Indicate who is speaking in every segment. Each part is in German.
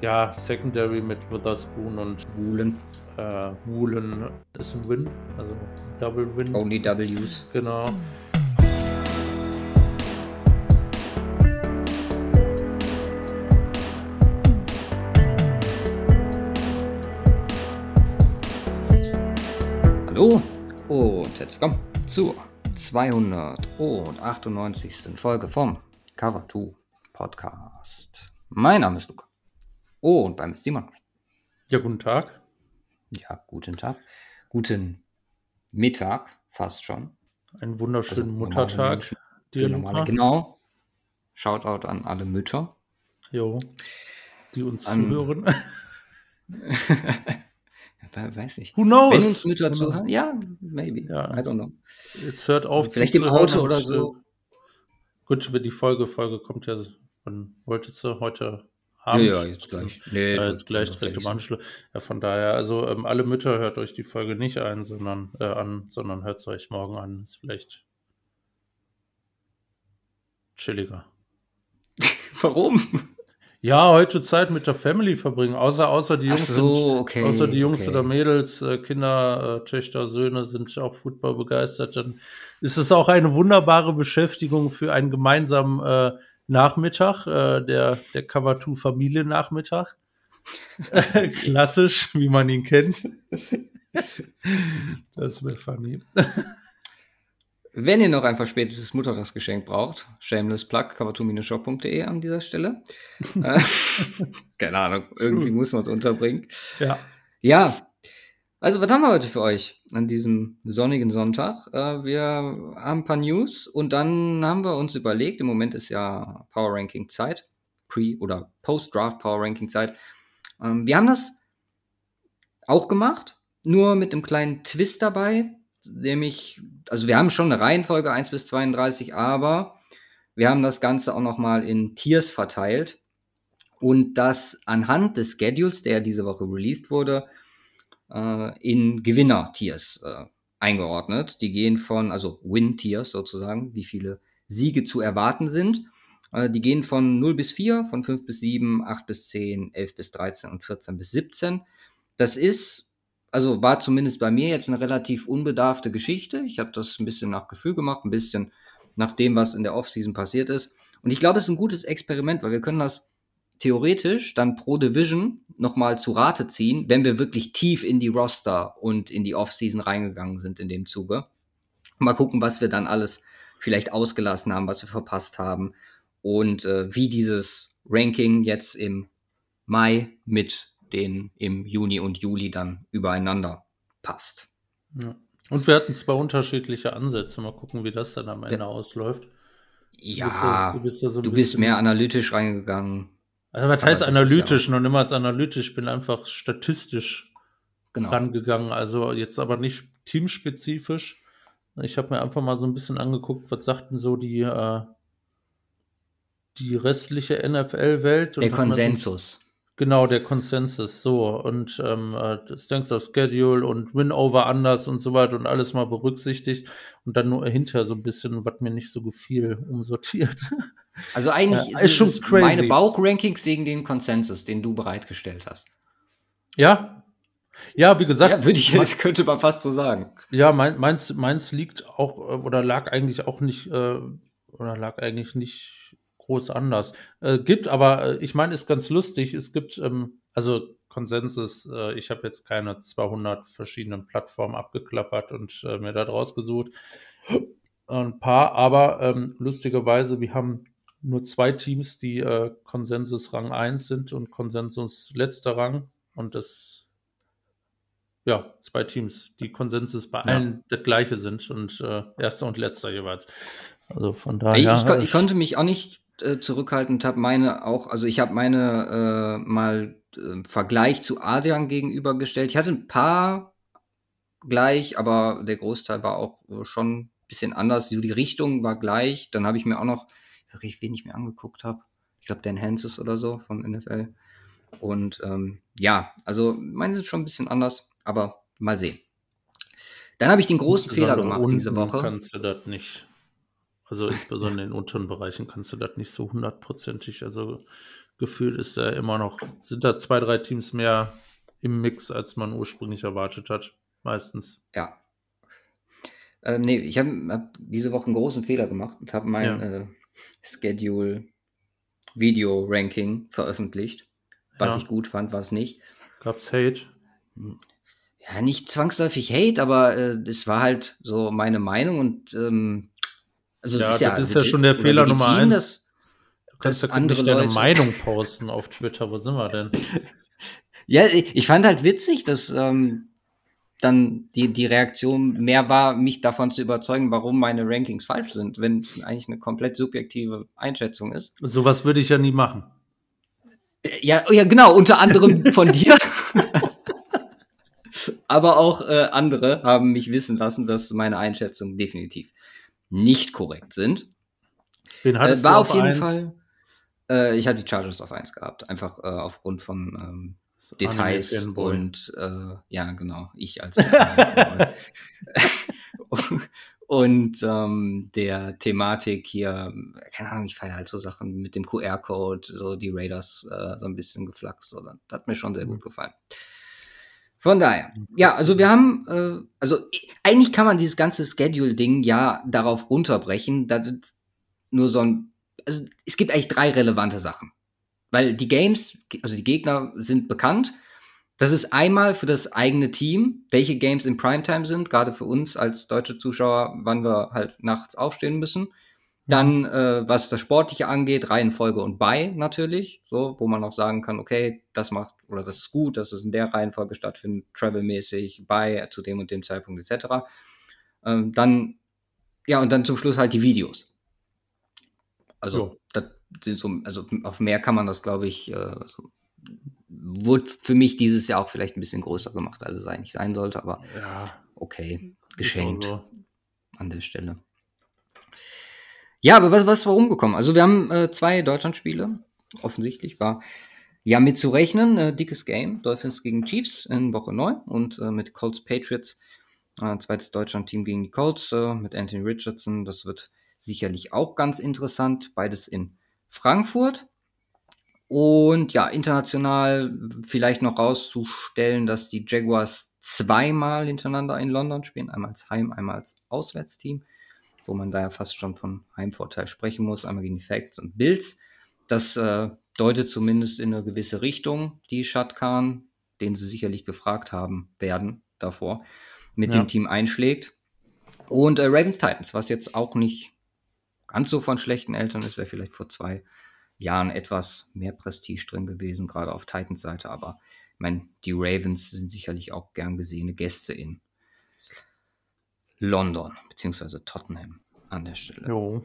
Speaker 1: Ja, Secondary mit Witherspoon und
Speaker 2: Woolen.
Speaker 1: äh, Woolen ist ein Win, also Double Win.
Speaker 2: Only W's.
Speaker 1: Genau.
Speaker 2: Hallo und herzlich willkommen zur 298. Folge vom Cover 2 Podcast. Mein Name ist Luca. Und beim Simon.
Speaker 1: Ja, guten Tag.
Speaker 2: Ja, guten Tag. Guten Mittag, fast schon.
Speaker 1: Einen wunderschönen
Speaker 2: Also,
Speaker 1: Muttertag.
Speaker 2: Menschen,
Speaker 1: Dir,
Speaker 2: normale, genau. Shoutout an alle Mütter.
Speaker 1: Jo, die uns
Speaker 2: An-
Speaker 1: zuhören.
Speaker 2: We- Weiß nicht.
Speaker 1: Who knows?
Speaker 2: Wenn uns Mütter zuhören, ja, maybe.
Speaker 1: Ja.
Speaker 2: I don't know.
Speaker 1: Jetzt hört auf.
Speaker 2: Vielleicht im Auto oder so.
Speaker 1: Gut, wenn die Folge, Folge kommt ja, wann wolltest du heute Abend?
Speaker 2: ja, jetzt gleich. Nee,
Speaker 1: Ja,
Speaker 2: du-
Speaker 1: jetzt gleich
Speaker 2: du-
Speaker 1: direkt im Anschluss. Ja, von daher, also ähm, alle Mütter hört euch die Folge nicht ein, sondern äh, an, sondern hört es euch morgen an. Ist vielleicht chilliger.
Speaker 2: Warum?
Speaker 1: Ja, heute Zeit mit der Family verbringen, außer, außer die Jungs
Speaker 2: so, okay.
Speaker 1: außer die Jungs
Speaker 2: okay.
Speaker 1: oder Mädels, äh, Kinder, äh, Töchter, Söhne sind auch Football begeistert, dann ist es auch eine wunderbare Beschäftigung für einen gemeinsamen äh, Nachmittag, äh, der, der Cover 2 Familiennachmittag. Klassisch, wie man ihn kennt. das wäre funny.
Speaker 2: Wenn ihr noch ein verspätetes Muttertagsgeschenk braucht, shameless plug, cover2-shop.de an dieser Stelle. Äh, Keine Ahnung, irgendwie muss man es unterbringen.
Speaker 1: Ja.
Speaker 2: Ja, also was haben wir heute für euch an diesem sonnigen Sonntag? Äh, wir haben ein paar News und dann haben wir uns überlegt, im Moment ist ja Power Ranking Zeit, Pre- oder Post-Draft Power Ranking Zeit. Ähm, wir haben das auch gemacht, nur mit einem kleinen Twist dabei, nämlich, also wir haben schon eine Reihenfolge 1 bis 32, aber wir haben das Ganze auch nochmal in Tiers verteilt und das anhand des Schedules, der diese Woche released wurde, äh, in Gewinner-Tiers äh, eingeordnet. Die gehen von, also Win-Tiers sozusagen, wie viele Siege zu erwarten sind. Äh, die gehen von 0 bis 4, von 5 bis 7, 8 bis 10, 11 bis 13 und 14 bis 17. Das ist, also war zumindest bei mir jetzt eine relativ unbedarfte Geschichte. Ich habe das ein bisschen nach Gefühl gemacht, ein bisschen nach dem, was in der Offseason passiert ist. Und ich glaube, es ist ein gutes Experiment, weil wir können das theoretisch dann pro Division nochmal zu Rate ziehen, wenn wir wirklich tief in die Roster und in die Offseason reingegangen sind in dem Zuge. Mal gucken, was wir dann alles vielleicht ausgelassen haben, was wir verpasst haben und äh, wie dieses Ranking jetzt im Mai mit den im Juni und Juli dann übereinander passt.
Speaker 1: ja. Und wir hatten zwei unterschiedliche Ansätze. Mal gucken, wie das dann am Ende
Speaker 2: Ja.
Speaker 1: ausläuft.
Speaker 2: Ja,
Speaker 1: du bist, ja so ein
Speaker 2: du bist mehr analytisch reingegangen.
Speaker 1: Also, was heißt analytisch? Noch niemals als analytisch. Ich bin einfach statistisch
Speaker 2: Genau.
Speaker 1: rangegangen. Also, jetzt aber nicht teamspezifisch. Ich habe mir einfach mal so ein bisschen angeguckt, was sagten so die, äh, die restliche NFL-Welt. und
Speaker 2: Der Konsensus.
Speaker 1: Genau, der Konsensus, so. Und ähm, äh, Strengths of Schedule und Win-Over anders und so weiter und alles mal berücksichtigt und dann nur hinterher so ein bisschen, was mir nicht so gefiel, umsortiert.
Speaker 2: Also eigentlich
Speaker 1: Ja, ist schon
Speaker 2: es
Speaker 1: crazy.
Speaker 2: meine Bauchrankings gegen den Konsensus, den du bereitgestellt hast.
Speaker 1: ja. Ja, wie gesagt,
Speaker 2: ja, würde ich, das könnte man fast so sagen.
Speaker 1: ja, mein, meins, meins liegt auch äh, oder lag eigentlich auch nicht äh, oder lag eigentlich nicht groß anders. Äh, gibt aber, äh, ich meine, ist ganz lustig. Es gibt ähm, also Konsensus. Äh, ich habe jetzt keine 200 verschiedenen Plattformen abgeklappert und äh, mir da draus gesucht. Ein paar, aber ähm, lustigerweise, wir haben nur zwei Teams, die äh, Konsensus Rang 1 sind und Konsensus letzter Rang. Und das, ja, zwei Teams, die Konsensus bei
Speaker 2: Ja.
Speaker 1: allen das gleiche sind und äh, erster und letzter jeweils. Also von daher.
Speaker 2: ich, ich, ich konnte mich auch nicht äh, zurückhalten und habe meine auch, also ich habe meine äh, mal äh, Vergleich zu Adrian gegenübergestellt. Ich hatte ein paar gleich, aber der Großteil war auch äh, schon ein bisschen anders. So die Richtung war gleich. Dann habe ich mir auch noch, ich weiß nicht, wen ich mir angeguckt habe. Ich glaube, Dan Hanses oder so von NFL. Und ähm, ja, also meine sind schon ein bisschen anders, aber mal sehen. Dann habe ich den großen Fehler gemacht diese Woche.
Speaker 1: Kannst du das nicht. Also insbesondere in den unteren Bereichen kannst du das nicht so hundertprozentig. Also gefühlt ist da immer noch, sind da zwei, drei Teams mehr im Mix, als man ursprünglich erwartet hat. Meistens.
Speaker 2: Ja. Ähm, nee, ich habe hab diese Woche einen großen Fehler gemacht und habe mein
Speaker 1: Ja.
Speaker 2: äh, Schedule Video Ranking veröffentlicht. Was
Speaker 1: Ja.
Speaker 2: ich gut fand, was nicht.
Speaker 1: Gab's Hate?
Speaker 2: Ja, nicht zwangsläufig Hate, aber äh, es war halt so meine Meinung und ähm, also
Speaker 1: Ja,
Speaker 2: ist
Speaker 1: das ist ja
Speaker 2: legit-
Speaker 1: schon der Fehler Nummer
Speaker 2: legitim,
Speaker 1: eins.
Speaker 2: dass-
Speaker 1: Du kannst ja nicht
Speaker 2: andere
Speaker 1: deine
Speaker 2: Leute-
Speaker 1: Meinung posten auf Twitter. Wo sind wir denn?
Speaker 2: Ja, ich fand halt witzig, dass ähm, dann die, die Reaktion mehr war, mich davon zu überzeugen, warum meine Rankings falsch sind, wenn es eigentlich eine komplett subjektive Einschätzung ist.
Speaker 1: Sowas würde ich ja nie machen.
Speaker 2: Äh, Ja, oh ja genau, unter anderem von dir. Aber auch äh, andere haben mich wissen lassen, dass meine Einschätzungen definitiv nicht korrekt sind.
Speaker 1: Wen
Speaker 2: Äh,
Speaker 1: hattest
Speaker 2: war
Speaker 1: du
Speaker 2: auf jeden
Speaker 1: eins?
Speaker 2: Fall. Äh, ich habe die Chargers auf 1 gehabt, einfach äh, aufgrund von ähm, Details und äh, ja, genau, ich als und ähm, der Thematik hier, keine Ahnung, ich feiere halt so Sachen mit dem QR-Code, so die Raiders äh, so ein bisschen geflaxt, so, das hat mir schon sehr gut gefallen. Von daher, ja, also wir haben, äh, also eigentlich kann man dieses ganze Schedule-Ding ja darauf runterbrechen, dass nur so ein, also es gibt eigentlich drei relevante Sachen. Weil die Games, also die Gegner sind bekannt. Das ist einmal für das eigene Team, welche Games in Primetime sind, gerade für uns als deutsche Zuschauer, wann wir halt nachts aufstehen müssen. Dann, äh, was das Sportliche angeht, Reihenfolge und Bei natürlich, so, wo man auch sagen kann, okay, das macht oder das ist gut, dass es in der Reihenfolge stattfindet, travelmäßig, bei zu dem und dem Zeitpunkt etc. Ähm, dann, ja, und dann zum Schluss halt die Videos. Also,
Speaker 1: Jo.
Speaker 2: das sind so, also auf mehr kann man das, glaube ich, äh, so, wurde für mich dieses Jahr auch vielleicht ein bisschen größer gemacht, als es eigentlich sein sollte, aber
Speaker 1: Ja,
Speaker 2: okay, geschenkt
Speaker 1: so.
Speaker 2: an der Stelle. Ja, aber was, was war rumgekommen? Also wir haben äh, zwei Deutschlandspiele. Offensichtlich war ja mit zu rechnen. Äh, dickes Game. Dolphins gegen Chiefs in Woche 9 und äh, mit Colts Patriots. Äh, zweites Deutschland-Team gegen die Colts äh, mit Anthony Richardson. Das wird sicherlich auch ganz interessant. Beides in Frankfurt. Und ja, international vielleicht noch rauszustellen, dass die Jaguars zweimal hintereinander in London spielen. Einmal als Heim, einmal als Auswärtsteam wo man da ja fast schon von Heimvorteil sprechen muss, einmal gegen die Facts und Bills. Das äh, deutet zumindest in eine gewisse Richtung, die Shatkan, den sie sicherlich gefragt haben werden davor, mit
Speaker 1: Ja.
Speaker 2: dem Team einschlägt. Und äh, Ravens Titans, was jetzt auch nicht ganz so von schlechten Eltern ist, wäre vielleicht vor zwei Jahren etwas mehr Prestige drin gewesen, gerade auf Titans Seite. Aber ich meine, die Ravens sind sicherlich auch gern gesehene Gäste in London, beziehungsweise Tottenham an der Stelle.
Speaker 1: Jo.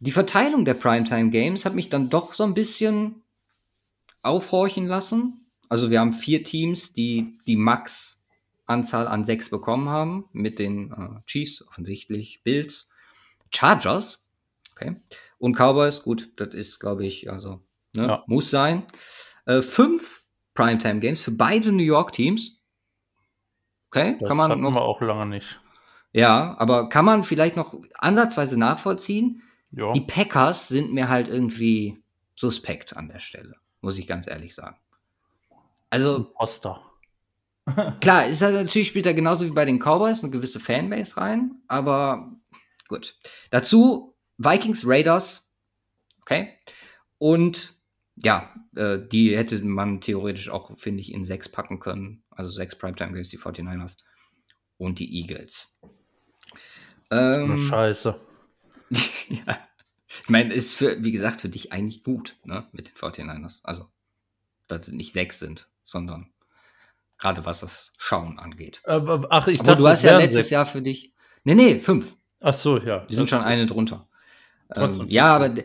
Speaker 2: Die Verteilung der Primetime Games hat mich dann doch so ein bisschen aufhorchen lassen. Also wir haben vier Teams, die die Max-Anzahl an sechs bekommen haben, mit den äh, Chiefs offensichtlich, Bills, Chargers, okay, und Cowboys, gut, das ist, glaube ich, also, ne,
Speaker 1: Ja.
Speaker 2: muss sein. Äh, fünf Primetime Games für beide New York Teams. Okay,
Speaker 1: Das
Speaker 2: kann man
Speaker 1: hatten
Speaker 2: noch
Speaker 1: wir auch lange nicht.
Speaker 2: Ja, aber kann man vielleicht noch ansatzweise nachvollziehen?
Speaker 1: Ja.
Speaker 2: Die Packers sind mir halt irgendwie suspekt an der Stelle, muss ich ganz ehrlich sagen. Also,
Speaker 1: Oster.
Speaker 2: klar, ist halt natürlich spielt er genauso wie bei den Cowboys eine gewisse Fanbase rein, aber gut. Dazu Vikings Raiders, okay. Und ja, äh, die hätte man theoretisch auch, finde ich, in sechs packen können. Also sechs Primetime Games, die 49ers und die Eagles. Ähm,
Speaker 1: Scheiße.
Speaker 2: ja. Ich meine, ist für, wie gesagt, für dich eigentlich gut, ne, mit den 49ers. Also, dass es nicht sechs sind, sondern gerade was das Schauen angeht.
Speaker 1: Äh, ach, ich
Speaker 2: Aber
Speaker 1: dachte,
Speaker 2: du hast ja letztes
Speaker 1: sechs.
Speaker 2: Jahr für dich. Nee, nee, fünf.
Speaker 1: Ach so, ja.
Speaker 2: Wir sind schon eine drunter. Ähm, ja, aber das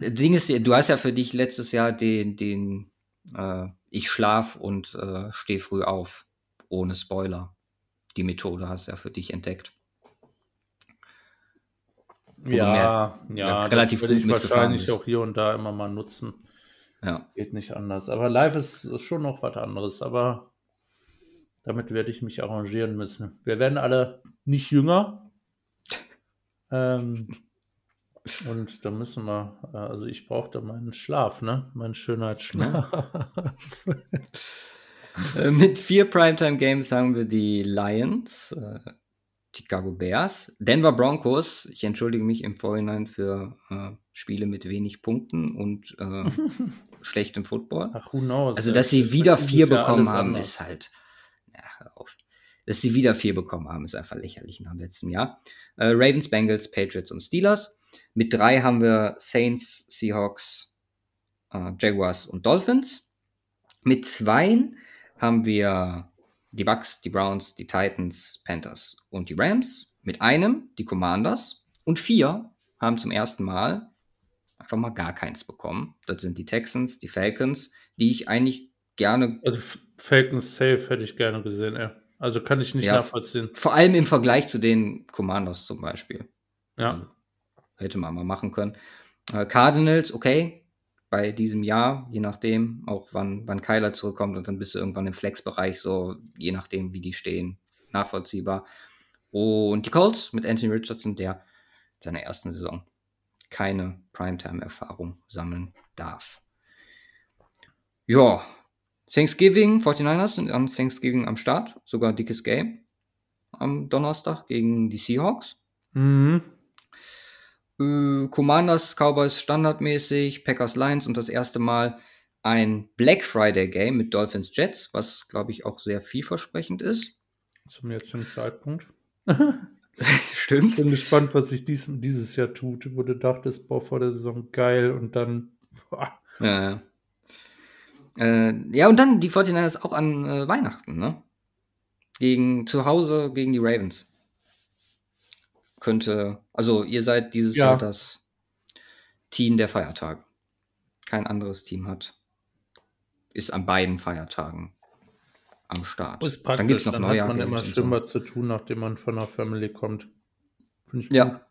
Speaker 2: Ding ist, du hast ja für dich letztes Jahr den, den äh, ich schlaf und äh, stehe früh auf, ohne Spoiler. Die Methode hast du ja für dich entdeckt.
Speaker 1: Ja,
Speaker 2: ja,
Speaker 1: ja,
Speaker 2: relativ
Speaker 1: das würde ich wahrscheinlich
Speaker 2: bist.
Speaker 1: auch hier und da immer mal nutzen.
Speaker 2: Ja.
Speaker 1: Geht nicht anders. Aber live ist ist schon noch was anderes. Aber damit werde ich mich arrangieren müssen. Wir werden alle nicht jünger. Ähm, Und da müssen wir, äh, also ich brauche da meinen Schlaf, ne? Meinen Schönheitsschlaf.
Speaker 2: Äh, Mit vier Primetime Games haben wir die Lions, äh, Chicago Bears, Denver Broncos. Ich entschuldige mich im Vorhinein für äh, Spiele mit wenig Punkten und äh, schlechtem Football.
Speaker 1: Ach, who knows?
Speaker 2: Also, dass sie wieder vier bekommen haben,
Speaker 1: anders.
Speaker 2: ist halt. Hör auf. Dass sie wieder vier bekommen haben, ist einfach lächerlich nach dem letzten Jahr. Äh, Ravens, Bengals, Patriots und Steelers. Mit drei haben wir Saints, Seahawks, äh, Jaguars und Dolphins. Mit zweien haben wir die Bucks, die Browns, die Titans, Panthers und die Rams. Mit einem die Commanders. Und vier haben zum ersten Mal einfach mal gar keins bekommen. Das sind die Texans, die Falcons, die ich eigentlich gerne,
Speaker 1: Also Falcons Safe hätte ich gerne gesehen, ey. Also kann ich nicht
Speaker 2: Ja.
Speaker 1: nachvollziehen.
Speaker 2: vor allem im Vergleich zu den Commanders zum Beispiel,
Speaker 1: Ja.
Speaker 2: hätte man mal machen können. Äh, Cardinals, okay, bei diesem Jahr, je nachdem, auch wann, wann Kyler zurückkommt und dann bist du irgendwann im Flex-Bereich, so je nachdem, wie die stehen, nachvollziehbar. Und die Colts mit Anthony Richardson, der in seiner ersten Saison keine Primetime-Erfahrung sammeln darf. Ja, Thanksgiving, 49ers sind am Thanksgiving am Start, sogar dickes Game am Donnerstag gegen die Seahawks.
Speaker 1: Mhm.
Speaker 2: Äh, Commanders, Cowboys standardmäßig, Packers, Lions und das erste Mal ein Black Friday Game mit Dolphins, Jets, was glaube ich auch sehr vielversprechend ist.
Speaker 1: Zum jetzigen Zeitpunkt.
Speaker 2: Stimmt.
Speaker 1: Bin gespannt, was sich dies, dieses Jahr tut, wo du dachtest, boah, vor der Saison geil und dann. Boah.
Speaker 2: Ja, ja. Äh, ja, und dann die 49ers auch an äh, Weihnachten, ne? Gegen zu Hause gegen die Ravens. Könnte, also ihr seid dieses
Speaker 1: Ja.
Speaker 2: Jahr das Team der Feiertage. Kein anderes Team hat, ist an beiden Feiertagen am Start.
Speaker 1: Ist praktisch.
Speaker 2: dann gibt es noch
Speaker 1: dann hat man immer
Speaker 2: und so.
Speaker 1: schlimmer zu tun, nachdem man von der Family kommt. Finde ich gut.
Speaker 2: Ja,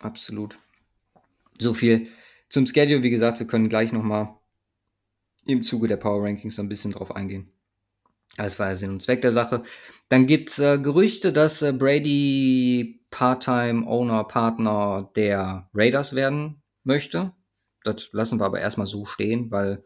Speaker 2: absolut. So viel zum Schedule. Wie gesagt, wir können gleich noch mal im Zuge der Power Rankings so ein bisschen drauf eingehen. Das war ja Sinn und Zweck der Sache. Dann gibt es äh, Gerüchte, dass äh, Brady Part-Time-Owner, Partner der Raiders werden möchte. Das lassen wir aber erstmal so stehen, weil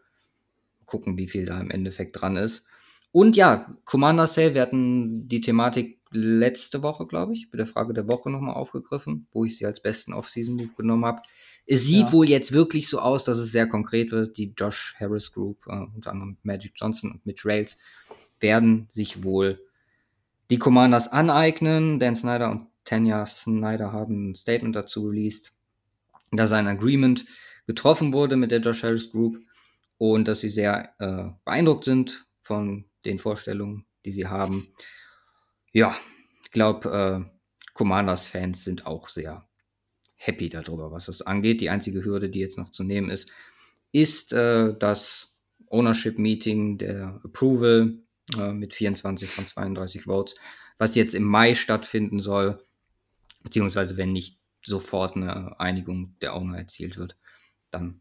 Speaker 2: gucken, wie viel da im Endeffekt dran ist. Und ja, Commander Sale, wir hatten die Thematik letzte Woche, glaube ich, bei der Frage der Woche nochmal aufgegriffen, wo ich sie als besten Off-Season-Move genommen habe. Es sieht
Speaker 1: Ja.
Speaker 2: wohl jetzt wirklich so aus, dass es sehr konkret wird. Die Josh Harris Group, äh, unter anderem Magic Johnson und Mitch Rails, werden sich wohl die Commanders aneignen. Dan Snyder und Tanya Snyder haben ein Statement dazu released, dass ein Agreement getroffen wurde mit der Josh Harris Group und dass sie sehr äh, beeindruckt sind von den Vorstellungen, die sie haben. Ja, ich glaube, äh, Commanders-Fans sind auch sehr happy darüber, was das angeht. Die einzige Hürde, die jetzt noch zu nehmen ist, ist äh, das Ownership-Meeting, der Approval äh, mit 24 von 32 Votes, was jetzt im Mai stattfinden soll, beziehungsweise wenn nicht sofort eine Einigung der Owner erzielt wird, dann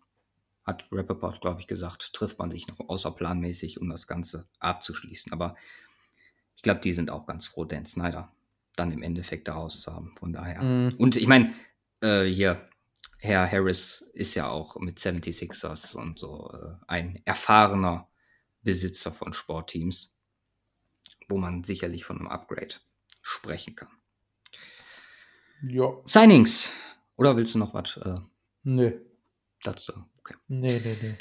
Speaker 2: hat Rappaport, glaube ich, gesagt, trifft man sich noch außerplanmäßig, um das Ganze abzuschließen. Aber ich glaube, die sind auch ganz froh, Dan Snyder dann im Endeffekt daraus zu haben. Von daher.
Speaker 1: Mhm.
Speaker 2: Und ich meine, äh, hier, Herr Harris ist ja auch mit 76ers und so äh, ein erfahrener Besitzer von Sportteams, wo man sicherlich von einem Upgrade sprechen kann.
Speaker 1: Ja.
Speaker 2: Signings. Oder willst du noch was äh,
Speaker 1: Nee.
Speaker 2: dazu sagen? Okay.
Speaker 1: Nee, nee, nee.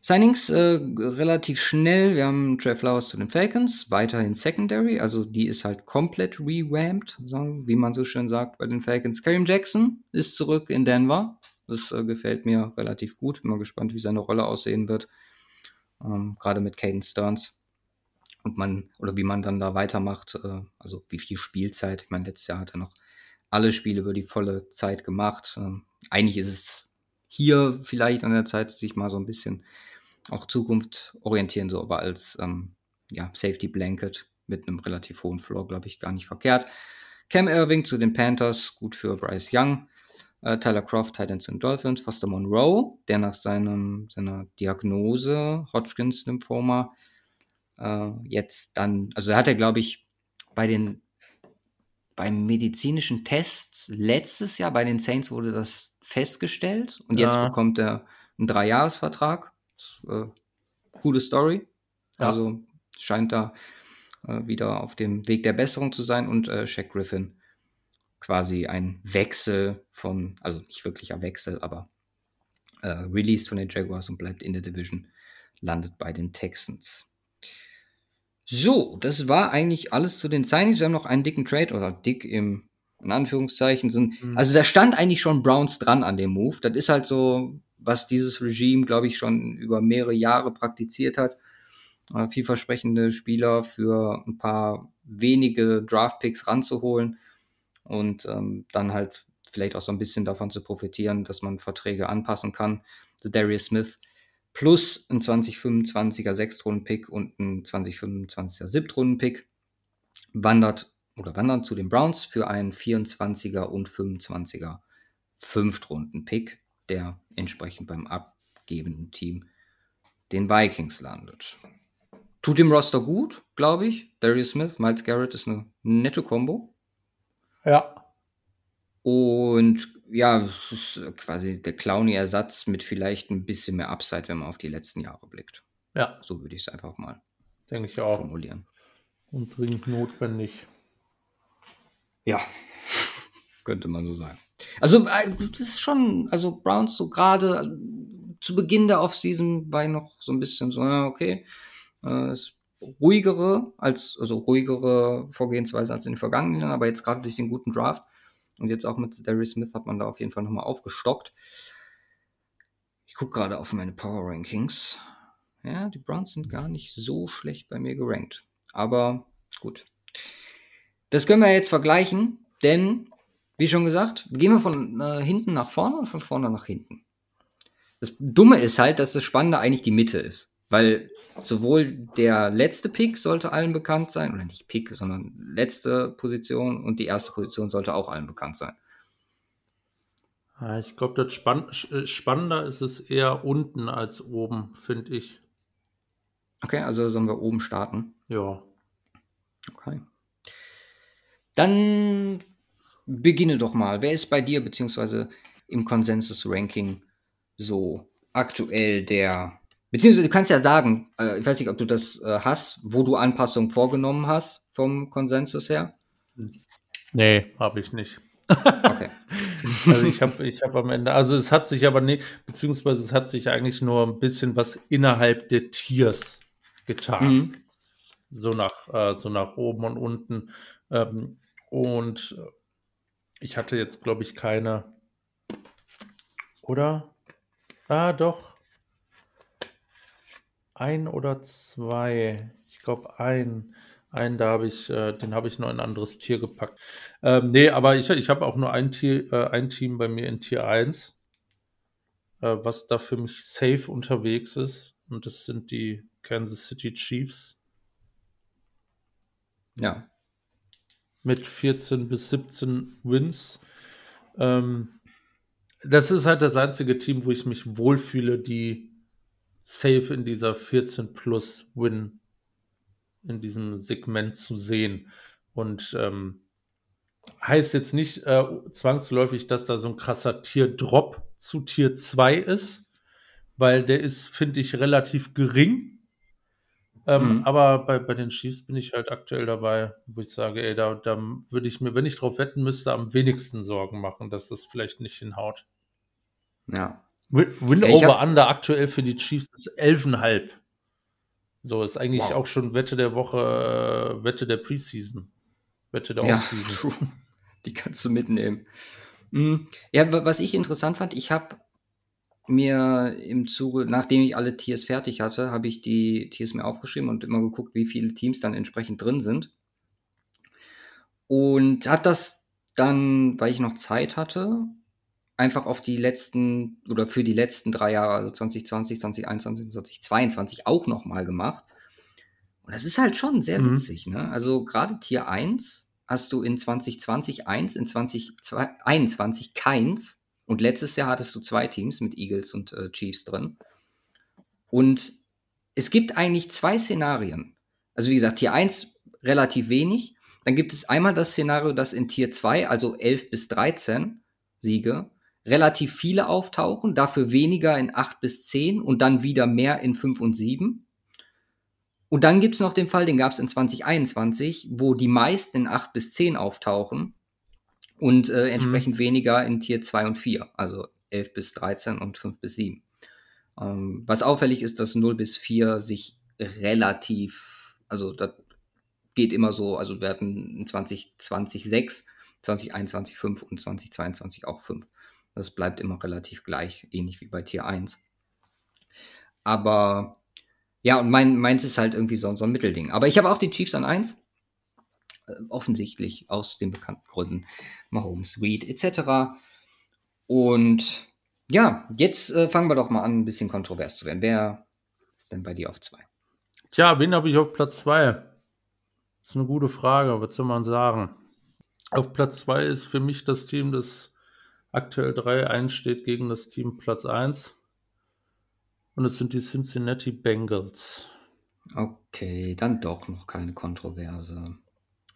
Speaker 2: Signings äh, relativ schnell. Wir haben Trey Flowers zu den Falcons, weiterhin Secondary, also die ist halt komplett revamped, wie man so schön sagt bei den Falcons. Kareem Jackson ist zurück in Denver. Das äh, gefällt mir relativ gut. Bin mal gespannt, wie seine Rolle aussehen wird. Ähm, Gerade mit Caden Stearns. Und man, oder wie man dann da weitermacht, äh, also wie viel Spielzeit. Ich meine, letztes Jahr hat er noch alle Spiele über die volle Zeit gemacht. Ähm, eigentlich ist es hier vielleicht an der Zeit, sich mal so ein bisschen auch Zukunft orientieren, so aber als ähm, ja, Safety Blanket mit einem relativ hohen Floor, glaube ich, gar nicht verkehrt. Cam Irving zu den Panthers, gut für Bryce Young. Äh, Tyler Croft, Titans und Dolphins. Foster Monroe, der nach seinem, seiner Diagnose Hodgkins Lymphoma äh, jetzt dann, also hat er, glaube ich, bei den beim medizinischen Test letztes Jahr bei den Saints wurde das festgestellt und jetzt
Speaker 1: Ja.
Speaker 2: bekommt er einen Dreijahresvertrag. Äh, coole Story.
Speaker 1: Ja.
Speaker 2: Also scheint da äh, wieder auf dem Weg der Besserung zu sein und äh, Shaq Griffin quasi ein Wechsel von, also nicht wirklicher Wechsel, aber äh, released von den Jaguars und bleibt in der Division, landet bei den Texans. So, das war eigentlich alles zu den Signings. Wir haben noch einen dicken Trade, oder dick im, in Anführungszeichen sind.
Speaker 1: Mhm.
Speaker 2: Also da stand eigentlich schon Browns dran an dem Move. Das ist halt so, was dieses Regime, glaube ich, schon über mehrere Jahre praktiziert hat. Äh, vielversprechende Spieler für ein paar wenige Draft-Picks ranzuholen und ähm, dann halt vielleicht auch so ein bisschen davon zu profitieren, dass man Verträge anpassen kann. The Darius Smith plus ein 2025er Sechstrunden-Pick und ein 2025er Siebtrunden-Pick wandert oder wandern zu den Browns für einen 24er und 25er Fünftrunden-Pick, der entsprechend beim abgebenden Team den Vikings landet. Tut dem Roster gut, glaube ich. Darius Smith, Miles Garrett ist eine nette Kombo.
Speaker 1: Ja.
Speaker 2: Und ja, es ist quasi der Clowny-Ersatz mit vielleicht ein bisschen mehr Upside, wenn man auf die letzten Jahre blickt.
Speaker 1: Ja,
Speaker 2: So würde ich es einfach mal
Speaker 1: denke ich auch.
Speaker 2: formulieren.
Speaker 1: Und dringend notwendig.
Speaker 2: Ja, könnte man so sagen. Also, äh, das ist schon, also Browns so gerade äh, zu Beginn der Offseason war ich noch so ein bisschen so, ja, okay, äh, ist ruhigere als, also ruhigere Vorgehensweise als in den vergangenen Jahren, aber jetzt gerade durch den guten Draft und jetzt auch mit Darius Smith hat man da auf jeden Fall nochmal aufgestockt. Ich gucke gerade auf meine Power Rankings. Ja, die Browns sind gar nicht so schlecht bei mir gerankt. Aber gut. Das können wir jetzt vergleichen, denn, wie schon gesagt, gehen wir von äh, hinten nach vorne und von vorne nach hinten. Das Dumme ist halt, dass das Spannende eigentlich die Mitte ist. Weil sowohl der letzte Pick sollte allen bekannt sein, oder nicht Pick, sondern letzte Position und die erste Position sollte auch allen bekannt sein.
Speaker 1: Ja, ich glaube, das spann sch- spannender ist es eher unten als oben, finde ich.
Speaker 2: Okay, also sollen wir oben starten.
Speaker 1: Ja.
Speaker 2: Okay. Dann beginne doch mal. Wer ist bei dir beziehungsweise im Konsensus-Ranking so aktuell der, beziehungsweise du kannst ja sagen, äh, ich weiß nicht, ob du das äh, hast, wo du Anpassungen vorgenommen hast vom Konsensus her.
Speaker 1: Nee, habe ich nicht.
Speaker 2: Okay.
Speaker 1: Also ich habe ich hab am Ende, also es hat sich aber nicht, beziehungsweise es hat sich eigentlich nur ein bisschen was innerhalb der Tiers getan.
Speaker 2: Mhm.
Speaker 1: So nach, äh, so nach oben und unten. Ähm, und ich hatte jetzt, glaube ich, keine. Oder? Ah, doch. Ein oder zwei. Ich glaube, ein. Einen, da habe ich, äh, den habe ich noch in ein anderes Tier gepackt. Ähm, nee, aber ich, ich habe auch nur ein, Tier, äh, ein Team bei mir in Tier 1, äh, was da für mich safe unterwegs ist. Und das sind die Kansas City Chiefs
Speaker 2: Ja.
Speaker 1: mit 14 bis 17 Wins. Ähm, das ist halt das einzige Team, wo ich mich wohlfühle, die safe in dieser 14 plus Win in diesem Segment zu sehen. Und ähm, heißt jetzt nicht äh, zwangsläufig, dass da so ein krasser Tier-Drop zu Tier 2 ist, weil der ist, finde ich, relativ gering. Ähm,
Speaker 2: Mhm.
Speaker 1: Aber bei, bei den Chiefs bin ich halt aktuell dabei, wo ich sage, ey, da, da würde ich mir, wenn ich drauf wetten müsste, am wenigsten Sorgen machen, dass das vielleicht nicht hinhaut.
Speaker 2: Ja.
Speaker 1: Win,
Speaker 2: Ja,
Speaker 1: over
Speaker 2: hab-
Speaker 1: Under aktuell für die Chiefs ist 11,5. So ist eigentlich
Speaker 2: Wow.
Speaker 1: auch schon Wette der Woche, äh, Wette der Preseason. Wette der
Speaker 2: Ja,
Speaker 1: Offseason.
Speaker 2: true. Die kannst du mitnehmen. Mm, Ja, wa- was ich interessant fand, ich habe mir im Zuge, nachdem ich alle Tiers fertig hatte, habe ich die Tiers mir aufgeschrieben und immer geguckt, wie viele Teams dann entsprechend drin sind. Und habe das dann, weil ich noch Zeit hatte, einfach auf die letzten oder für die letzten drei Jahre, also 2020, 2021 und 2022 auch nochmal gemacht. Und das ist halt schon sehr
Speaker 1: Mhm.
Speaker 2: witzig, ne? Also gerade Tier 1 hast du in 2020 eins, in 2021 keins und letztes Jahr hattest du zwei Teams mit Eagles und äh, Chiefs drin. Und es gibt eigentlich zwei Szenarien. Also wie gesagt, Tier 1 relativ wenig. Dann gibt es einmal das Szenario, dass in Tier 2, also 11 bis 13 Siege, relativ viele auftauchen, dafür weniger in 8 bis 10 und dann wieder mehr in 5 und 7. Und dann gibt es noch den Fall, den gab es in 2021, wo die meisten in 8 bis 10 auftauchen und äh, entsprechend mhm. weniger in Tier 2 und 4, also 11 bis 13 und 5 bis 7. Ähm, was auffällig ist, dass 0 bis 4 sich relativ, also das geht immer so, also wir hatten 2020 6, 2021 5 und 2022 auch 5. Das bleibt immer relativ gleich, ähnlich wie bei Tier 1. Aber ja, und mein, meins ist halt irgendwie so, so ein Mittelding. Aber ich habe auch die Chiefs an 1. Äh, offensichtlich aus den bekannten Gründen. Mahomes, Reed etc. Und ja, jetzt äh, fangen wir doch mal an, ein bisschen kontrovers zu werden. Wer ist denn bei dir auf 2?
Speaker 1: Tja, wen habe ich auf Platz 2? Das ist eine gute Frage, was soll man sagen? Auf Platz 2 ist für mich das Team, das aktuell 3-1 steht gegen das Team Platz 1. Und es sind die Cincinnati Bengals.
Speaker 2: Okay, dann doch noch keine Kontroverse.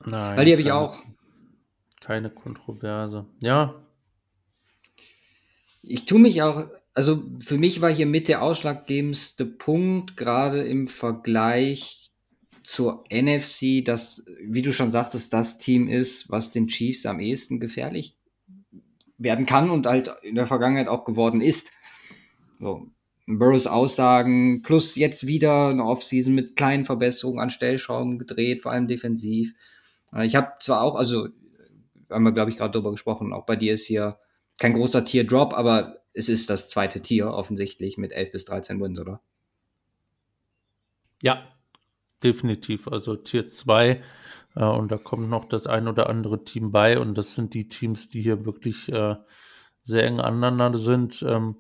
Speaker 1: Nein.
Speaker 2: Weil die habe ich auch.
Speaker 1: Keine Kontroverse. Ja.
Speaker 2: Ich tue mich auch, also für mich war hier mit der ausschlaggebendste Punkt, gerade im Vergleich zur NFC, dass, wie du schon sagtest, das Team ist, was den Chiefs am ehesten gefährlich werden kann und halt in der Vergangenheit auch geworden ist. So, Burrows Aussagen, plus jetzt wieder eine Offseason mit kleinen Verbesserungen an Stellschrauben gedreht, vor allem defensiv. Äh, ich habe zwar auch, also haben wir, glaube ich, gerade darüber gesprochen, auch bei dir ist hier kein großer Tier-Drop, aber es ist das zweite Tier offensichtlich mit 11 bis 13 Wins, oder?
Speaker 1: Ja, definitiv. Also Tier 2 äh, und da kommt noch das ein oder andere Team bei und das sind die Teams, die hier wirklich äh, sehr eng aneinander sind. Ähm,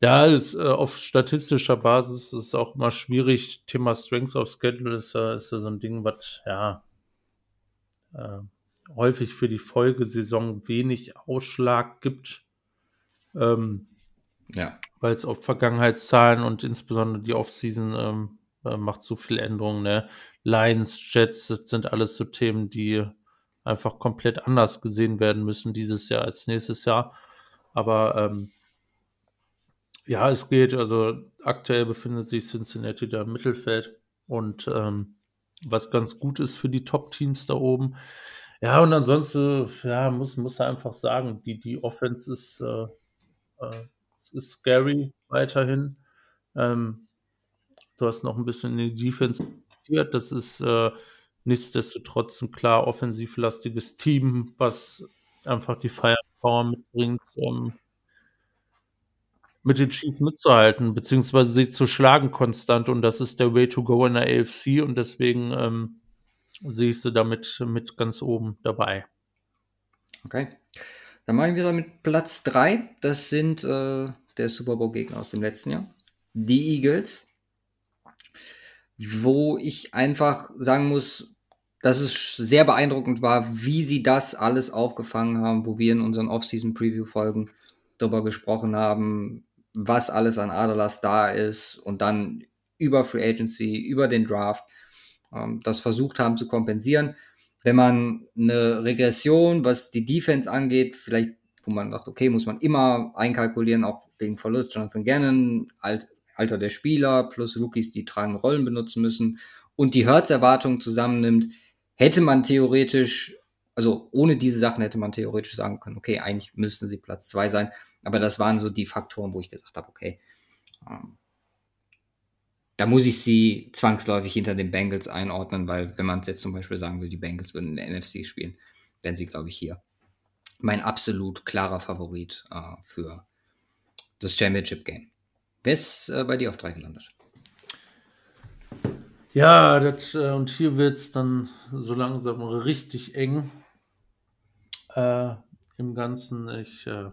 Speaker 1: ja, ist, äh, auf statistischer Basis ist es auch immer schwierig. Thema Strengths of Schedule ist, äh, ist ja so ein Ding, was ja äh, häufig für die Folgesaison wenig Ausschlag gibt. Ähm, ja. Weil es auf Vergangenheitszahlen und insbesondere die Offseason ähm, äh, macht so viel Änderungen. Ne? Lions, Jets, das sind alles so Themen, die einfach komplett anders gesehen werden müssen dieses Jahr als nächstes Jahr. Aber ähm, ja, es geht. Also aktuell befindet sich Cincinnati da im Mittelfeld und ähm, was ganz gut ist für die Top-Teams da oben. Ja, und ansonsten, ja, muss, muss einfach sagen, die, die Offense ist, äh, äh, ist scary weiterhin. Ähm, du hast noch ein bisschen in die Defense. Das ist äh, nichtsdestotrotz ein klar offensivlastiges Team, was einfach die Firepower mitbringt, um mit den Chiefs mitzuhalten, beziehungsweise sie zu schlagen konstant. Und das ist der Way to go in der AFC. Und deswegen ähm, sehe ich damit mit ganz oben dabei.
Speaker 2: Okay. Dann machen wir damit Platz 3. Das sind äh, der Super Bowl-Gegner aus dem letzten Jahr. Die Eagles. Wo ich einfach sagen muss, dass es sehr beeindruckend war, wie sie das alles aufgefangen haben, wo wir in unseren Off-Season-Preview-Folgen darüber gesprochen haben, was alles an Adalas da ist und dann über Free Agency, über den Draft ähm, das versucht haben zu kompensieren. Wenn man eine Regression, was die Defense angeht, vielleicht, wo man sagt, okay, muss man immer einkalkulieren, auch wegen Verlust, Jonathan Gannon, Alt, Alter der Spieler, plus Rookies, die tragende Rollen benutzen müssen und die Hertz-Erwartung zusammennimmt, hätte man theoretisch, also ohne diese Sachen hätte man theoretisch sagen können, okay, eigentlich müssten sie Platz zwei sein. Aber das waren so die Faktoren, wo ich gesagt habe, okay, ähm, da muss ich sie zwangsläufig hinter den Bengals einordnen, weil wenn man jetzt zum Beispiel sagen will, die Bengals würden in der NFC spielen, wären sie, glaube ich, hier. Mein absolut klarer Favorit äh, für das Championship Game. Wer ist äh, bei dir auf drei gelandet?
Speaker 1: Ja, das, äh, und hier wird es dann so langsam richtig eng äh, im Ganzen. Ich äh,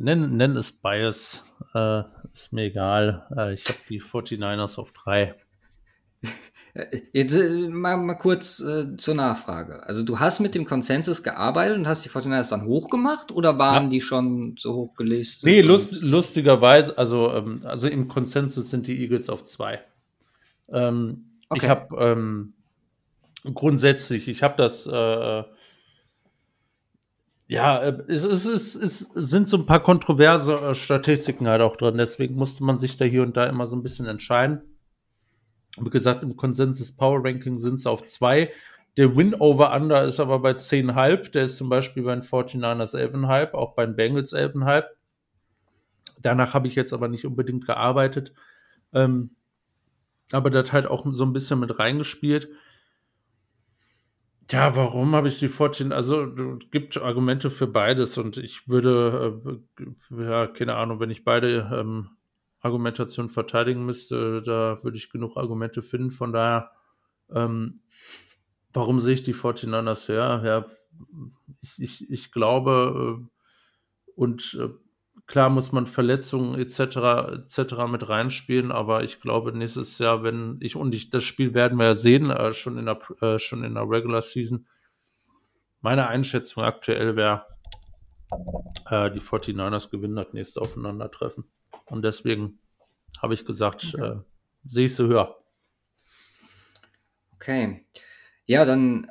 Speaker 1: Nenn, nenn es Bias. Äh, ist mir egal. Äh, ich habe die 49ers auf drei.
Speaker 2: Jetzt äh, mal, mal kurz äh, zur Nachfrage. Also du hast mit dem Konsensus gearbeitet und hast die 49ers dann hochgemacht oder waren ja. die schon so hoch gelistet?
Speaker 1: Nee, lust, lustigerweise, also, ähm, also im Konsensus sind die Eagles auf zwei. Ähm, okay. Ich habe ähm, grundsätzlich. Ich habe das, äh, ja, äh, es, es, es, es sind so ein paar kontroverse äh, Statistiken halt auch drin. Deswegen musste man sich da hier und da immer so ein bisschen entscheiden. Wie gesagt, im Konsensus Power Ranking sind es auf zwei. Der Win-Over-Under ist aber bei 10,5. Der ist zum Beispiel bei den 49ers 11,5, auch bei den Bengals 11,5. Danach habe ich jetzt aber nicht unbedingt gearbeitet. Ähm, aber das halt auch so ein bisschen mit reingespielt. Ja, warum habe ich die 14? Also, es gibt Argumente für beides und ich würde, äh, ja, keine Ahnung, wenn ich beide ähm, Argumentationen verteidigen müsste, da würde ich genug Argumente finden. Von daher, ähm, warum sehe ich die 49ers her? Ja, ich, ich, ich glaube, äh, und äh, klar muss man Verletzungen etc. etc. mit reinspielen, aber ich glaube nächstes Jahr, wenn ich und ich das Spiel werden wir ja sehen, äh, schon in der äh, schon in der Regular Season. Meine Einschätzung aktuell wäre, äh, die 49ers gewinnen das nächste Aufeinandertreffen. Und deswegen habe ich gesagt, okay. äh, sehe ich sie höher.
Speaker 2: Okay. Ja, dann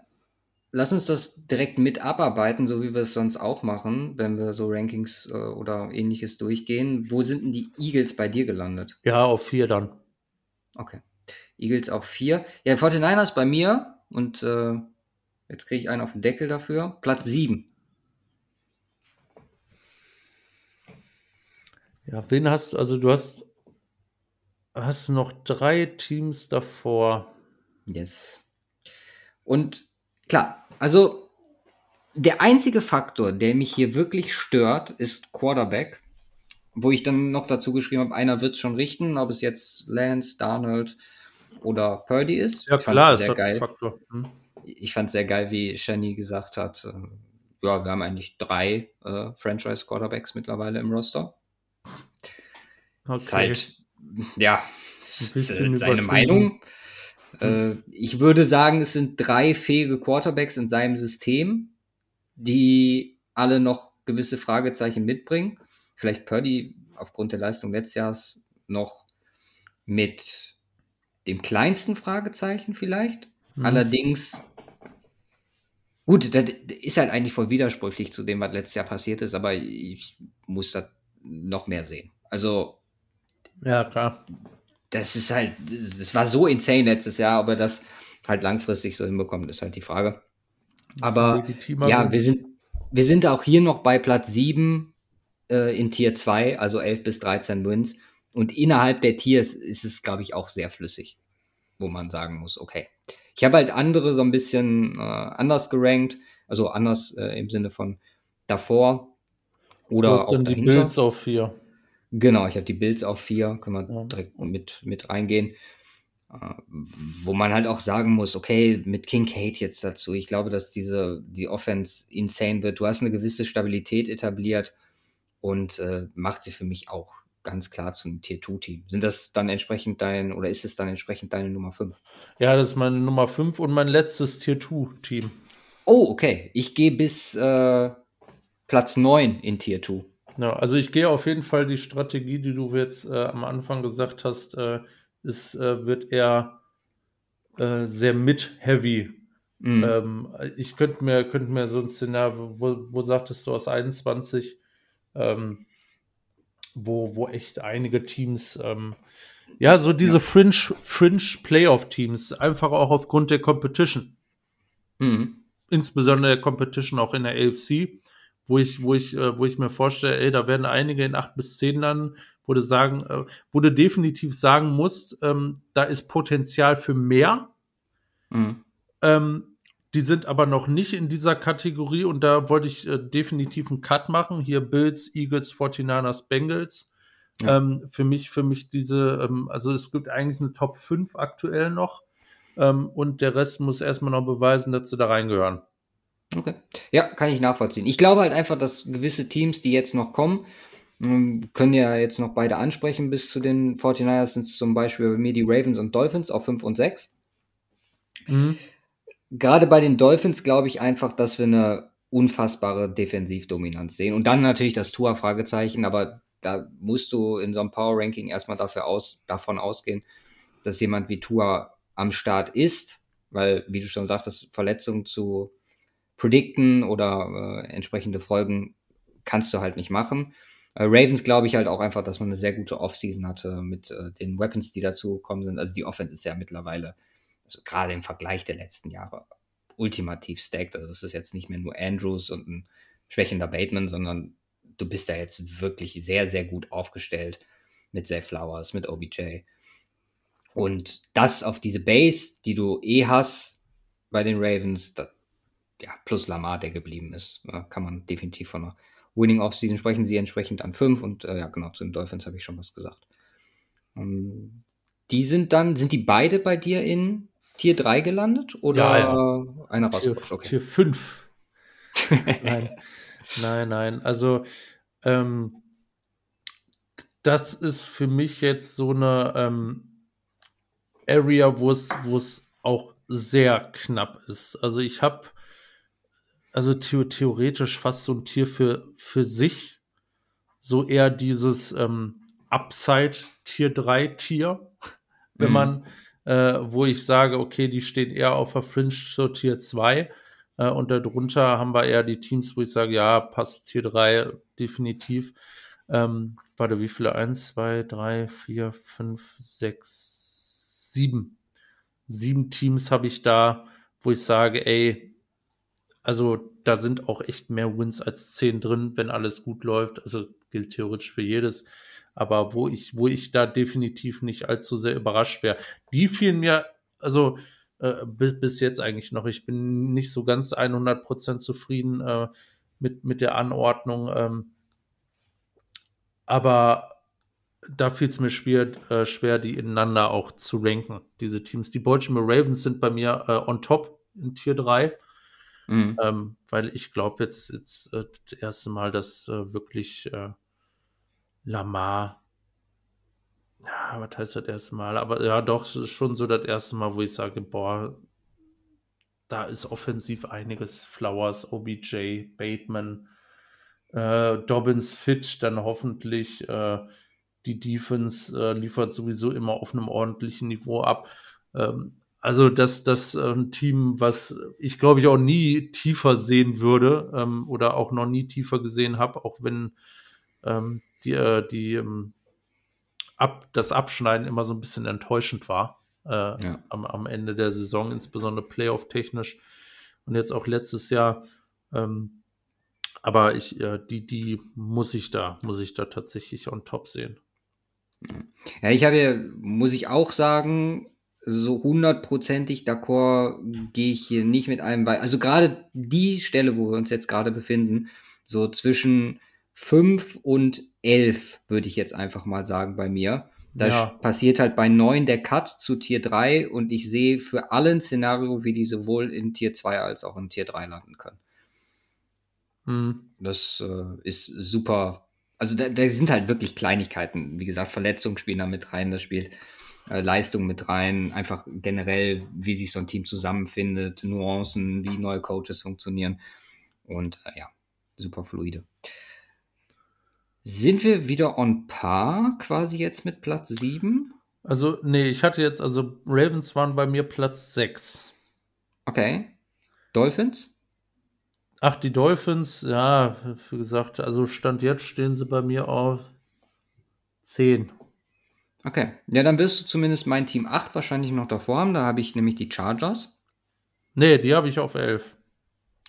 Speaker 2: Lass uns das direkt mit abarbeiten, so wie wir es sonst auch machen, wenn wir so Rankings äh, oder ähnliches durchgehen. Wo sind denn die Eagles bei dir gelandet?
Speaker 1: Ja, auf vier dann.
Speaker 2: Okay. Eagles auf vier. Ja, 49ers bei mir und äh, jetzt kriege ich einen auf den Deckel dafür. Platz sieben.
Speaker 1: Ja, wen hast du? Also du hast, hast noch drei Teams davor.
Speaker 2: Yes. Und klar, also der einzige Faktor, der mich hier wirklich stört, ist Quarterback. Wo ich dann noch dazu geschrieben habe, einer wird es schon richten, ob es jetzt Lance, Darnold oder Purdy ist.
Speaker 1: Ja, klar, ist sehr geil. Faktor. Hm.
Speaker 2: Ich fand es sehr geil, wie Shani gesagt hat. Äh, ja, wir haben eigentlich drei äh, Franchise-Quarterbacks mittlerweile im Roster. Okay. Ist halt, ja, ist seine Meinung. Äh, ich würde sagen, es sind drei fähige Quarterbacks in seinem System, die alle noch gewisse Fragezeichen mitbringen. Vielleicht Purdy aufgrund der Leistung letztes Jahres noch mit dem kleinsten Fragezeichen vielleicht. Mhm. Allerdings, gut, das ist halt eigentlich voll widersprüchlich zu dem, was letztes Jahr passiert ist, aber ich muss da noch mehr sehen. Also,
Speaker 1: ja, klar
Speaker 2: das ist halt, das war so insane letztes Jahr, aber das halt langfristig so hinbekommt, ist halt die Frage. Aber ja, wir sind, wir sind auch hier noch bei Platz 7 äh, in Tier 2, also 11 bis 13 Wins. Und innerhalb der Tiers ist es, glaube ich, auch sehr flüssig, wo man sagen muss, okay. Ich habe halt andere so ein bisschen äh, anders gerankt, also anders äh, im Sinne von davor oder
Speaker 1: hast auch dahinter. die Bills auf 4.
Speaker 2: Genau, ich habe die Builds auf vier, können wir ja. direkt mit, mit reingehen. Äh, wo man halt auch sagen muss, okay, mit King Kate jetzt dazu, ich glaube, dass diese, die Offense insane wird. Du hast eine gewisse Stabilität etabliert und äh, macht sie für mich auch ganz klar zum Tier 2-Team. Sind das dann entsprechend dein, oder ist es dann entsprechend deine Nummer 5?
Speaker 1: Ja, das ist meine Nummer 5 und mein letztes Tier 2-Team.
Speaker 2: Oh, okay. Ich gehe bis äh, Platz 9 in Tier 2.
Speaker 1: Ja, also ich gehe auf jeden Fall die Strategie, die du jetzt äh, am Anfang gesagt hast, äh, es äh, wird eher äh, sehr mit-heavy. Mhm. Ähm, ich könnte mir, könnt mir so ein Szenario, wo, wo sagtest du aus 21, ähm, wo, wo echt einige Teams, ähm, ja, so diese ja. Fringe, Fringe Playoff-Teams, einfach auch aufgrund der Competition. Mhm. Insbesondere der Competition auch in der AFC wo ich, wo ich, äh, wo ich mir vorstelle, ey, da werden einige in acht bis zehn landen, wo du sagen, äh, wo du definitiv sagen musst, ähm, da ist Potenzial für mehr. Mhm. Ähm, die sind aber noch nicht in dieser Kategorie und da wollte ich äh, definitiv einen Cut machen. Hier Bills, Eagles, 49ers, Bengals. Ja. Ähm, für mich, für mich diese, ähm, also es gibt eigentlich eine Top 5 aktuell noch. Ähm, und der Rest muss erstmal noch beweisen, dass sie da reingehören.
Speaker 2: Okay. Ja, kann ich nachvollziehen. Ich glaube halt einfach, dass gewisse Teams, die jetzt noch kommen, ähm, können ja jetzt noch beide ansprechen. Bis zu den 49ers sind zum Beispiel bei mir die Ravens und Dolphins auf 5 und 6. Mhm. Gerade bei den Dolphins glaube ich einfach, dass wir eine unfassbare Defensivdominanz sehen. Und dann natürlich das Tua-Fragezeichen, aber da musst du in so einem Power-Ranking erstmal dafür aus, davon ausgehen, dass jemand wie Tua am Start ist weil, wie du schon sagtest, Verletzungen zu predikten oder äh, entsprechende Folgen kannst du halt nicht machen. Äh, Ravens glaube ich halt auch einfach, dass man eine sehr gute Offseason hatte mit äh, den Weapons, die dazu gekommen sind. Also die Offense ist ja mittlerweile, also gerade im Vergleich der letzten Jahre, ultimativ stacked. Also es ist jetzt nicht mehr nur Andrews und ein schwächender Bateman, sondern du bist da jetzt wirklich sehr, sehr gut aufgestellt mit Zay Flowers, mit OBJ. Und das auf diese Base, die du eh hast bei den Ravens, das, ja, plus Lamar, der geblieben ist, kann man definitiv von einer Winning Offseason sprechen. Sie entsprechend an 5 und äh, ja, genau, zu den Dolphins habe ich schon was gesagt. Um, ähm, die sind dann, sind die beide bei dir in Tier 3 gelandet oder ja, ja. einer
Speaker 1: rausgerutscht? Okay. Tier 5. nein, nein, nein. Also, ähm, das ist für mich jetzt so eine ähm, Area, wo es auch sehr knapp ist. Also ich habe also the theoretisch fast so ein Tier für, für sich. So eher dieses ähm, Upside Tier 3 Tier, wenn mhm. man, äh, wo ich sage, okay, die stehen eher auf der Fringe zur Tier 2. Äh, und darunter haben wir eher die Teams, wo ich sage, ja, passt Tier 3 definitiv. Ähm, warte, wie viele? Eins, zwei, drei, vier, fünf, sechs, sieben. Sieben Teams habe ich da, wo ich sage, ey, also da sind auch echt mehr Wins als zehn drin, wenn alles gut läuft. Also gilt theoretisch für jedes. Aber wo ich, wo ich da definitiv nicht allzu sehr überrascht wäre, die fielen mir, also äh, bis, bis jetzt eigentlich noch. Ich bin nicht so ganz 100% zufrieden äh, mit, mit der Anordnung. Ähm, aber da fiel es mir schwer, äh, schwer, die ineinander auch zu ranken, diese Teams. Die Baltimore Ravens sind bei mir äh, on top in Tier 3. Mhm. Ähm, weil ich glaube jetzt, jetzt äh, das erste Mal, dass äh, wirklich äh, Lamar ja, was heißt das erste Mal? Aber ja, doch, es ist schon so das erste Mal, wo ich sage, boah, da ist offensiv einiges. Flowers, OBJ, Bateman, äh, Dobbins fit, dann hoffentlich äh, die Defense äh, liefert sowieso immer auf einem ordentlichen Niveau ab. Ähm, also das, das äh, ein Team, was ich glaube ich auch nie tiefer sehen würde ähm, oder auch noch nie tiefer gesehen habe, auch wenn ähm, die, äh, die ähm, ab, das Abschneiden immer so ein bisschen enttäuschend war äh, ja. am, am Ende der Saison, insbesondere Playoff-technisch und jetzt auch letztes Jahr. Ähm, aber ich, äh, die, die muss ich da, muss ich da tatsächlich on top sehen.
Speaker 2: Ja, ich habe, muss ich auch sagen, so hundertprozentig d'accord gehe ich hier nicht mit einem weiter. Also gerade die Stelle, wo wir uns jetzt gerade befinden, so zwischen 5 und 11, würde ich jetzt einfach mal sagen bei mir. Da ja. passiert halt bei 9 der Cut zu Tier 3 und ich sehe für alle ein Szenario, wie die sowohl in Tier 2 als auch in Tier 3 landen können. Hm. Das äh, ist super. Also da, da, sind halt wirklich Kleinigkeiten. Wie gesagt, Verletzungen spielen da mit rein, das spielt Leistung mit rein, einfach generell, wie sich so ein Team zusammenfindet, Nuancen, wie neue Coaches funktionieren. Und äh, ja, super fluide. Sind wir wieder on par quasi jetzt mit Platz 7?
Speaker 1: Also, nee, ich hatte jetzt, also Ravens waren bei mir Platz 6.
Speaker 2: Okay. Dolphins?
Speaker 1: Ach, die Dolphins, ja, wie gesagt, also Stand jetzt stehen sie bei mir auf 10.
Speaker 2: Okay. Ja, dann wirst du zumindest mein Team 8 wahrscheinlich noch davor haben. Da habe ich nämlich die Chargers.
Speaker 1: Nee, die habe ich auf 11.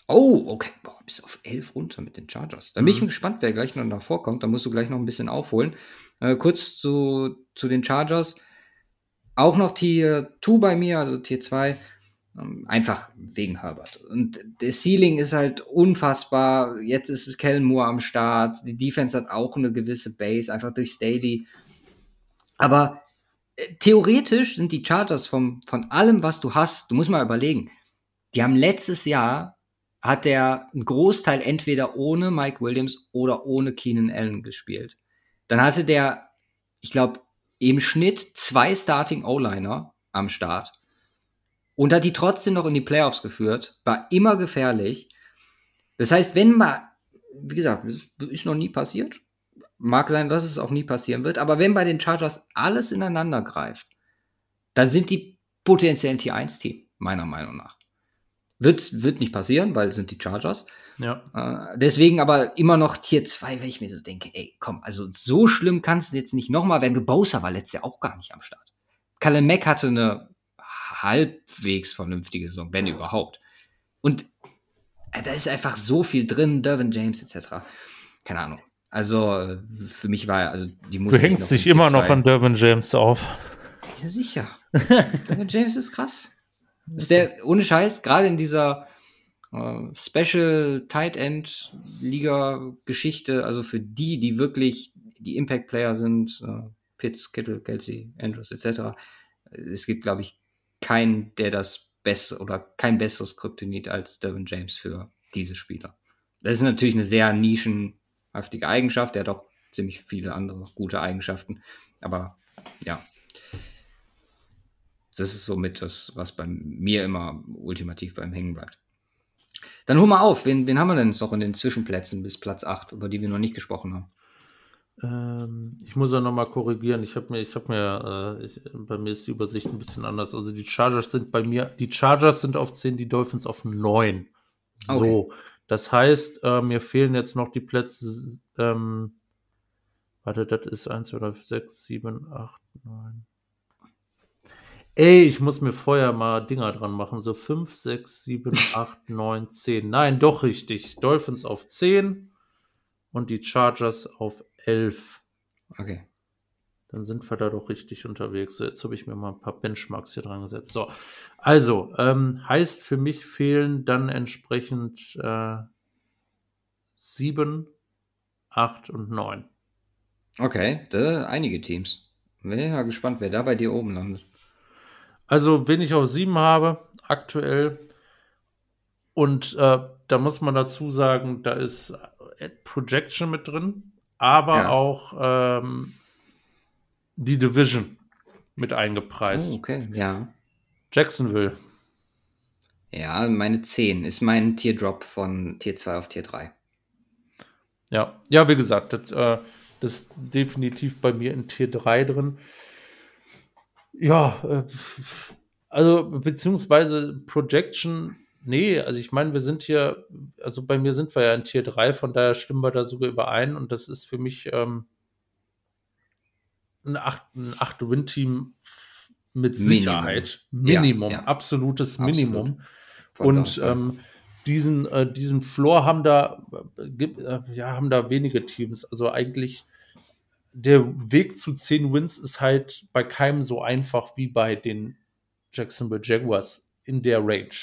Speaker 2: Oh, okay. Boah, bis auf 11 runter mit den Chargers. Da bin ich mhm. gespannt, wer gleich noch davor kommt. Da musst du gleich noch ein bisschen aufholen. Äh, kurz zu, zu den Chargers. Auch noch Tier 2 bei mir, also Tier 2. Ähm, einfach wegen Herbert. Und das Ceiling ist halt unfassbar. Jetzt ist Kellen Moore am Start. Die Defense hat auch eine gewisse Base, einfach durch Staley. Aber äh, theoretisch sind die Chargers vom, von allem, was du hast, du musst mal überlegen, die haben letztes Jahr hat er einen Großteil entweder ohne Mike Williams oder ohne Keenan Allen gespielt. Dann hatte der, ich glaube, im Schnitt zwei Starting O-Liner am Start und hat die trotzdem noch in die Playoffs geführt, war immer gefährlich. Das heißt, wenn mal, wie gesagt, ist noch nie passiert, mag sein, dass es auch nie passieren wird, aber wenn bei den Chargers alles ineinander greift, dann sind die potenziell ein Tier 1 Team. meiner Meinung nach. Wird, wird nicht passieren, weil es sind die Chargers.
Speaker 1: Ja.
Speaker 2: Äh, deswegen aber immer noch Tier 2, weil ich mir so denke, ey, komm, also so schlimm kannst du jetzt nicht nochmal werden. Bowser war letztes Jahr auch gar nicht am Start. Kalle Mack hatte eine halbwegs vernünftige Saison, wenn überhaupt. Und äh, da ist einfach so viel drin, Dervin James etc. Keine Ahnung. Also für mich war also die
Speaker 1: Musik. Du hängst dich immer noch an Dervin James auf.
Speaker 2: Ja, sicher. Dervin James ist krass. Ist der, ohne Scheiß, gerade in dieser äh, Special Tight End Liga Geschichte, also für die, die wirklich die Impact Player sind, äh, Pitts, Kittle, Kelsey, Andrews etc. Es gibt, glaube ich, keinen, der das beste oder kein besseres Kryptonit als Dervin James für diese Spieler. Das ist natürlich eine sehr nischenhaftige Eigenschaft. Der hat auch ziemlich viele andere gute Eigenschaften. Aber ja, das ist somit das, was bei mir immer ultimativ beim Hängen bleibt. Dann hol mal auf, wen, wen haben wir denn noch in den Zwischenplätzen bis Platz 8, über die wir noch nicht gesprochen haben?
Speaker 1: Ähm, ich muss ja nochmal korrigieren. Ich habe mir, ich habe mir, äh, ich, bei mir ist die Übersicht ein bisschen anders. Also die Chargers sind bei mir, die Chargers sind auf 10, die Dolphins auf 9. So. Okay. Das heißt, äh, mir fehlen jetzt noch die Plätze, ähm, warte, das ist 1, 2, 3, 6, 7, 8, 9. Ey, ich muss mir vorher mal Dinger dran machen. So 5, 6, 7, 8, 9, 10. Nein, doch richtig. Dolphins auf 10 und die Chargers auf 11.
Speaker 2: Okay.
Speaker 1: Dann sind wir da doch richtig unterwegs. So, jetzt habe ich mir mal ein paar Benchmarks hier dran gesetzt. So, also, ähm, heißt für mich fehlen dann entsprechend äh, 7, 8 und 9.
Speaker 2: Okay, da einige Teams. Bin ja gespannt, wer da bei dir oben landet.
Speaker 1: Also, wen ich auf 7 habe, aktuell. Und äh, da muss man dazu sagen, da ist Projection mit drin, aber ja. auch ähm, die Division mit eingepreist.
Speaker 2: Oh, okay, ja.
Speaker 1: Jacksonville.
Speaker 2: Ja, meine 10 ist mein Tierdrop von Tier 2 auf Tier 3.
Speaker 1: Ja, ja, wie gesagt, das, äh, das ist definitiv bei mir in Tier 3 drin. Ja, äh, also beziehungsweise Projection, nee, also ich meine, wir sind hier, also bei mir sind wir ja in Tier 3, von daher stimmen wir da sogar überein und das ist für mich ähm, ein 8-Win-Team mit Sicherheit. Minimum, ja, ja. absolutes Minimum. Und ähm, diesen, äh, diesen Floor haben da, äh, ja, haben da wenige Teams. Also eigentlich der Weg zu 10 Wins ist halt bei keinem so einfach wie bei den Jacksonville Jaguars in der Range.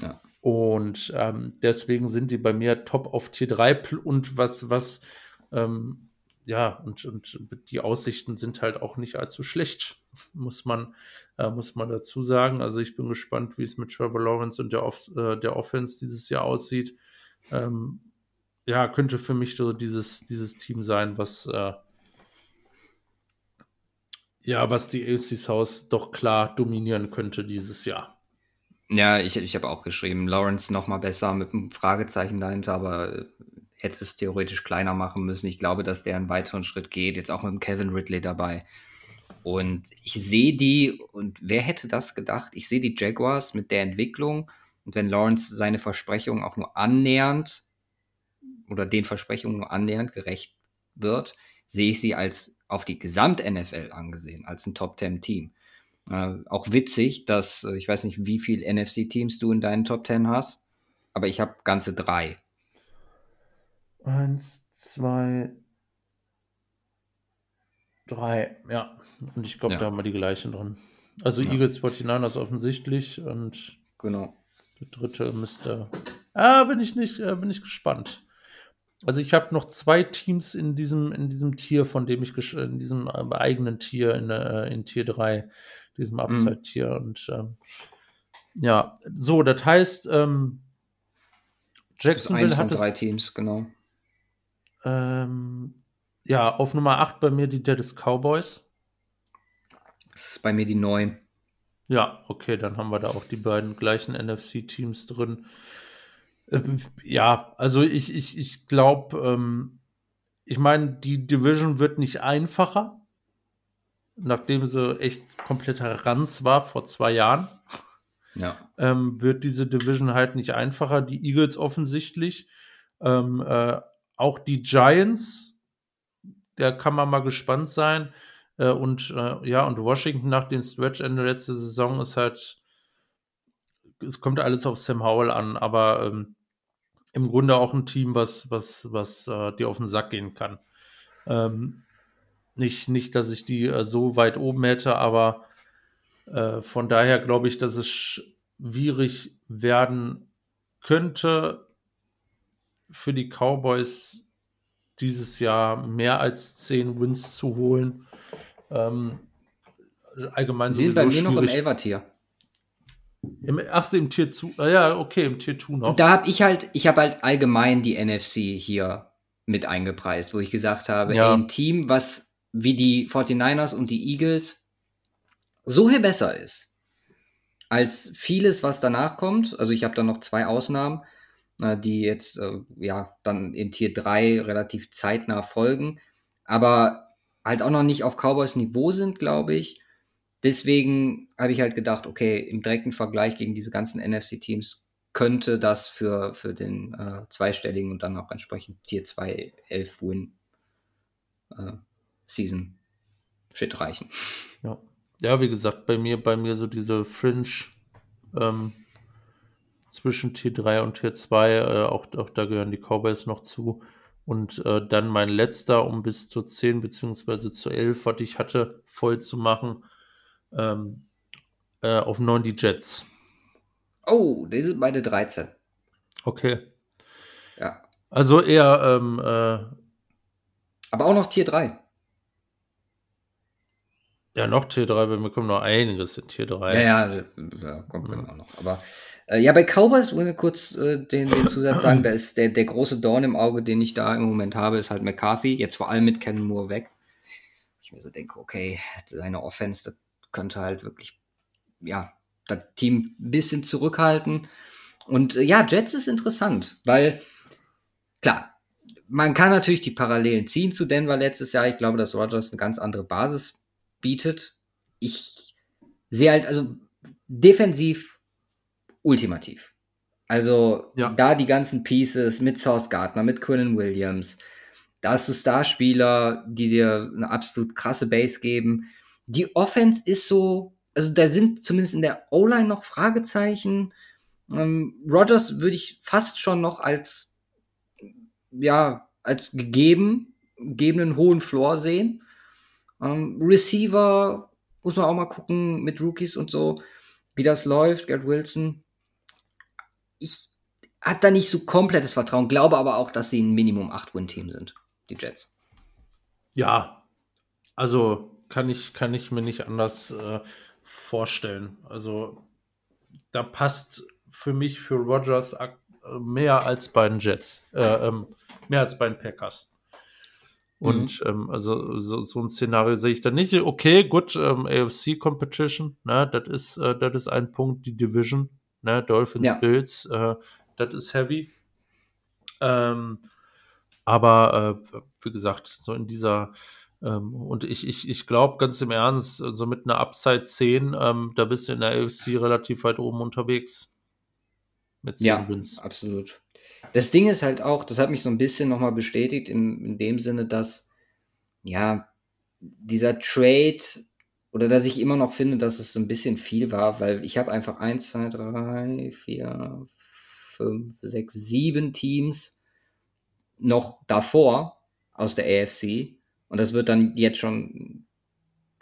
Speaker 1: Ja. Und ähm, deswegen sind die bei mir top auf Tier 3 und was, was, ähm, ja, und, und die Aussichten sind halt auch nicht allzu schlecht, muss man, äh, muss man dazu sagen. Also ich bin gespannt, wie es mit Trevor Lawrence und der, Off äh, der Offense dieses Jahr aussieht. Ähm, ja, könnte für mich so dieses, dieses Team sein, was äh, ja, was die AFC South doch klar dominieren könnte dieses Jahr.
Speaker 2: Ja, ich, ich habe auch geschrieben, Lawrence noch mal besser mit einem Fragezeichen dahinter, aber hätte es theoretisch kleiner machen müssen. Ich glaube, dass der einen weiteren Schritt geht, jetzt auch mit dem Kevin Ridley dabei. Und ich sehe die, und wer hätte das gedacht? Ich sehe die Jaguars mit der Entwicklung und wenn Lawrence seine Versprechungen auch nur annähernd oder den Versprechungen nur annähernd gerecht wird, sehe ich sie als auf die Gesamt-NFL angesehen, als ein Top-10-Team. Äh, auch witzig, dass äh, ich weiß nicht, wie viele NFC-Teams du in deinen Top 10 hast, aber ich habe ganze drei.
Speaker 1: Eins, zwei, drei, ja. Und ich glaube, ja. da haben wir die gleichen drin. Also ja. Eagles 49ers offensichtlich und
Speaker 2: genau.
Speaker 1: der dritte müsste. Ah, bin ich nicht, äh, bin ich gespannt. Also ich habe noch zwei Teams in diesem, in diesem Tier, von dem ich in diesem äh, eigenen Tier, in, äh, in Tier 3, diesem mhm. Upside-Tier. Mhm. Und ähm, ja, so, das heißt, ähm,
Speaker 2: Jacksonville das eins hat drei Teams, genau.
Speaker 1: Ähm, ja, auf Nummer 8 bei mir die Dallas Cowboys.
Speaker 2: Das ist bei mir die 9.
Speaker 1: Ja, okay, dann haben wir da auch die beiden gleichen NFC-Teams drin. Ähm, ja, also ich, ich, ich glaube, ähm, ich meine, die Division wird nicht einfacher, nachdem sie echt kompletter Ranz war vor zwei Jahren.
Speaker 2: Ja.
Speaker 1: ähm, wird diese Division halt nicht einfacher. Die Eagles offensichtlich. Ähm, äh, auch die Giants, da kann man mal gespannt sein. Äh, und äh, ja, und Washington nach dem Stretch Ende letzte Saison ist halt, es kommt alles auf Sam Howell an, aber ähm, im Grunde auch ein Team, was, was, was äh, dir auf den Sack gehen kann. Ähm, nicht, nicht, dass ich die äh, so weit oben hätte, aber äh, von daher glaube ich, dass es schwierig werden könnte für die Cowboys dieses Jahr mehr als zehn Wins zu holen. Ähm, allgemein
Speaker 2: Sie sind bei mir noch im Elfer-Tier.
Speaker 1: Im, ach, im Tier 2. Ah, ja, okay, im Tier 2 noch.
Speaker 2: Da habe ich halt, ich habe halt allgemein die NFC hier mit eingepreist, wo ich gesagt habe,
Speaker 1: Ja.
Speaker 2: ey, ein Team, was wie die 49ers und die Eagles so viel besser ist als vieles, was danach kommt. Also ich habe da noch zwei Ausnahmen, die jetzt äh, ja dann in Tier 3 relativ zeitnah folgen, aber halt auch noch nicht auf Cowboys Niveau sind, glaube ich. Deswegen habe ich halt gedacht, okay, im direkten Vergleich gegen diese ganzen NFC-Teams könnte das für, für den äh, zweistelligen und dann auch entsprechend Tier 2 11 Win äh, Season Shit reichen.
Speaker 1: Ja. ja, wie gesagt, bei mir, bei mir so diese Fringe ähm, zwischen Tier 3 und Tier 2, äh, auch, auch da gehören die Cowboys noch zu. Und äh, dann mein letzter, um bis zu 10 beziehungsweise zu 11, was ich hatte, voll zu machen, ähm, äh, auf 9 die Jets.
Speaker 2: Oh, die sind beide 13.
Speaker 1: Okay.
Speaker 2: Ja.
Speaker 1: Also eher, ähm, äh,
Speaker 2: Aber auch noch Tier 3.
Speaker 1: ja, noch Tier 3, bei mir kommt noch einiges in Tier 3.
Speaker 2: Ja, ja, ja kommt genau noch. Aber äh, ja, bei Cowboys, wollen wir kurz äh, den, den Zusatz sagen, da ist der, der große Dorn im Auge, den ich da im Moment habe, ist halt McCarthy. Jetzt vor allem mit Ken Moore weg. Ich mir so denke, okay, seine Offense, das könnte halt wirklich, ja, das Team ein bisschen zurückhalten. Und äh, ja, Jets ist interessant, weil, klar, man kann natürlich die Parallelen ziehen zu Denver letztes Jahr. Ich glaube, dass Rogers eine ganz andere Basis bietet. Ich sehe halt, also defensiv ultimativ. Also
Speaker 1: Ja.
Speaker 2: da die ganzen Pieces mit South Gardner, mit Quinnen Williams, da hast du Starspieler, die dir eine absolut krasse Base geben. Die Offense ist so, also da sind zumindest in der O-Line noch Fragezeichen. Ähm, Rogers würde ich fast schon noch als, ja, als gegeben, gegebenen hohen Floor sehen. Ähm, Receiver muss man auch mal gucken mit Rookies und so, wie das läuft. Gerd Wilson. Ich habe da nicht so komplettes Vertrauen, glaube aber auch, dass sie ein Minimum 8-Win-Team sind, die Jets.
Speaker 1: Ja, also kann ich, kann ich mir nicht anders äh, vorstellen. Also da passt für mich für Rogers äh, mehr als bei den Jets, äh, ähm, mehr als bei den Packers. Und ähm, also so, so ein Szenario sehe ich da nicht. Okay, gut, ähm, AFC Competition, ne, das ist, äh, das ist ein Punkt, die Division, ne, Dolphins,
Speaker 2: Ja.
Speaker 1: Bills, äh, das ist heavy. Ähm, aber äh, wie gesagt, so in dieser ähm, und ich, ich, ich glaube ganz im Ernst, so mit einer Upside 10, ähm, da bist du in der AFC relativ weit oben unterwegs. Mit 10
Speaker 2: Ja,
Speaker 1: Wins.
Speaker 2: absolut. Das Ding ist halt auch, das hat mich so ein bisschen nochmal bestätigt, in, in dem Sinne, dass, ja, dieser Trade oder dass ich immer noch finde, dass es so ein bisschen viel war, weil ich habe einfach 1, 2, 3, 4, 5, 6, 7 Teams noch davor aus der AFC und das wird dann jetzt schon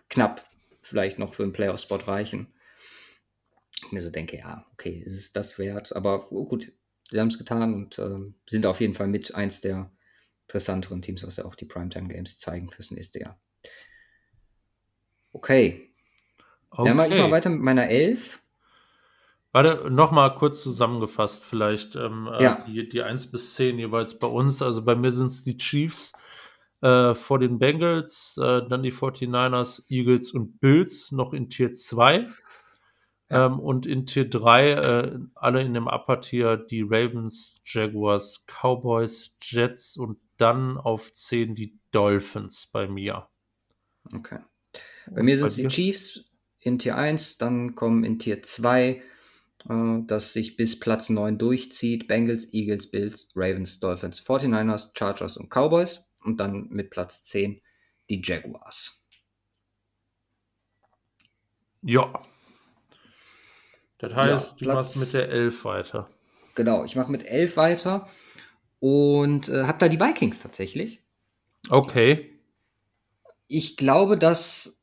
Speaker 2: knapp vielleicht noch für einen Playoff-Spot reichen. Ich mir so denke, ja, okay, ist es das wert? Aber oh, gut, sie haben es getan und ähm, sind auf jeden Fall mit eins der interessanteren Teams, was ja auch die Primetime-Games zeigen fürs nächste Jahr. Okay, dann mache ich mal weiter mit meiner Elf.
Speaker 1: Warte, nochmal kurz zusammengefasst, vielleicht ähm, äh,
Speaker 2: Ja.
Speaker 1: die, die 1 bis 10 jeweils bei uns. Also bei mir sind es die Chiefs äh, vor den Bengals, äh, dann die 49ers, Eagles und Bills noch in Tier 2.
Speaker 2: Ja.
Speaker 1: Ähm, und in Tier 3 äh, alle in dem Upper Tier die Ravens, Jaguars, Cowboys, Jets und dann auf 10 die Dolphins bei mir.
Speaker 2: Okay. Bei mir sind es die? Chiefs in Tier 1, dann kommen in Tier 2 äh, das sich bis Platz 9 durchzieht. Bengals, Eagles, Bills, Ravens, Dolphins, 49ers, Chargers und Cowboys. Und dann mit Platz 10 die Jaguars.
Speaker 1: Ja. Das heißt,
Speaker 2: Ja,
Speaker 1: du machst mit der 11 weiter.
Speaker 2: Genau, ich mache mit 11 weiter und äh, habe da die Vikings tatsächlich.
Speaker 1: Okay.
Speaker 2: Ich glaube, dass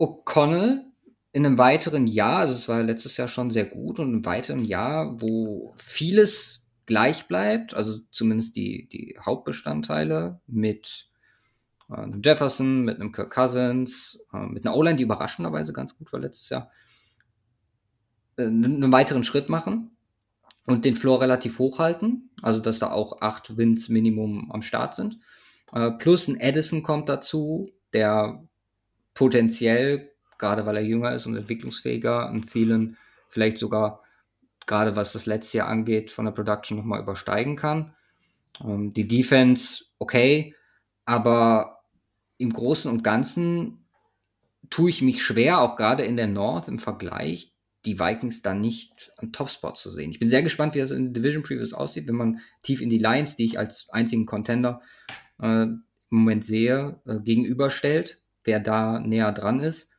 Speaker 2: O'Connell in einem weiteren Jahr, also es war letztes Jahr schon sehr gut und im weiteren Jahr, wo vieles gleich bleibt, also zumindest die, die Hauptbestandteile mit äh, einem Jefferson, mit einem Kirk Cousins, äh, mit einer O-Line, die überraschenderweise ganz gut war letztes Jahr, einen weiteren Schritt machen und den Floor relativ hoch halten, also dass da auch acht Wins Minimum am Start sind. Äh, plus ein Edison kommt dazu, der potenziell, gerade weil er jünger ist und entwicklungsfähiger, in vielen vielleicht sogar, gerade was das letzte Jahr angeht, von der Production nochmal übersteigen kann. Ähm, die Defense, okay, aber im Großen und Ganzen tue ich mich schwer, auch gerade in der North im Vergleich, die Vikings da nicht am Topspot zu sehen. Ich bin sehr gespannt, wie das in Division Previews aussieht, wenn man tief in die Lions, die ich als einzigen Contender äh, im Moment sehe, äh, gegenüberstellt, wer da näher dran ist.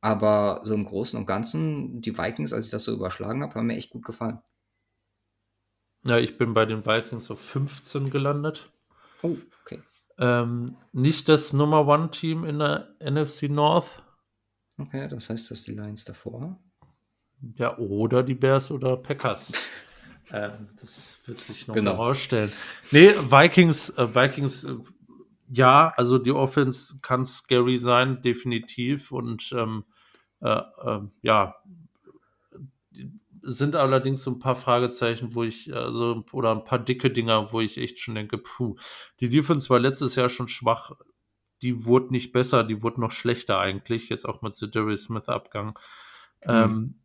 Speaker 2: Aber so im Großen und Ganzen, die Vikings, als ich das so überschlagen habe, haben mir echt gut gefallen.
Speaker 1: Ja, ich bin bei den Vikings auf 15 gelandet.
Speaker 2: Oh, okay.
Speaker 1: Ähm, nicht das Nummer One-Team in der NFC North.
Speaker 2: Okay, das heißt, dass die Lions davor.
Speaker 1: Ja, oder die Bears oder Packers. ähm, das wird sich noch
Speaker 2: Genau.
Speaker 1: herausstellen. Nee, Vikings, äh, Vikings, äh, ja, also die Offense kann scary sein, definitiv. Und ähm, äh, äh, ja, sind allerdings so ein paar Fragezeichen, wo ich, also, oder ein paar dicke Dinger, wo ich echt schon denke, puh, die Defense war letztes Jahr schon schwach. Die wurde nicht besser, die wurde noch schlechter eigentlich, jetzt auch mit der Darius Smith-Abgang. Ähm,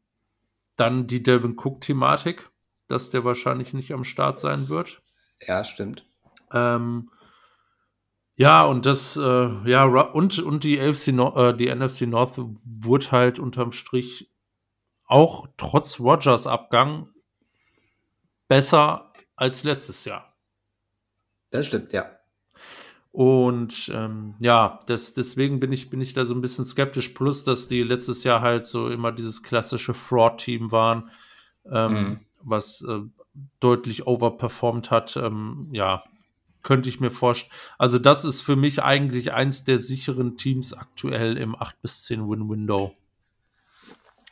Speaker 1: dann die Delvin Cook-Thematik, dass der wahrscheinlich nicht am Start sein wird.
Speaker 2: Ja, stimmt.
Speaker 1: Ähm, ja, und das, äh, ja, und, und die, AFC Nor äh, die NFC North wurde halt unterm Strich auch trotz Rogers Abgang besser als letztes Jahr.
Speaker 2: Das stimmt, ja.
Speaker 1: Und ähm, ja, das, deswegen bin ich, bin ich da so ein bisschen skeptisch. Plus, dass die letztes Jahr halt so immer dieses klassische Fraud-Team waren, ähm,
Speaker 2: Mhm.
Speaker 1: was äh, deutlich overperformed hat. Ähm, ja, könnte ich mir vorstellen. Also, das ist für mich eigentlich eins der sicheren Teams aktuell im 8 bis 10 Win-Window.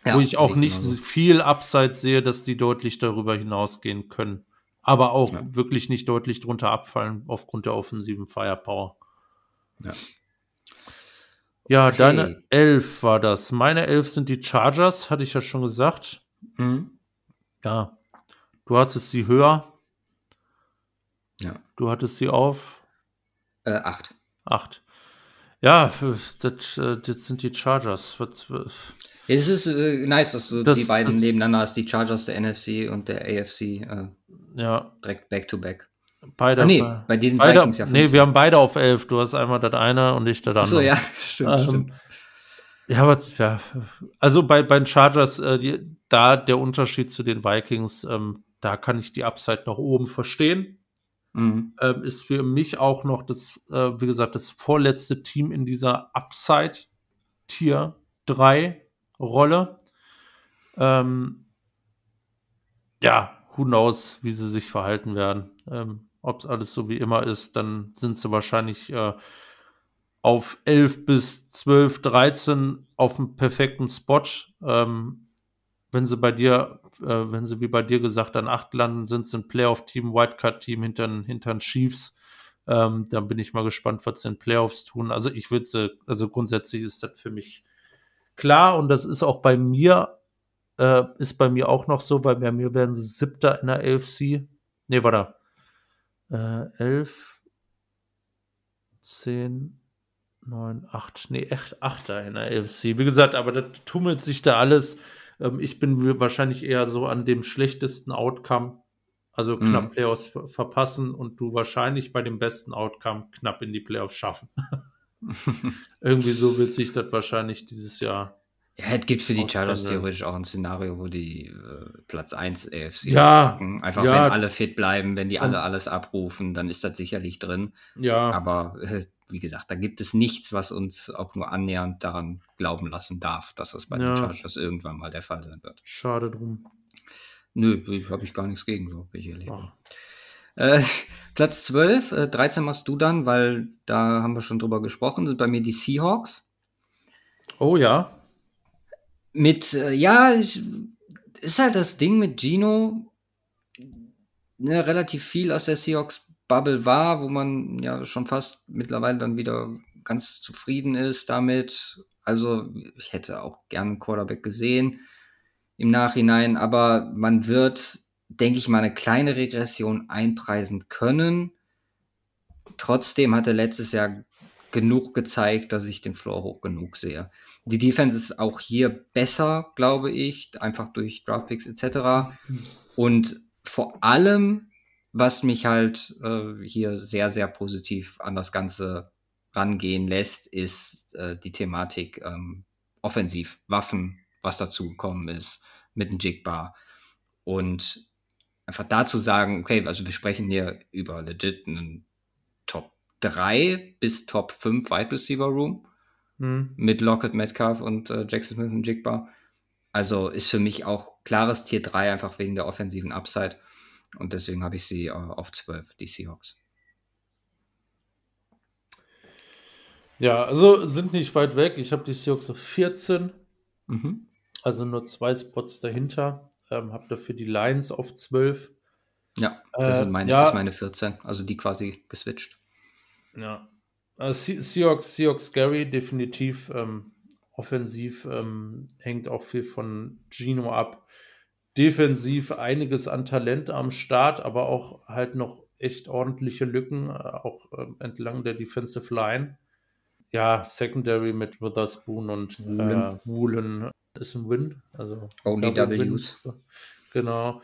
Speaker 2: ja
Speaker 1: wo ich auch nicht
Speaker 2: genauso.
Speaker 1: viel Upside sehe, dass die deutlich darüber hinausgehen können. Aber auch
Speaker 2: Ja.
Speaker 1: wirklich nicht deutlich drunter abfallen aufgrund der offensiven Firepower.
Speaker 2: Ja.
Speaker 1: Ja,
Speaker 2: Okay.
Speaker 1: deine Elf war das. Meine Elf sind die Chargers, hatte ich ja schon gesagt.
Speaker 2: Mhm.
Speaker 1: Ja, du hattest sie höher.
Speaker 2: Ja.
Speaker 1: Du hattest sie auf
Speaker 2: Äh, acht.
Speaker 1: acht. Ja, das, äh, das sind die Chargers. Was,
Speaker 2: Es ist äh, nice, dass du
Speaker 1: Das-
Speaker 2: die beiden
Speaker 1: das-
Speaker 2: nebeneinander hast, die Chargers der NFC und der AFC äh,
Speaker 1: ja,
Speaker 2: direkt back to back.
Speaker 1: beide.
Speaker 2: Ah, nee, bei diesen
Speaker 1: beide
Speaker 2: Vikings ja
Speaker 1: nee,
Speaker 2: 15.
Speaker 1: wir haben beide auf elf. Du hast einmal das eine und ich das andere.
Speaker 2: Achso, ja, stimmt,
Speaker 1: Ähm,
Speaker 2: stimmt.
Speaker 1: Ja, was, ja. Also bei, bei den Chargers, äh, die, da der Unterschied zu den Vikings, ähm, da kann ich die Upside nach oben verstehen.
Speaker 2: Mhm.
Speaker 1: Ähm, ist für mich auch noch das, äh, wie gesagt, das vorletzte Team in dieser Upside Tier 3 Rolle. Ähm, ja, who knows, wie sie sich verhalten werden. Ähm, Ob es alles so wie immer ist, dann sind sie wahrscheinlich äh, auf 11 bis 12, 13 auf dem perfekten Spot. Ähm, wenn sie bei dir, äh, wenn sie wie bei dir gesagt an 8 landen, sind sie ein Playoff-Team, Wildcard-Team hinter den Chiefs. Ähm, dann bin ich mal gespannt, was sie in Playoffs tun. Also ich würde sie, also grundsätzlich ist das für mich klar und das ist auch bei mir, äh, ist bei mir auch noch so, weil bei mir werden sie siebter in der AFC. Nee, warte. Äh, 11, 10, 9, 8, nee, echt 8 in der AFC. Wie gesagt, aber das tummelt sich da alles. Ähm, ich bin wahrscheinlich eher so an dem schlechtesten Outcome, also knapp
Speaker 2: Mhm.
Speaker 1: Playoffs ver- verpassen und du wahrscheinlich bei dem besten Outcome knapp in die Playoffs schaffen. Irgendwie so wird sich das wahrscheinlich dieses Jahr
Speaker 2: Ja, es gibt für die Chargers theoretisch auch ein Szenario, wo die äh, Platz 1 AFC
Speaker 1: Ja,
Speaker 2: packen. Einfach
Speaker 1: ja.
Speaker 2: wenn alle fit bleiben, wenn die
Speaker 1: Von-
Speaker 2: alle alles abrufen, dann ist das sicherlich drin.
Speaker 1: Ja,
Speaker 2: Aber äh, wie gesagt, da gibt es nichts, was uns auch nur annähernd daran glauben lassen darf, dass das bei
Speaker 1: Ja.
Speaker 2: den Chargers irgendwann mal der Fall sein wird.
Speaker 1: schade drum.
Speaker 2: Nö, habe ich gar nichts gegen, so bin ich ehrlich. Äh, Platz 12, äh, 13 machst du dann, weil da haben wir schon drüber gesprochen, sind bei mir die Seahawks.
Speaker 1: Oh ja.
Speaker 2: Mit, äh, ja, ich, ist halt das Ding mit Gino, ne, relativ viel aus der Seahawks-Bubble war, wo man ja schon fast mittlerweile dann wieder ganz zufrieden ist damit. Also, ich hätte auch gerne einen Quarterback gesehen im Nachhinein, aber man wird, denke ich mal, eine kleine Regression einpreisen können. Trotzdem hat er letztes Jahr genug gezeigt, dass ich den Floor hoch genug sehe. Die Defense ist auch hier besser, glaube ich, einfach durch Draftpicks etc. Und vor allem, was mich halt äh, hier sehr, sehr positiv an das Ganze rangehen lässt, ist äh, die Thematik ähm, offensiv, Waffen, was dazu gekommen ist mit dem Jigbar. Und einfach dazu sagen, okay, also wir sprechen hier über legit einen Top 3 bis Top 5 Wide Receiver Room
Speaker 1: Hm.
Speaker 2: mit Lockett, Metcalf und äh, Jackson Smith und Jigba. Also ist für mich auch klares Tier 3, einfach wegen der offensiven Upside. Und deswegen habe ich sie äh, auf 12, die Seahawks.
Speaker 1: Ja, also sind nicht weit weg. Ich habe die Seahawks auf 14,
Speaker 2: Mhm.
Speaker 1: also nur zwei Spots dahinter. Ähm, habe dafür die Lions auf 12.
Speaker 2: Ja, das
Speaker 1: Äh,
Speaker 2: sind meine,
Speaker 1: ja.
Speaker 2: ist meine 14, also die quasi geswitcht.
Speaker 1: Ja. Äh, Se- Seahawks, Seahawks Gary, definitiv ähm, offensiv ähm, hängt auch viel von Gino ab. Defensiv einiges an Talent am Start, aber auch halt noch echt ordentliche Lücken, äh, auch ähm, entlang der Defensive Line. Ja, Secondary mit Witherspoon und
Speaker 2: Woolen.
Speaker 1: äh, Woolen ist ein Win. Also
Speaker 2: Only. Ws.
Speaker 1: Genau.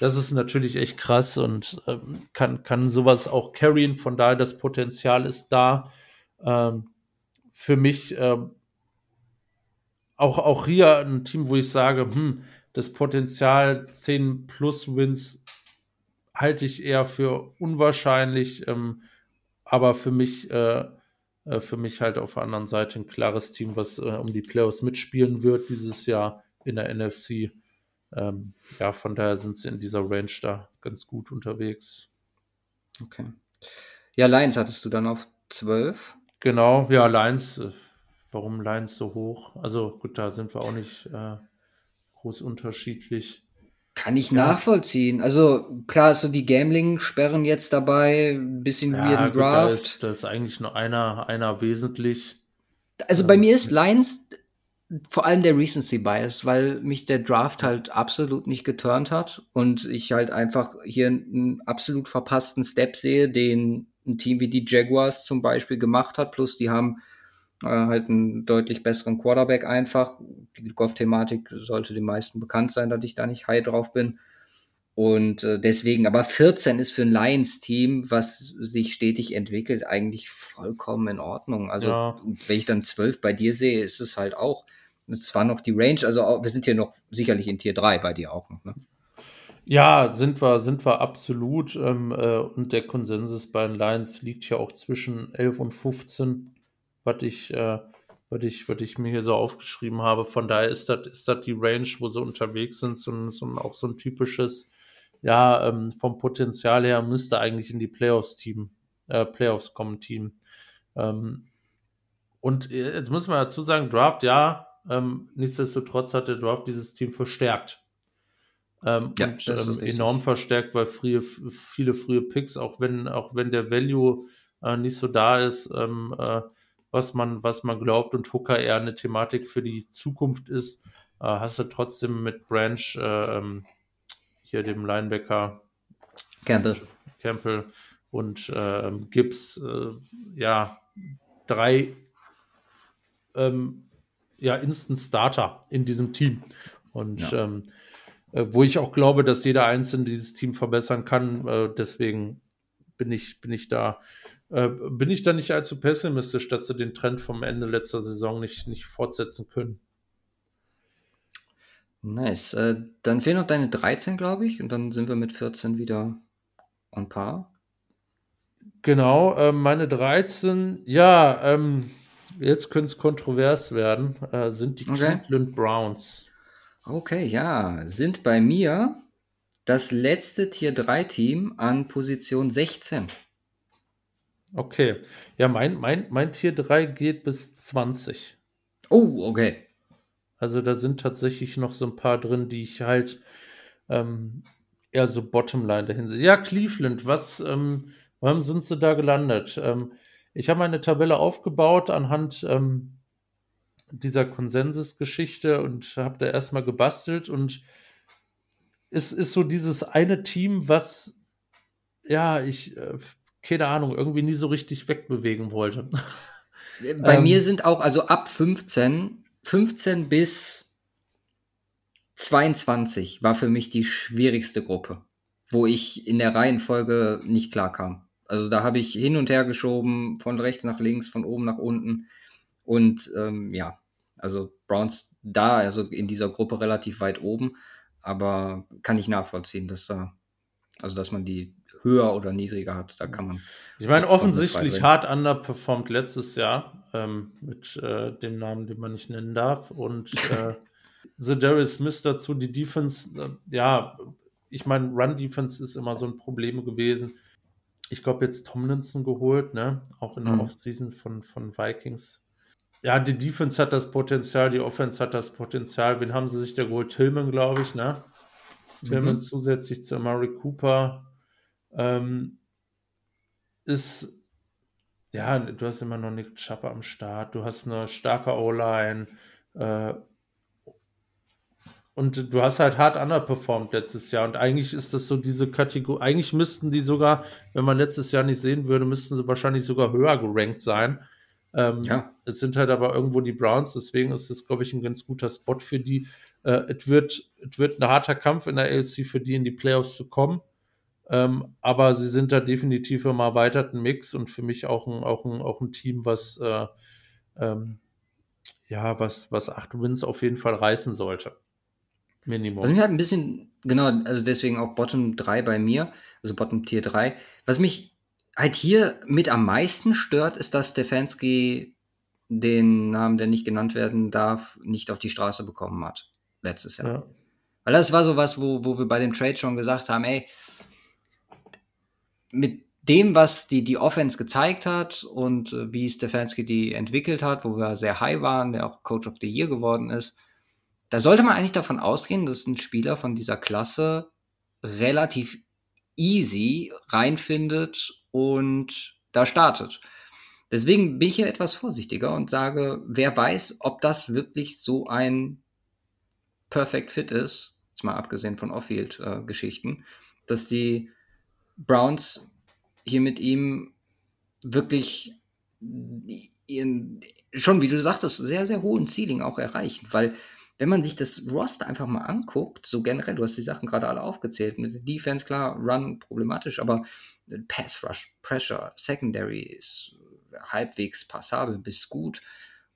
Speaker 1: Das ist natürlich echt krass und ähm, kann, kann sowas auch carryen. Von daher, das Potenzial ist da. Ähm, für mich ähm, auch, auch hier ein Team, wo ich sage, hm, das Potenzial 10 plus Wins halte ich eher für unwahrscheinlich, ähm, aber für mich, äh, äh, für mich halt auf der anderen Seite ein klares Team, was äh, um die Playoffs mitspielen wird dieses Jahr in der NFC. Ähm, ja, von daher sind sie in dieser Range da ganz gut unterwegs.
Speaker 2: Okay. Ja, Lions hattest du dann auf 12.
Speaker 1: Genau, ja, Lions, äh, warum Lions so hoch? Also gut, da sind wir auch nicht äh, groß unterschiedlich.
Speaker 2: Kann ich
Speaker 1: Ja.
Speaker 2: nachvollziehen. Also klar ist so die Gambling-Sperren jetzt dabei, ein bisschen
Speaker 1: Ja,
Speaker 2: weirden
Speaker 1: gut, da
Speaker 2: Draft.
Speaker 1: ist, da ist eigentlich nur einer, einer wesentlich.
Speaker 2: Also
Speaker 1: Ja.
Speaker 2: bei mir ist Lions vor allem der Recency Bias, weil mich der Draft halt absolut nicht geturnt hat und ich halt einfach hier einen absolut verpassten Step sehe, den ein Team wie die Jaguars zum Beispiel gemacht hat. Plus die haben äh, halt einen deutlich besseren Quarterback einfach. Die Goff-Thematik sollte den meisten bekannt sein, dass ich da nicht high drauf bin. Und äh, deswegen, aber 14 ist für ein Lions-Team, was sich stetig entwickelt, eigentlich vollkommen in Ordnung. Also,
Speaker 1: Ja.
Speaker 2: wenn ich dann 12 bei dir sehe, ist es halt auch. Es zwar noch die Range, also auch, wir sind hier noch sicherlich in Tier 3 bei dir auch noch. Ne?
Speaker 1: Ja, sind wir, sind wir absolut. Ähm, äh, und der Konsensus bei den Lions liegt ja auch zwischen 11 und 15, was ich, äh, was ich, was ich mir hier so aufgeschrieben habe. Von daher ist das, ist das die Range, wo sie unterwegs sind, so so auch so ein typisches, ja, ähm, vom Potenzial her müsste eigentlich in die Playoffs-Team, äh, Playoffs kommen, Team. Ähm, und äh, jetzt muss man dazu sagen, Draft, ja, ähm, nichtsdestotrotz hat der Draft dieses Team verstärkt. Ähm,
Speaker 2: Ja,
Speaker 1: und ähm, enorm verstärkt, weil frühe, viele frühe Picks, auch wenn, auch wenn der Value äh, nicht so da ist, ähm, äh, was man, was man glaubt und Hooker eher eine Thematik für die Zukunft ist, äh, hast du trotzdem mit Branch, äh, ähm, hier dem Linebacker
Speaker 2: Campbell.
Speaker 1: Campbell und ähm, Gibbs, äh, ja, drei ähm, ja, Instant Starter in diesem Team. Und
Speaker 2: Ja.
Speaker 1: ähm, äh, wo ich auch glaube, dass jeder Einzelne dieses Team verbessern kann. Äh, deswegen bin ich, bin ich da, äh, bin ich da nicht allzu pessimistisch, dass sie den Trend vom Ende letzter Saison nicht, nicht fortsetzen können.
Speaker 2: Nice. Äh, dann fehlen noch deine 13, glaube ich, und dann sind wir mit 14 wieder on par.
Speaker 1: Genau, äh, meine 13, ja, ähm, jetzt könnte es kontrovers werden, äh, sind die
Speaker 2: Okay.
Speaker 1: Cleveland Browns.
Speaker 2: Okay, ja, sind bei mir das letzte Tier 3 Team an Position 16.
Speaker 1: Okay, ja, mein, mein, mein Tier 3 geht bis 20.
Speaker 2: Oh, okay.
Speaker 1: Also da sind tatsächlich noch so ein paar drin, die ich halt ähm, eher so Bottomline dahin sehe. Ja, Cleveland, was, ähm, warum sind sie da gelandet? Ähm, ich habe eine Tabelle aufgebaut anhand ähm, dieser Konsensusgeschichte und habe da erstmal gebastelt und es ist so dieses eine Team, was, ja, ich, äh, keine Ahnung, irgendwie nie so richtig wegbewegen wollte.
Speaker 2: Bei
Speaker 1: Ähm.
Speaker 2: mir sind auch, also ab 15, 15 bis 22 war für mich die schwierigste Gruppe, wo ich in der Reihenfolge nicht klar kam. Also da habe ich hin und her geschoben, von rechts nach links, von oben nach unten. Und ähm, ja, also Browns da, also in dieser Gruppe relativ weit oben, aber kann ich nachvollziehen, dass da, also dass man die höher oder niedriger hat, da kann man.
Speaker 1: Ich meine, offensichtlich hart underperformed letztes Jahr ähm, mit äh, dem Namen, den man nicht nennen darf. Und äh, The Darius Smith dazu, die Defense, äh, ja, ich meine, Run-Defense ist immer so ein Problem gewesen. Ich glaube, jetzt Tomlinson geholt, ne? Auch in der
Speaker 2: Mhm.
Speaker 1: Offseason von, von Vikings. Ja, die Defense hat das Potenzial, die Offense hat das Potenzial. Wen haben sie sich da geholt? Tillman, glaube ich, ne? Tillman
Speaker 2: Mhm.
Speaker 1: zusätzlich zu Amari Cooper. Ähm, ist, ja, du hast immer noch Nick Chubb am Start, du hast eine starke O-Line äh, und du hast halt hart underperformed letztes Jahr und eigentlich ist das so diese Kategorie, eigentlich müssten die sogar, wenn man letztes Jahr nicht sehen würde, müssten sie wahrscheinlich sogar höher gerankt sein. Ähm,
Speaker 2: Ja.
Speaker 1: Es sind halt aber irgendwo die Browns, deswegen ist das, glaube ich, ein ganz guter Spot für die. Äh, Es wird, es wird ein harter Kampf in der AFC für die, in die Playoffs zu kommen. Ähm, aber sie sind da definitiv im erweiterten Mix und für mich auch ein, auch ein, auch ein Team, was, äh, ähm, ja, was, was acht Wins auf jeden Fall reißen sollte. Minimum.
Speaker 2: Was mich halt ein bisschen, genau, also deswegen auch Bottom 3 bei mir, also Bottom Tier 3. Was mich halt hier mit am meisten stört, ist, dass Stefanski den Namen, der nicht genannt werden darf, nicht auf die Straße bekommen hat. Letztes Jahr.
Speaker 1: ja.
Speaker 2: Weil das war sowas, wo, wo wir bei dem Trade schon gesagt haben, ey, mit dem, was die, die Offense gezeigt hat und äh, wie Stefanski die entwickelt hat, wo wir sehr high waren, der auch Coach of the Year geworden ist, da sollte man eigentlich davon ausgehen, dass ein Spieler von dieser Klasse relativ easy reinfindet und da startet. Deswegen bin ich hier etwas vorsichtiger und sage, wer weiß, ob das wirklich so ein Perfect Fit ist, jetzt mal abgesehen von Off-Field-Geschichten, dass die Browns hier mit ihm wirklich ihren, schon wie du sagtest, sehr, sehr hohen Ceiling auch erreichen, weil wenn man sich das Roster einfach mal anguckt, so generell, du hast die Sachen gerade alle aufgezählt, mit Defense, klar, Run problematisch, aber Pass Rush, Pressure, Secondary ist halbwegs passabel bis gut.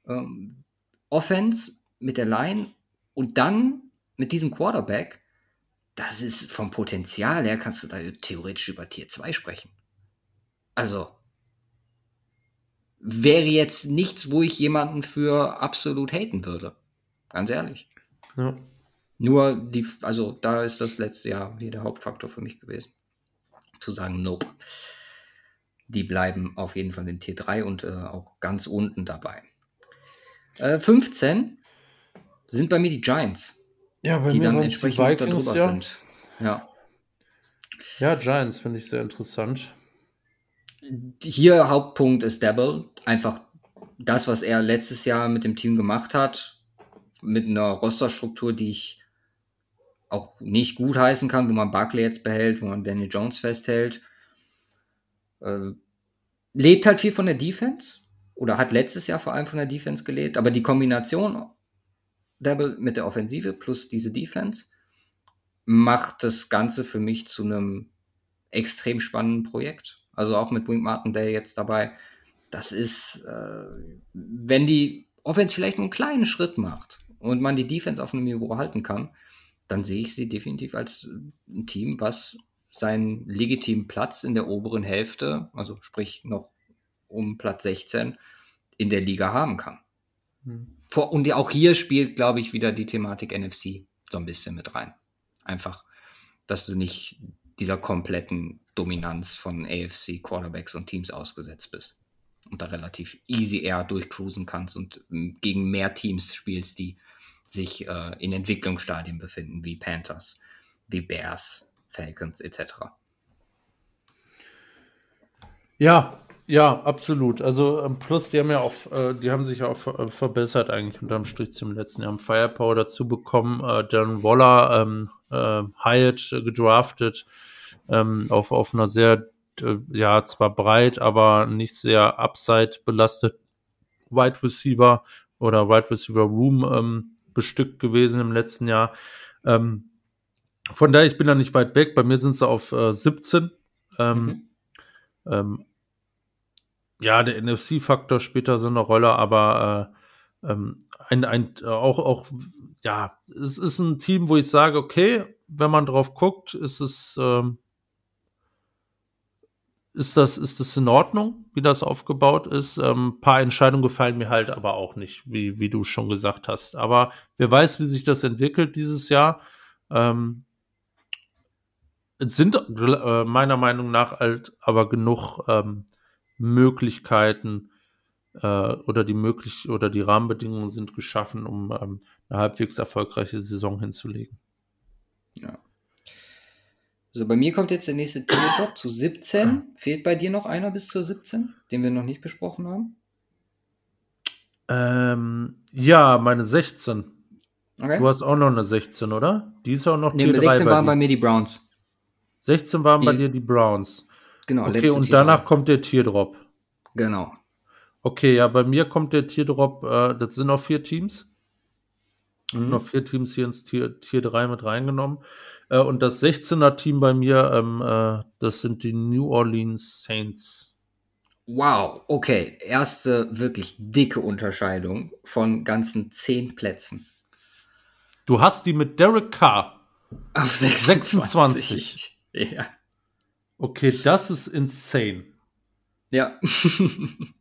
Speaker 2: Ähm, Offense mit der Line und dann mit diesem Quarterback, das ist vom Potenzial her, kannst du da theoretisch über Tier 2 sprechen. Also, wäre jetzt nichts, wo ich jemanden für absolut haten würde. Ganz ehrlich.
Speaker 1: Ja.
Speaker 2: Nur die, also da ist das letzte Jahr hier der Hauptfaktor für mich gewesen. Zu sagen, nope. Die bleiben auf jeden Fall in Tier 3 und äh, auch ganz unten dabei. Äh, 15 sind bei mir die Giants,
Speaker 1: Ja, bei
Speaker 2: die
Speaker 1: mir
Speaker 2: dann
Speaker 1: es die
Speaker 2: entsprechend
Speaker 1: Vikings,
Speaker 2: darüber
Speaker 1: ja.
Speaker 2: sind. Ja.
Speaker 1: Ja, Giants finde ich sehr interessant.
Speaker 2: Hier Hauptpunkt ist Dabble. Einfach das, was er letztes Jahr mit dem Team gemacht hat, mit einer Rosterstruktur, die ich auch nicht gut heißen kann, wo man Barkley jetzt behält, wo man Daniel Jones festhält. Äh, lebt halt viel von der Defense oder hat letztes Jahr vor allem von der Defense gelebt, aber die Kombination Dabble mit der Offensive plus diese Defense macht das Ganze für mich zu einem extrem spannenden Projekt. Also auch mit Wink Martindale jetzt dabei. Das ist, äh, wenn die Offense vielleicht nur einen kleinen Schritt macht und man die Defense auf einem Niveau halten kann, dann sehe ich sie definitiv als ein Team, was seinen legitimen Platz in der oberen Hälfte, also sprich noch um Platz 16, in der Liga haben kann. Mhm. Und auch hier spielt, glaube ich, wieder die Thematik NFC so ein bisschen mit rein. Einfach, dass du nicht dieser kompletten Dominanz von AFC Quarterbacks und Teams ausgesetzt bist und da relativ easy eher durchcruisen kannst und ähm, gegen mehr Teams spielst, die sich äh, in Entwicklungsstadien befinden, wie Panthers, wie Bears, Falcons etc.
Speaker 1: Ja, ja, absolut. Also ähm, plus, die haben ja auch, äh, die haben sich ja auch äh, verbessert eigentlich unterm Strich zum letzten Jahr. Haben Firepower dazu bekommen. Äh, Darren Waller, ähm, äh, Hyatt gedraftet ähm, auf, auf einer sehr, äh, ja, zwar breit, aber nicht sehr upside belastet Wide Receiver oder Wide Receiver Room ähm, bestückt gewesen im letzten Jahr. Ähm, von daher, ich bin da nicht weit weg. Bei mir sind sie auf äh, 17. Ähm, mhm. ähm, ja, der NFC-Faktor spielt da so eine Rolle, aber äh, ähm, ein, ein, auch, auch, ja, es ist ein Team, wo ich sage, okay, wenn man drauf guckt, ist es, ähm, ist das, ist das in Ordnung, wie das aufgebaut ist? Ähm, ein paar Entscheidungen gefallen mir halt aber auch nicht, wie, wie du schon gesagt hast. Aber wer weiß, wie sich das entwickelt dieses Jahr. Ähm, es sind äh, meiner Meinung nach halt aber genug ähm, Möglichkeiten äh, oder die möglich oder die Rahmenbedingungen sind geschaffen, um ähm, eine halbwegs erfolgreiche Saison hinzulegen.
Speaker 2: Ja. So, bei mir kommt jetzt der nächste Teleport zu 17. Fehlt bei dir noch einer bis zur 17, den wir noch nicht besprochen haben?
Speaker 1: Ähm, ja, meine 16. Okay. Du hast auch noch eine 16, oder? Die ist auch noch
Speaker 2: nee, Tier 16 waren bei mir die Browns.
Speaker 1: 16 waren die, bei dir die Browns. Genau, Okay, und danach kommt der Teardrop.
Speaker 2: Genau.
Speaker 1: Okay, ja, bei mir kommt der Teardrop, äh, das sind noch vier Teams. Mhm. Noch vier Teams hier ins Tier, Tier 3 mit reingenommen. Äh, und das 16er Team bei mir, ähm, äh, das sind die New Orleans Saints.
Speaker 2: Wow, okay. Erste wirklich dicke Unterscheidung von ganzen zehn Plätzen.
Speaker 1: Du hast die mit Derek Carr.
Speaker 2: Auf 26. 26. Ja.
Speaker 1: Okay, das ist insane.
Speaker 2: Ja.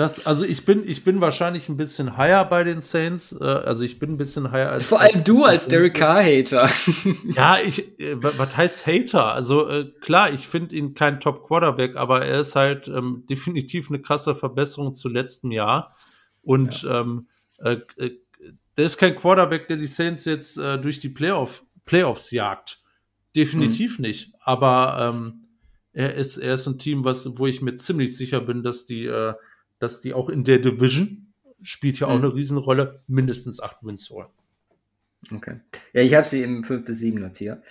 Speaker 1: Das, also ich bin, ich bin wahrscheinlich ein bisschen higher bei den Saints. Äh, also ich bin ein bisschen higher als.
Speaker 2: Vor allem du als Derek Carr-Hater.
Speaker 1: Ja, ich, äh, was heißt Hater? Also äh, klar, ich finde ihn kein Top-Quarterback, aber er ist halt ähm, definitiv eine krasse Verbesserung zu letztem Jahr. Und ja. ähm, äh, äh, der ist kein Quarterback, der die Saints jetzt äh, durch die Playoff, Playoffs jagt. Definitiv mhm. nicht. Aber ähm, er ist, er ist ein Team, was, wo ich mir ziemlich sicher bin, dass die äh, dass die auch in der Division spielt ja auch mhm. eine Riesenrolle, mindestens acht Wins holen.
Speaker 2: Okay. Ja, ich habe sie im 5 bis 7 notiert.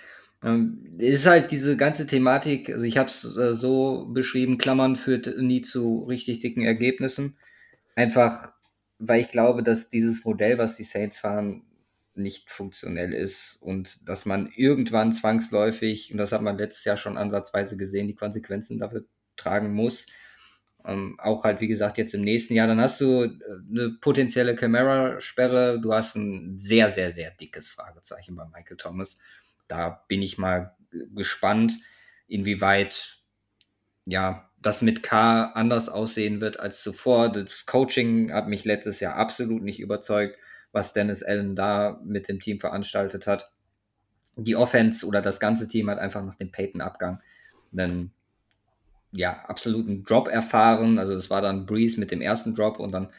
Speaker 2: Ähm, ist halt diese ganze Thematik, also ich habe es äh, so beschrieben, Klammern führt nie zu richtig dicken Ergebnissen. Einfach, weil ich glaube, dass dieses Modell, was die Saints fahren, nicht funktionell ist und dass man irgendwann zwangsläufig, und das hat man letztes Jahr schon ansatzweise gesehen, die Konsequenzen dafür tragen muss, ähm, auch halt, wie gesagt, jetzt im nächsten Jahr, dann hast du äh, eine potenzielle Camera-Sperre. Du hast ein sehr, sehr, sehr dickes Fragezeichen bei Michael Thomas. Da bin ich mal gespannt, inwieweit ja das mit K anders aussehen wird als zuvor. Das Coaching hat mich letztes Jahr absolut nicht überzeugt, was Dennis Allen da mit dem Team veranstaltet hat. Die Offense oder das ganze Team hat einfach nach dem Peyton-Abgang einen ja, absoluten Drop erfahren. Also das war dann Breeze mit dem ersten Drop und dann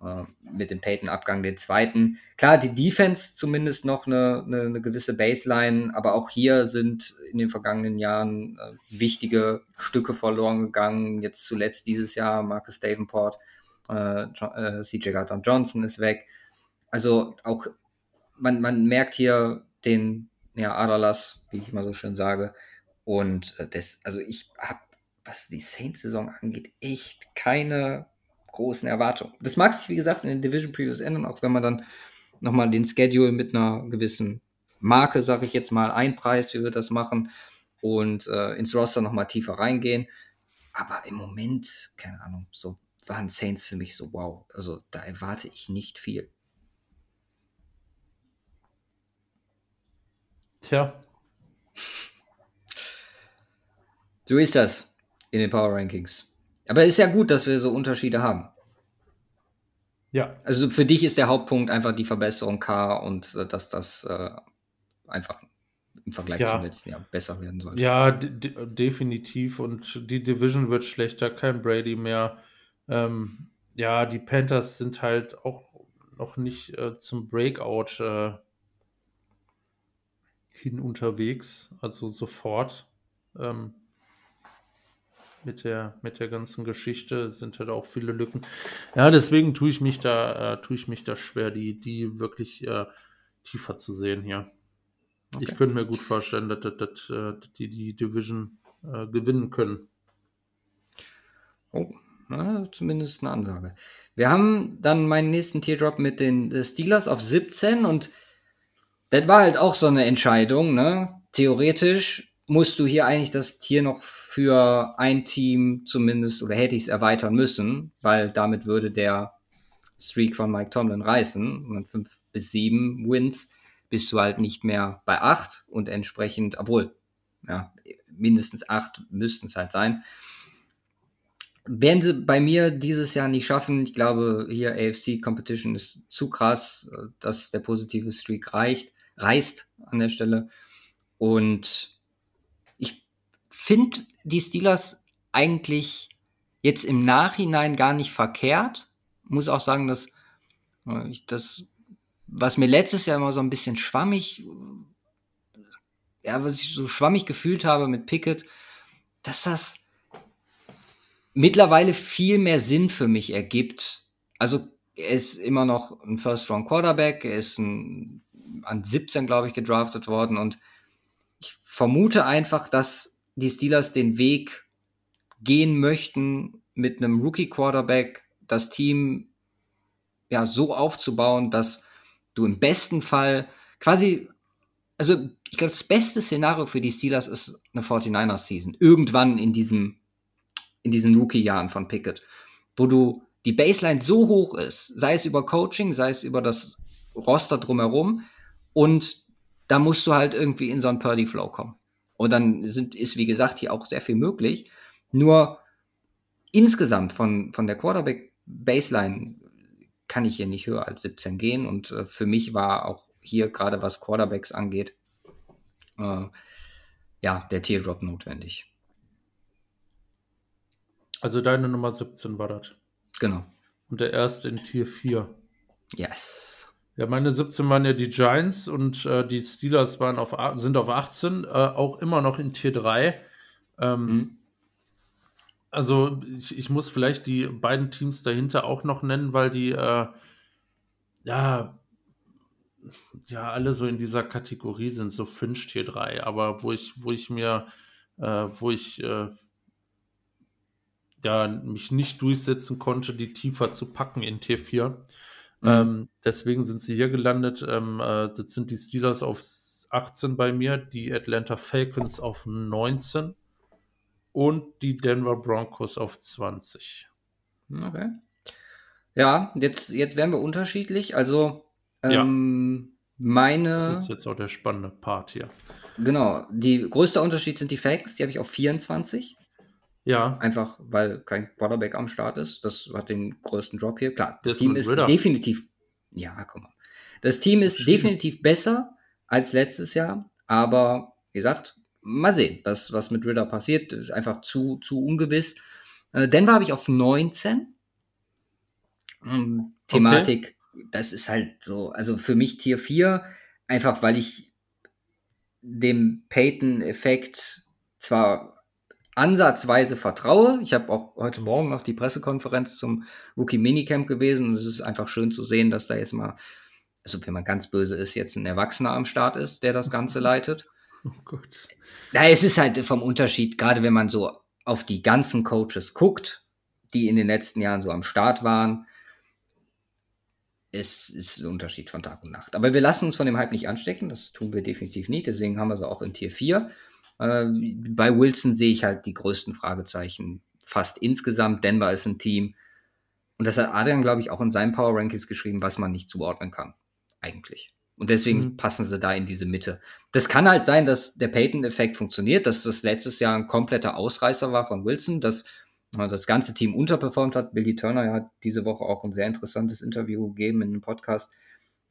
Speaker 2: äh, mit dem Peyton-Abgang den zweiten. Klar, die Defense zumindest noch eine, eine, eine, gewisse Baseline, aber auch hier sind in den vergangenen Jahren äh, wichtige Stücke verloren gegangen. Jetzt zuletzt dieses Jahr Marcus Davenport, äh, äh CJ Gardner Johnson ist weg. Also auch man, man merkt hier den ja, Adalas, wie ich immer so schön sage. Und äh, das, also ich habe was die Saints-Saison angeht, echt keine großen Erwartungen. Das mag sich, wie gesagt, in den Division Previews ändern, auch wenn man dann nochmal den Schedule mit einer gewissen Marke, sage ich jetzt mal, einpreist, wie wir das machen und äh, ins Roster nochmal tiefer reingehen. Aber im Moment, keine Ahnung, so waren Saints für mich so wow. Also da erwarte ich nicht viel.
Speaker 1: Tja.
Speaker 2: So ist das in den Power Rankings. Aber ist ja gut, dass wir so Unterschiede haben.
Speaker 1: Ja.
Speaker 2: Also für dich ist der Hauptpunkt einfach die Verbesserung K und äh, dass das äh, einfach im Vergleich
Speaker 1: Ja.
Speaker 2: zum letzten Jahr besser werden sollte.
Speaker 1: Ja, de de definitiv. Und die Division wird schlechter, kein Brady mehr. Ähm, ja, die Panthers sind halt auch noch nicht äh, zum Breakout äh, hin unterwegs, also sofort. Ähm, mit der, mit der ganzen Geschichte sind halt auch viele Lücken. Ja, deswegen tue ich mich da, äh, tue ich mich da schwer, die, die wirklich äh, tiefer zu sehen hier. Ich
Speaker 2: Okay.
Speaker 1: könnte mir gut vorstellen, dass, dass, dass, äh, dass die die Division äh, gewinnen können.
Speaker 2: Oh, na, zumindest eine Ansage. Wir haben dann meinen nächsten Teardrop mit den äh, Steelers auf 17 und das war halt auch so eine Entscheidung, ne? Theoretisch musst du hier eigentlich das Tier noch für ein Team zumindest oder hätte ich es erweitern müssen, weil damit würde der Streak von Mike Tomlin reißen. Und fünf bis sieben Wins bist du halt nicht mehr bei acht und entsprechend, obwohl, ja, mindestens acht müssten es halt sein. Werden sie bei mir dieses Jahr nicht schaffen. Ich glaube, hier AFC Competition ist zu krass, dass der positive Streak reicht, reißt an der Stelle. Und finde die Steelers eigentlich jetzt im Nachhinein gar nicht verkehrt. Muss auch sagen, dass äh, ich das, was mir letztes Jahr immer so ein bisschen schwammig, ja, was ich so schwammig gefühlt habe mit Pickett, dass das mittlerweile viel mehr Sinn für mich ergibt. Also er ist immer noch ein First-Round-Quarterback, er ist ein, an 17, glaube ich, gedraftet worden und ich vermute einfach, dass die Steelers den Weg gehen möchten, mit einem Rookie-Quarterback das Team ja so aufzubauen, dass du im besten Fall quasi, also ich glaube, das beste Szenario für die Steelers ist eine 49ers-Season. Irgendwann in diesem in diesen Rookie-Jahren von Pickett, wo du die Baseline so hoch ist, sei es über Coaching, sei es über das Roster drumherum, und da musst du halt irgendwie in so einen Purdy-Flow kommen. Und dann sind, ist, wie gesagt, hier auch sehr viel möglich. Nur insgesamt von, von der Quarterback-Baseline kann ich hier nicht höher als 17 gehen. Und äh, für mich war auch hier, gerade was Quarterbacks angeht, äh, ja, der Teardrop notwendig.
Speaker 1: Also deine Nummer 17 war das.
Speaker 2: Genau.
Speaker 1: Und der erste in Tier 4.
Speaker 2: Yes.
Speaker 1: Ja, meine 17 waren ja die Giants und äh, die Steelers waren auf, sind auf 18, äh, auch immer noch in Tier 3. Ähm,
Speaker 2: Mhm.
Speaker 1: Also ich, ich muss vielleicht die beiden Teams dahinter auch noch nennen, weil die äh, ja, ja alle so in dieser Kategorie sind, so Fringe Tier 3, aber wo ich, wo ich mir, äh, wo ich äh, ja mich nicht durchsetzen konnte, die tiefer zu packen in Tier 4.
Speaker 2: Mhm.
Speaker 1: Ähm, deswegen sind sie hier gelandet. Ähm, äh, das sind die Steelers auf 18 bei mir, die Atlanta Falcons auf 19 und die Denver Broncos auf 20.
Speaker 2: Okay. Ja, jetzt, jetzt wären wir unterschiedlich. Also,
Speaker 1: Ja.
Speaker 2: ähm, meine,
Speaker 1: Das ist jetzt auch der spannende Part hier.
Speaker 2: genau, die größte Unterschied sind die Falcons, die habe ich auf 24.
Speaker 1: Ja,
Speaker 2: Einfach, weil kein Quarterback am Start ist. Das hat den größten Drop hier. Klar, das
Speaker 1: Desmond
Speaker 2: Team ist
Speaker 1: Ridder.
Speaker 2: definitiv, ja, komm mal. Das Team ist definitiv besser als letztes Jahr, aber wie gesagt, mal sehen, was, was mit Ritter passiert. Ist einfach zu, zu ungewiss. Äh, Denver habe ich auf 19. Ähm, Thematik, das ist halt so, also für mich Tier 4, einfach weil ich dem Peyton-Effekt zwar ansatzweise vertraue. Ich habe auch heute Morgen noch die Pressekonferenz zum Rookie Minicamp gewesen und es ist einfach schön zu sehen, dass da jetzt mal, also wenn man ganz böse ist, jetzt ein Erwachsener am Start ist, der das Ganze leitet.
Speaker 1: oh Gott.
Speaker 2: Na, es ist halt vom Unterschied, gerade wenn man so auf die ganzen Coaches guckt, die in den letzten Jahren so am Start waren, es ist ein Unterschied von Tag und Nacht. Aber wir lassen uns von dem Hype nicht anstecken, das tun wir definitiv nicht, deswegen haben wir sie auch in Tier 4. Äh, bei Wilson sehe ich halt die größten Fragezeichen fast insgesamt. Denver ist ein Team. Und das hat Adrian, glaube ich, auch in seinen Power Rankings geschrieben, was man nicht zuordnen kann. Eigentlich. Und deswegen
Speaker 1: Mhm.
Speaker 2: passen sie da in diese Mitte. Das kann halt sein, dass der Peyton-Effekt funktioniert, dass das letztes Jahr ein kompletter Ausreißer war von Wilson, dass äh, das ganze Team unterperformt hat. Billy Turner hat diese Woche auch ein sehr interessantes Interview gegeben in einem Podcast.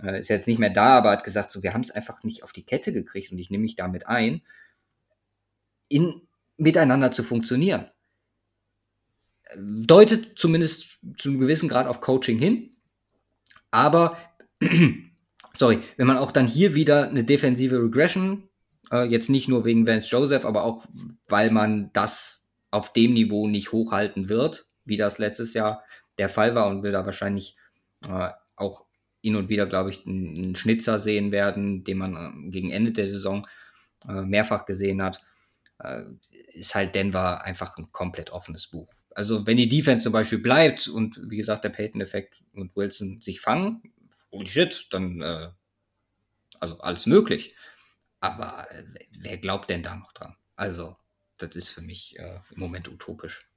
Speaker 2: Äh, ist jetzt nicht mehr da, aber hat gesagt, so, wir haben es einfach nicht auf die Kette gekriegt und ich nehme mich damit ein, in, miteinander zu funktionieren. Deutet zumindest zu einem gewissen Grad auf Coaching hin, aber sorry, wenn man auch dann hier wieder eine defensive Regression, äh, jetzt nicht nur wegen Vance Joseph, aber auch weil man das auf dem Niveau nicht hochhalten wird, wie das letztes Jahr der Fall war und wir da wahrscheinlich äh, auch hin und wieder, glaube ich, einen, Schnitzer sehen werden, den man äh, gegen Ende der Saison äh, mehrfach gesehen hat, ist halt Denver einfach ein komplett offenes Buch. Also wenn die Defense zum Beispiel bleibt und wie gesagt der Peyton-Effekt und Wilson sich fangen, holy shit, dann äh, also alles möglich. Aber äh, wer glaubt denn da noch dran? Also das ist für mich äh, im Moment utopisch.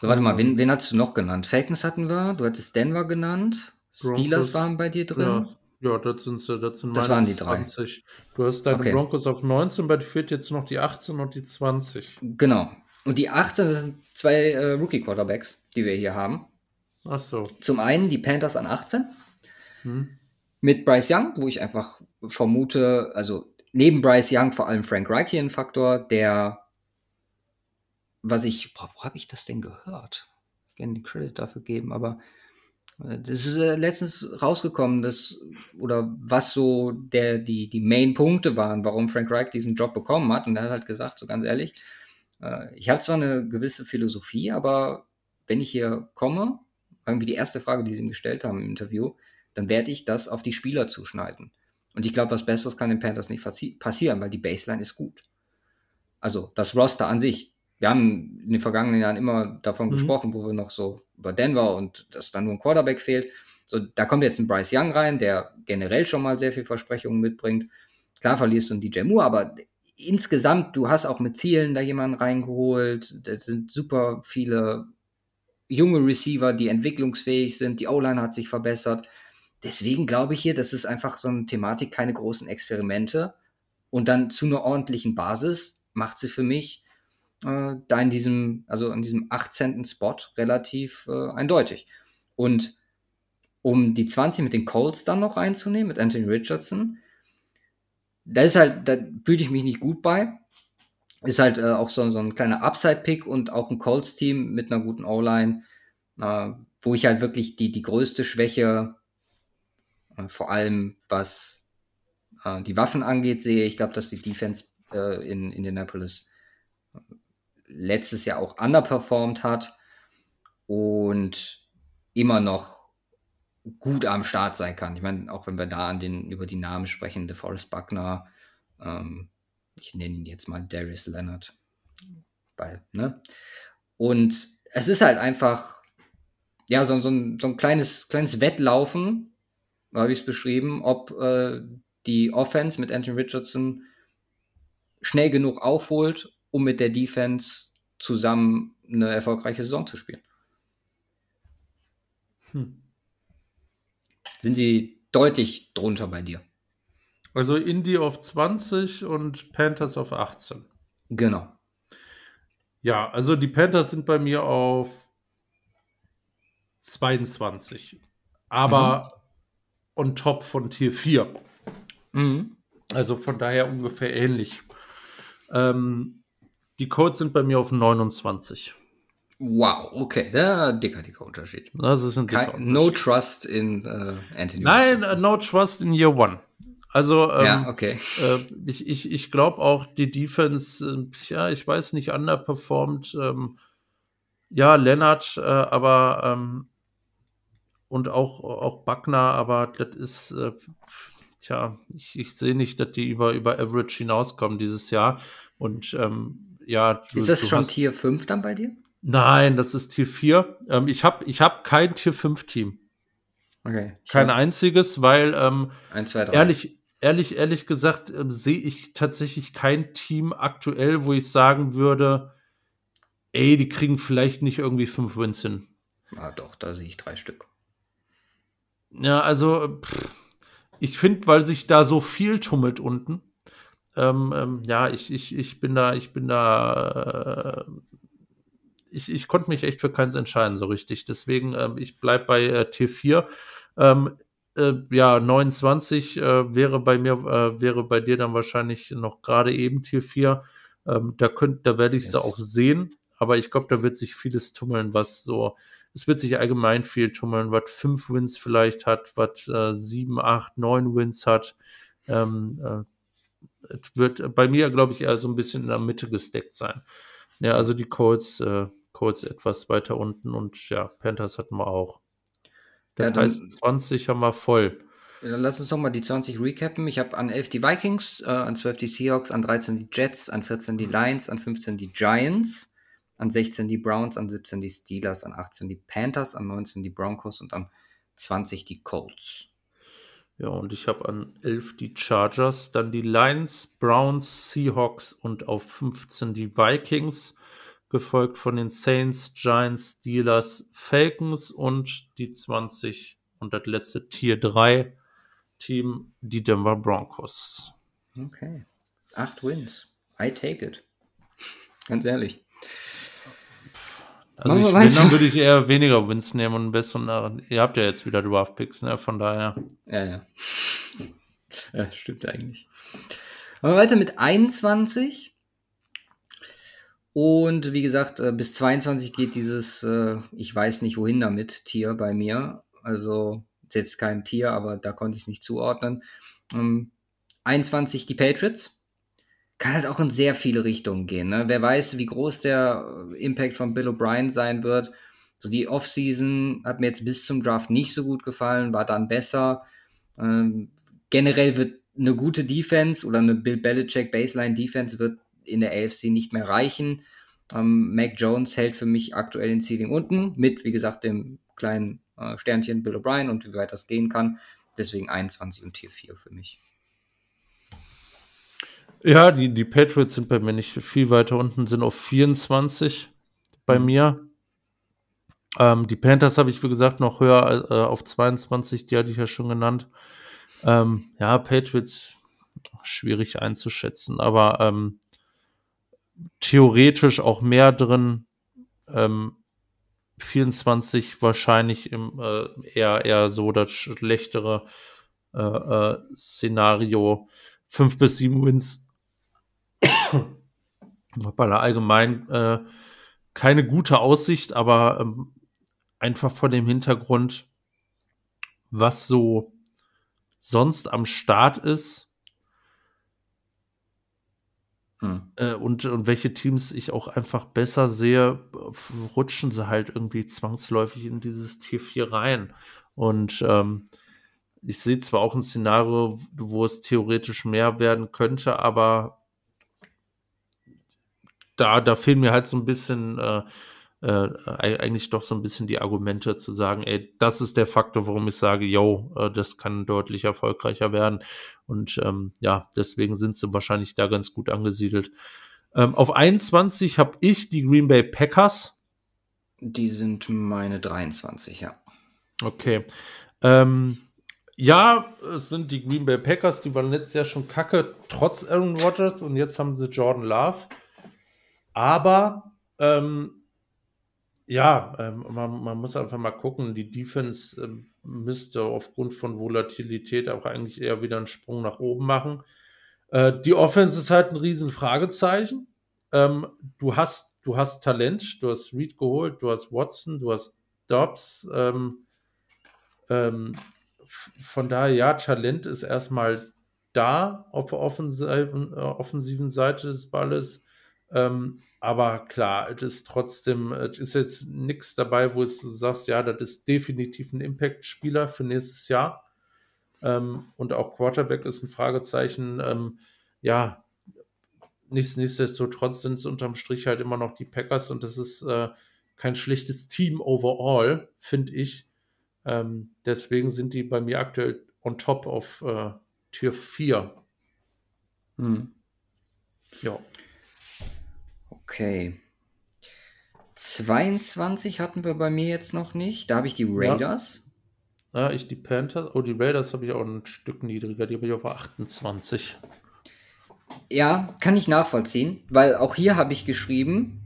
Speaker 2: So, warte mal, wen, wen hast du noch genannt? Falcons hatten wir, du hattest Denver genannt, Steelers
Speaker 1: Broncos.
Speaker 2: waren bei dir drin.
Speaker 1: Ja, ja das sind sie, das sind
Speaker 2: Das
Speaker 1: meine
Speaker 2: waren die drei.
Speaker 1: 20. Du hast deine
Speaker 2: Okay.
Speaker 1: Broncos auf 19, bei dir fehlt jetzt noch die 18 und die 20.
Speaker 2: Genau. Und die 18, das sind zwei äh, Rookie-Quarterbacks, die wir hier haben.
Speaker 1: Ach so.
Speaker 2: Zum einen die Panthers an 18
Speaker 1: Hm.
Speaker 2: mit Bryce Young, wo ich einfach vermute, also neben Bryce Young vor allem Frank Reich hier ein Faktor, der, was ich, boah, wo habe ich das denn gehört? Gerne den Credit dafür geben, aber das ist äh, letztens rausgekommen, dass, oder was so der, die, die Main-Punkte waren, warum Frank Reich diesen Job bekommen hat. Und er hat halt gesagt, so ganz ehrlich, äh, ich habe zwar eine gewisse Philosophie, aber wenn ich hier komme, irgendwie die erste Frage, die sie ihm gestellt haben im Interview, dann werde ich das auf die Spieler zuschneiden. Und ich glaube, was Besseres kann den Panthers nicht passi- passieren, weil die Baseline ist gut. Also das Roster an sich. Wir haben in den vergangenen Jahren immer davon
Speaker 1: Mhm.
Speaker 2: gesprochen, wo wir noch so über Denver und dass dann nur ein Quarterback fehlt. So, da kommt jetzt ein Bryce Young rein, der generell schon mal sehr viel Versprechungen mitbringt. Klar verlierst du einen DJ Moore, aber insgesamt, du hast auch mit Zielen da jemanden reingeholt. Das sind super viele junge Receiver, die entwicklungsfähig sind. Die O-Line hat sich verbessert. Deswegen glaube ich hier, das ist einfach so eine Thematik, keine großen Experimente. Und dann zu einer ordentlichen Basis macht sie für mich äh, da in diesem, also in diesem 18. Spot relativ äh, eindeutig. Und um die 20 mit den Colts dann noch reinzunehmen, mit Anthony Richardson, da ist halt, da fühle ich mich nicht gut bei. Ist halt äh, auch so, so ein kleiner Upside-Pick und auch ein Colts-Team mit einer guten O-Line, äh, wo ich halt wirklich die, die größte Schwäche, äh, vor allem was äh, die Waffen angeht, sehe. Ich glaube, dass die Defense äh, in Indianapolis letztes Jahr auch underperformed hat und immer noch gut am Start sein kann. Ich meine, auch wenn wir da an den, über die Namen sprechen, DeForest Buckner, ähm, ich nenne ihn jetzt mal Darius Leonard, weil, ne? Und es ist halt einfach, ja, so, so, ein, so ein kleines, kleines Wettlaufen, habe ich es beschrieben, ob äh, die Offense mit Anthony Richardson schnell genug aufholt, um mit der Defense zusammen eine erfolgreiche Saison zu spielen.
Speaker 1: Hm.
Speaker 2: Sind sie deutlich drunter bei dir?
Speaker 1: Also Indy auf 20 und Panthers auf 18.
Speaker 2: Genau.
Speaker 1: Ja, also die Panthers sind bei mir auf 22. Aber on top von Tier 4.
Speaker 2: Mhm.
Speaker 1: Also von daher ungefähr ähnlich. Ähm, die Codes sind bei mir auf 29.
Speaker 2: Wow, okay, der dicker, dicker Unterschied.
Speaker 1: Das ist ein dicker
Speaker 2: Kein, no
Speaker 1: Unterschied.
Speaker 2: trust in äh, Anthony.
Speaker 1: Nein, uh, no trust in year one. Also ähm,
Speaker 2: ja, okay.
Speaker 1: äh, ich, ich, ich glaube auch, die Defense, äh, ja, ich weiß nicht, underperformed. Ähm, ja, Lennart, äh, aber ähm, und auch, auch Buckner, aber das ist, äh, tja, ich, ich sehe nicht, dass die über, über Average hinauskommen dieses Jahr. Und ähm, ja, du-
Speaker 2: Ist das schon
Speaker 1: hast-
Speaker 2: Tier 5 dann bei dir?
Speaker 1: Nein, das ist Tier 4. Ähm, ich habe ich hab kein Tier 5 Team.
Speaker 2: Okay.
Speaker 1: Kein einziges, weil ähm,
Speaker 2: 1, 2, 3.
Speaker 1: ehrlich, ehrlich, ehrlich gesagt, ähm, sehe ich tatsächlich kein Team aktuell, wo ich sagen würde, ey, die kriegen vielleicht nicht irgendwie fünf Wins hin.
Speaker 2: Ah, doch, da sehe ich drei Stück.
Speaker 1: Ja, also pff, ich finde, weil sich da so viel tummelt unten. Ähm, ähm, ja, ich, ich, ich bin da, ich bin da, äh, ich, ich konnte mich echt für keins entscheiden so richtig. Deswegen, ähm, ich bleibe bei äh, T4. Ähm, äh, ja, 29 äh, wäre bei mir, äh, wäre bei dir dann wahrscheinlich noch gerade eben Tier 4. Ähm, da könnt, da werde ich yes. sie auch sehen, aber ich glaube, da wird sich vieles tummeln, was so, es wird sich allgemein viel tummeln, was fünf Wins vielleicht hat, was äh, sieben, acht, neun Wins hat. Ähm, äh, es wird bei mir, glaube ich, eher so ein bisschen in der Mitte gesteckt sein. Ja, also die Colts, äh, Colts etwas weiter unten und ja, Panthers hatten wir auch. Das ja, heißt, 20 haben wir voll.
Speaker 2: Dann lass uns doch mal die 20 recappen. Ich habe an 11 die Vikings, äh, an 12 die Seahawks, an 13 die Jets, an 14 die Lions, an 15 die Giants, an 16 die Browns, an 17 die Steelers, an 18 die Panthers, an 19 die Broncos und an 20 die Colts.
Speaker 1: Ja, und ich habe an 11 die Chargers, dann die Lions, Browns, Seahawks und auf 15 die Vikings gefolgt von den Saints, Giants, Steelers, Falcons und die 20 und das letzte Tier 3 Team, die Denver Broncos.
Speaker 2: Okay. Acht Wins. I take it. Ganz ehrlich.
Speaker 1: Also ich, wenn, dann würde ich eher weniger Wins nehmen und besseren. Ihr habt ja jetzt wieder Draft Picks, ne? Von daher.
Speaker 2: Ja, ja. ja, stimmt eigentlich. Aber weiter mit 21. Und wie gesagt, äh, bis 22 geht dieses, äh, ich weiß nicht wohin damit, Tier bei mir. Also ist jetzt kein Tier, aber da konnte ich es nicht zuordnen. 21 ähm, die Patriots. Kann halt auch in sehr viele Richtungen gehen. Ne? Wer weiß, wie groß der äh, Impact von Bill O'Brien sein wird. So die Offseason hat mir jetzt bis zum Draft nicht so gut gefallen, war dann besser. Ähm, generell wird eine gute Defense oder eine Bill Belichick Baseline Defense wird in der AFC nicht mehr reichen. Ähm, Mac Jones hält für mich aktuell den Ceiling unten mit, wie gesagt, dem kleinen äh, Sternchen Bill O'Brien und wie weit das gehen kann. Deswegen 21 und Tier 4 für mich.
Speaker 1: Ja, die, die Patriots sind bei mir nicht viel weiter unten, sind auf 24 bei mhm. mir. Ähm, die Panthers habe ich, wie gesagt, noch höher äh, auf 22, die hatte ich ja schon genannt. Ähm, ja, Patriots schwierig einzuschätzen, aber ähm, theoretisch auch mehr drin. Ähm, 24 wahrscheinlich im, äh, eher, eher so das schlechtere äh, äh, Szenario. 5 bis 7 Wins. Der allgemein äh, keine gute Aussicht, aber ähm, einfach vor dem Hintergrund, was so sonst am Start ist hm. Äh, und, und welche Teams ich auch einfach besser sehe, rutschen sie halt irgendwie zwangsläufig in dieses Tier 4 rein. Und ähm, ich sehe zwar auch ein Szenario, wo es theoretisch mehr werden könnte, aber da, da fehlen mir halt so ein bisschen äh, äh, eigentlich doch so ein bisschen die Argumente zu sagen, ey, das ist der Faktor, warum ich sage, yo, äh, das kann deutlich erfolgreicher werden. Und ähm, ja, deswegen sind sie wahrscheinlich da ganz gut angesiedelt. Ähm, auf 21 habe ich die Green Bay Packers.
Speaker 2: Die sind meine 23, ja.
Speaker 1: Okay. Ähm, ja, es sind die Green Bay Packers, die waren letztes Jahr schon kacke, trotz Aaron Rodgers und jetzt haben sie Jordan Love. Aber ähm, ja, ähm, man, man, muss einfach mal gucken. Die Defense ähm, müsste aufgrund von Volatilität auch eigentlich eher wieder einen Sprung nach oben machen. Äh, die Offense ist halt ein riesen Fragezeichen. Ähm, du hast, du hast Talent, du hast Reed geholt, du hast Watson, du hast Dobbs. Ähm, ähm, von daher, ja, Talent ist erstmal da auf der offensiven, äh, offensiven Seite des Balles. Ähm, aber klar, es ist trotzdem, es ist jetzt nichts dabei, wo du sagst, ja, das ist definitiv ein Impact-Spieler für nächstes Jahr. Ähm, und auch Quarterback ist ein Fragezeichen. Ähm, ja, nichts, nichtsdestotrotz sind es unterm Strich halt immer noch die Packers und das ist äh, kein schlechtes Team overall, finde ich. Ähm, deswegen sind die bei mir aktuell on top auf äh, Tür 4. Hm.
Speaker 2: Ja. Okay. 22 hatten wir bei mir jetzt noch nicht. Da habe ich die Raiders.
Speaker 1: Ja. Ja, ich die Panthers. Oh, die Raiders habe ich auch ein Stück niedriger. Die habe ich auf 28.
Speaker 2: Ja, kann ich nachvollziehen, weil auch hier habe ich geschrieben,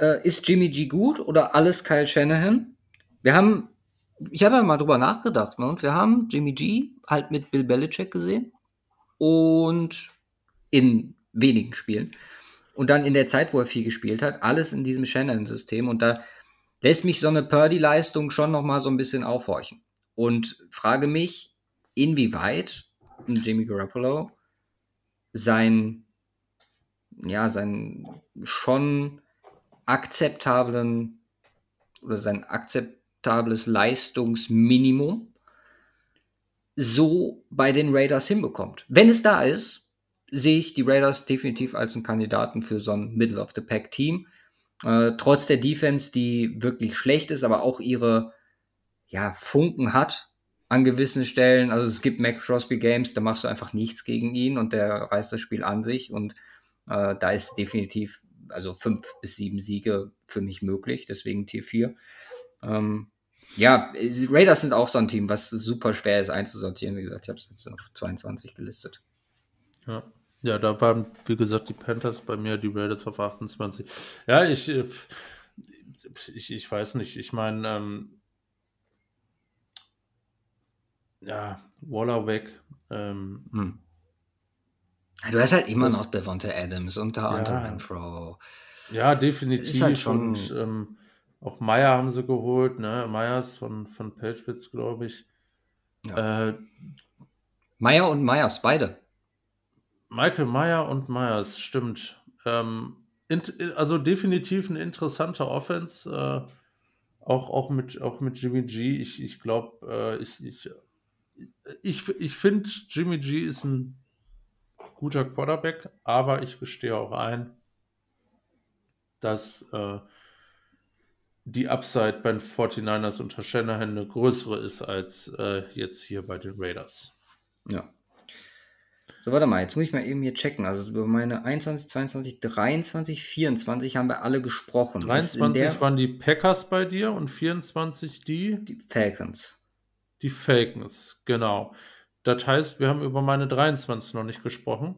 Speaker 2: äh, ist Jimmy G gut oder alles Kyle Shanahan? Wir haben, ich habe ja mal drüber nachgedacht, ne? und wir haben Jimmy G halt mit Bill Belichick gesehen und in wenigen Spielen. Und dann in der Zeit, wo er viel gespielt hat, alles in diesem Shanahan-System. Und da lässt mich so eine Purdy-Leistung schon noch mal so ein bisschen aufhorchen. Und frage mich, inwieweit Jimmy Garoppolo sein, ja, sein schon akzeptablen oder sein akzeptables Leistungsminimum so bei den Raiders hinbekommt. Wenn es da ist, sehe ich die Raiders definitiv als einen Kandidaten für so ein Middle-of-the-Pack-Team. Äh, trotz der Defense, die wirklich schlecht ist, aber auch ihre ja, Funken hat an gewissen Stellen. Also es gibt Max Crosby Games, da machst du einfach nichts gegen ihn und der reißt das Spiel an sich und äh, da ist definitiv also fünf bis sieben Siege für mich möglich, deswegen Tier 4. Ähm, ja, Raiders sind auch so ein Team, was super schwer ist einzusortieren. Wie gesagt, ich habe es jetzt auf 22 gelistet.
Speaker 1: Ja. Ja, da waren, wie gesagt, die Panthers bei mir, die Raiders auf 28. Ja, ich, äh, ich, ich weiß nicht. Ich meine, ähm, ja, Waller weg. Ähm, hm.
Speaker 2: Du hast halt immer noch Devonta Adams und der Hunter ja, Renfro.
Speaker 1: Ja, definitiv. Ist halt schon und ähm, auch Meyer haben sie geholt, ne? Meyers von, von Patriots, glaube ich. Ja. Äh,
Speaker 2: Meyer und Meyers, beide.
Speaker 1: Michael Meyer und Meyers, stimmt. Ähm, also definitiv eine interessante Offense. Äh, auch, auch, mit, auch mit Jimmy G. Ich, ich glaube, äh, ich, ich, ich, ich finde, Jimmy G ist ein guter Quarterback, aber ich gestehe auch ein, dass äh, die Upside bei den 49ers unter Shanahan eine größere ist als äh, jetzt hier bei den Raiders.
Speaker 2: Ja. So, warte mal, jetzt muss ich mal eben hier checken. Also über meine 21, 22, 23, 24 haben wir alle gesprochen.
Speaker 1: 23 waren die Packers bei dir und 24 die?
Speaker 2: Die Falcons.
Speaker 1: Die Falcons, genau. Das heißt, wir haben über meine 23 noch nicht gesprochen.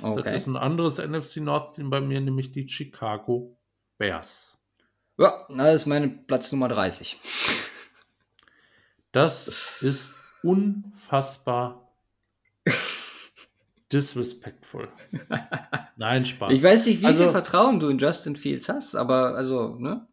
Speaker 1: Okay. Das ist ein anderes NFC North-Team bei mir, nämlich die Chicago Bears.
Speaker 2: Ja, das ist meine Platz Nummer 30.
Speaker 1: Das ist unfassbar disrespectful. Nein, Spaß.
Speaker 2: Ich weiß nicht, wie also, viel Vertrauen du in Justin Fields hast, aber also, ne?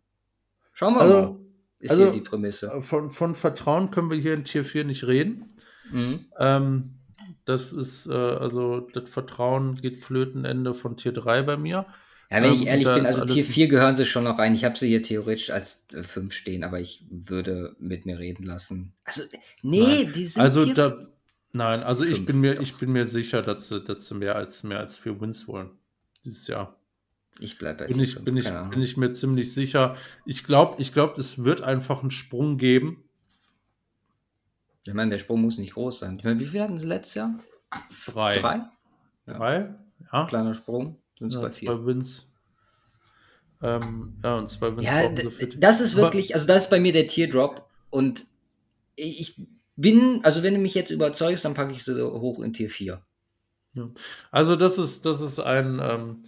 Speaker 2: Schauen wir also, mal.
Speaker 1: Ist also, hier die Prämisse. Von, von Vertrauen können wir hier in Tier 4 nicht reden. Mhm. Ähm, das ist, äh, also, das Vertrauen geht flöten Ende von Tier 3 bei mir.
Speaker 2: Ja, wenn ähm, ich ehrlich bin, also Tier 4 gehören sie schon noch rein. Ich habe sie hier theoretisch als 5 äh, stehen, aber ich würde mit mir reden lassen. Also, nee,
Speaker 1: Nein. die sind also Tier da, Nein, also ich bin mir, ich bin mir sicher, dass sie, dass sie mehr als mehr als vier Wins wollen dieses Jahr.
Speaker 2: Ich bleibe
Speaker 1: bin ich, bin ich, bin ich mir ziemlich sicher. Ich glaube, ich glaube, es wird einfach einen Sprung geben.
Speaker 2: Ich meine, der Sprung muss nicht groß sein. Ich meine, wie viel hatten sie letztes Jahr?
Speaker 1: Drei.
Speaker 2: Drei?
Speaker 1: Ja. Drei?
Speaker 2: Ja. Kleiner Sprung. Sind es ja, bei vier.
Speaker 1: Zwei Wins. Ähm, ja, und zwei Wins.
Speaker 2: Ja, das ist wirklich, also das ist bei mir der Teardrop. Und ich bin, also wenn du mich jetzt überzeugst, dann packe ich sie hoch in Tier 4.
Speaker 1: Ja. Also das ist, das ist ein ähm,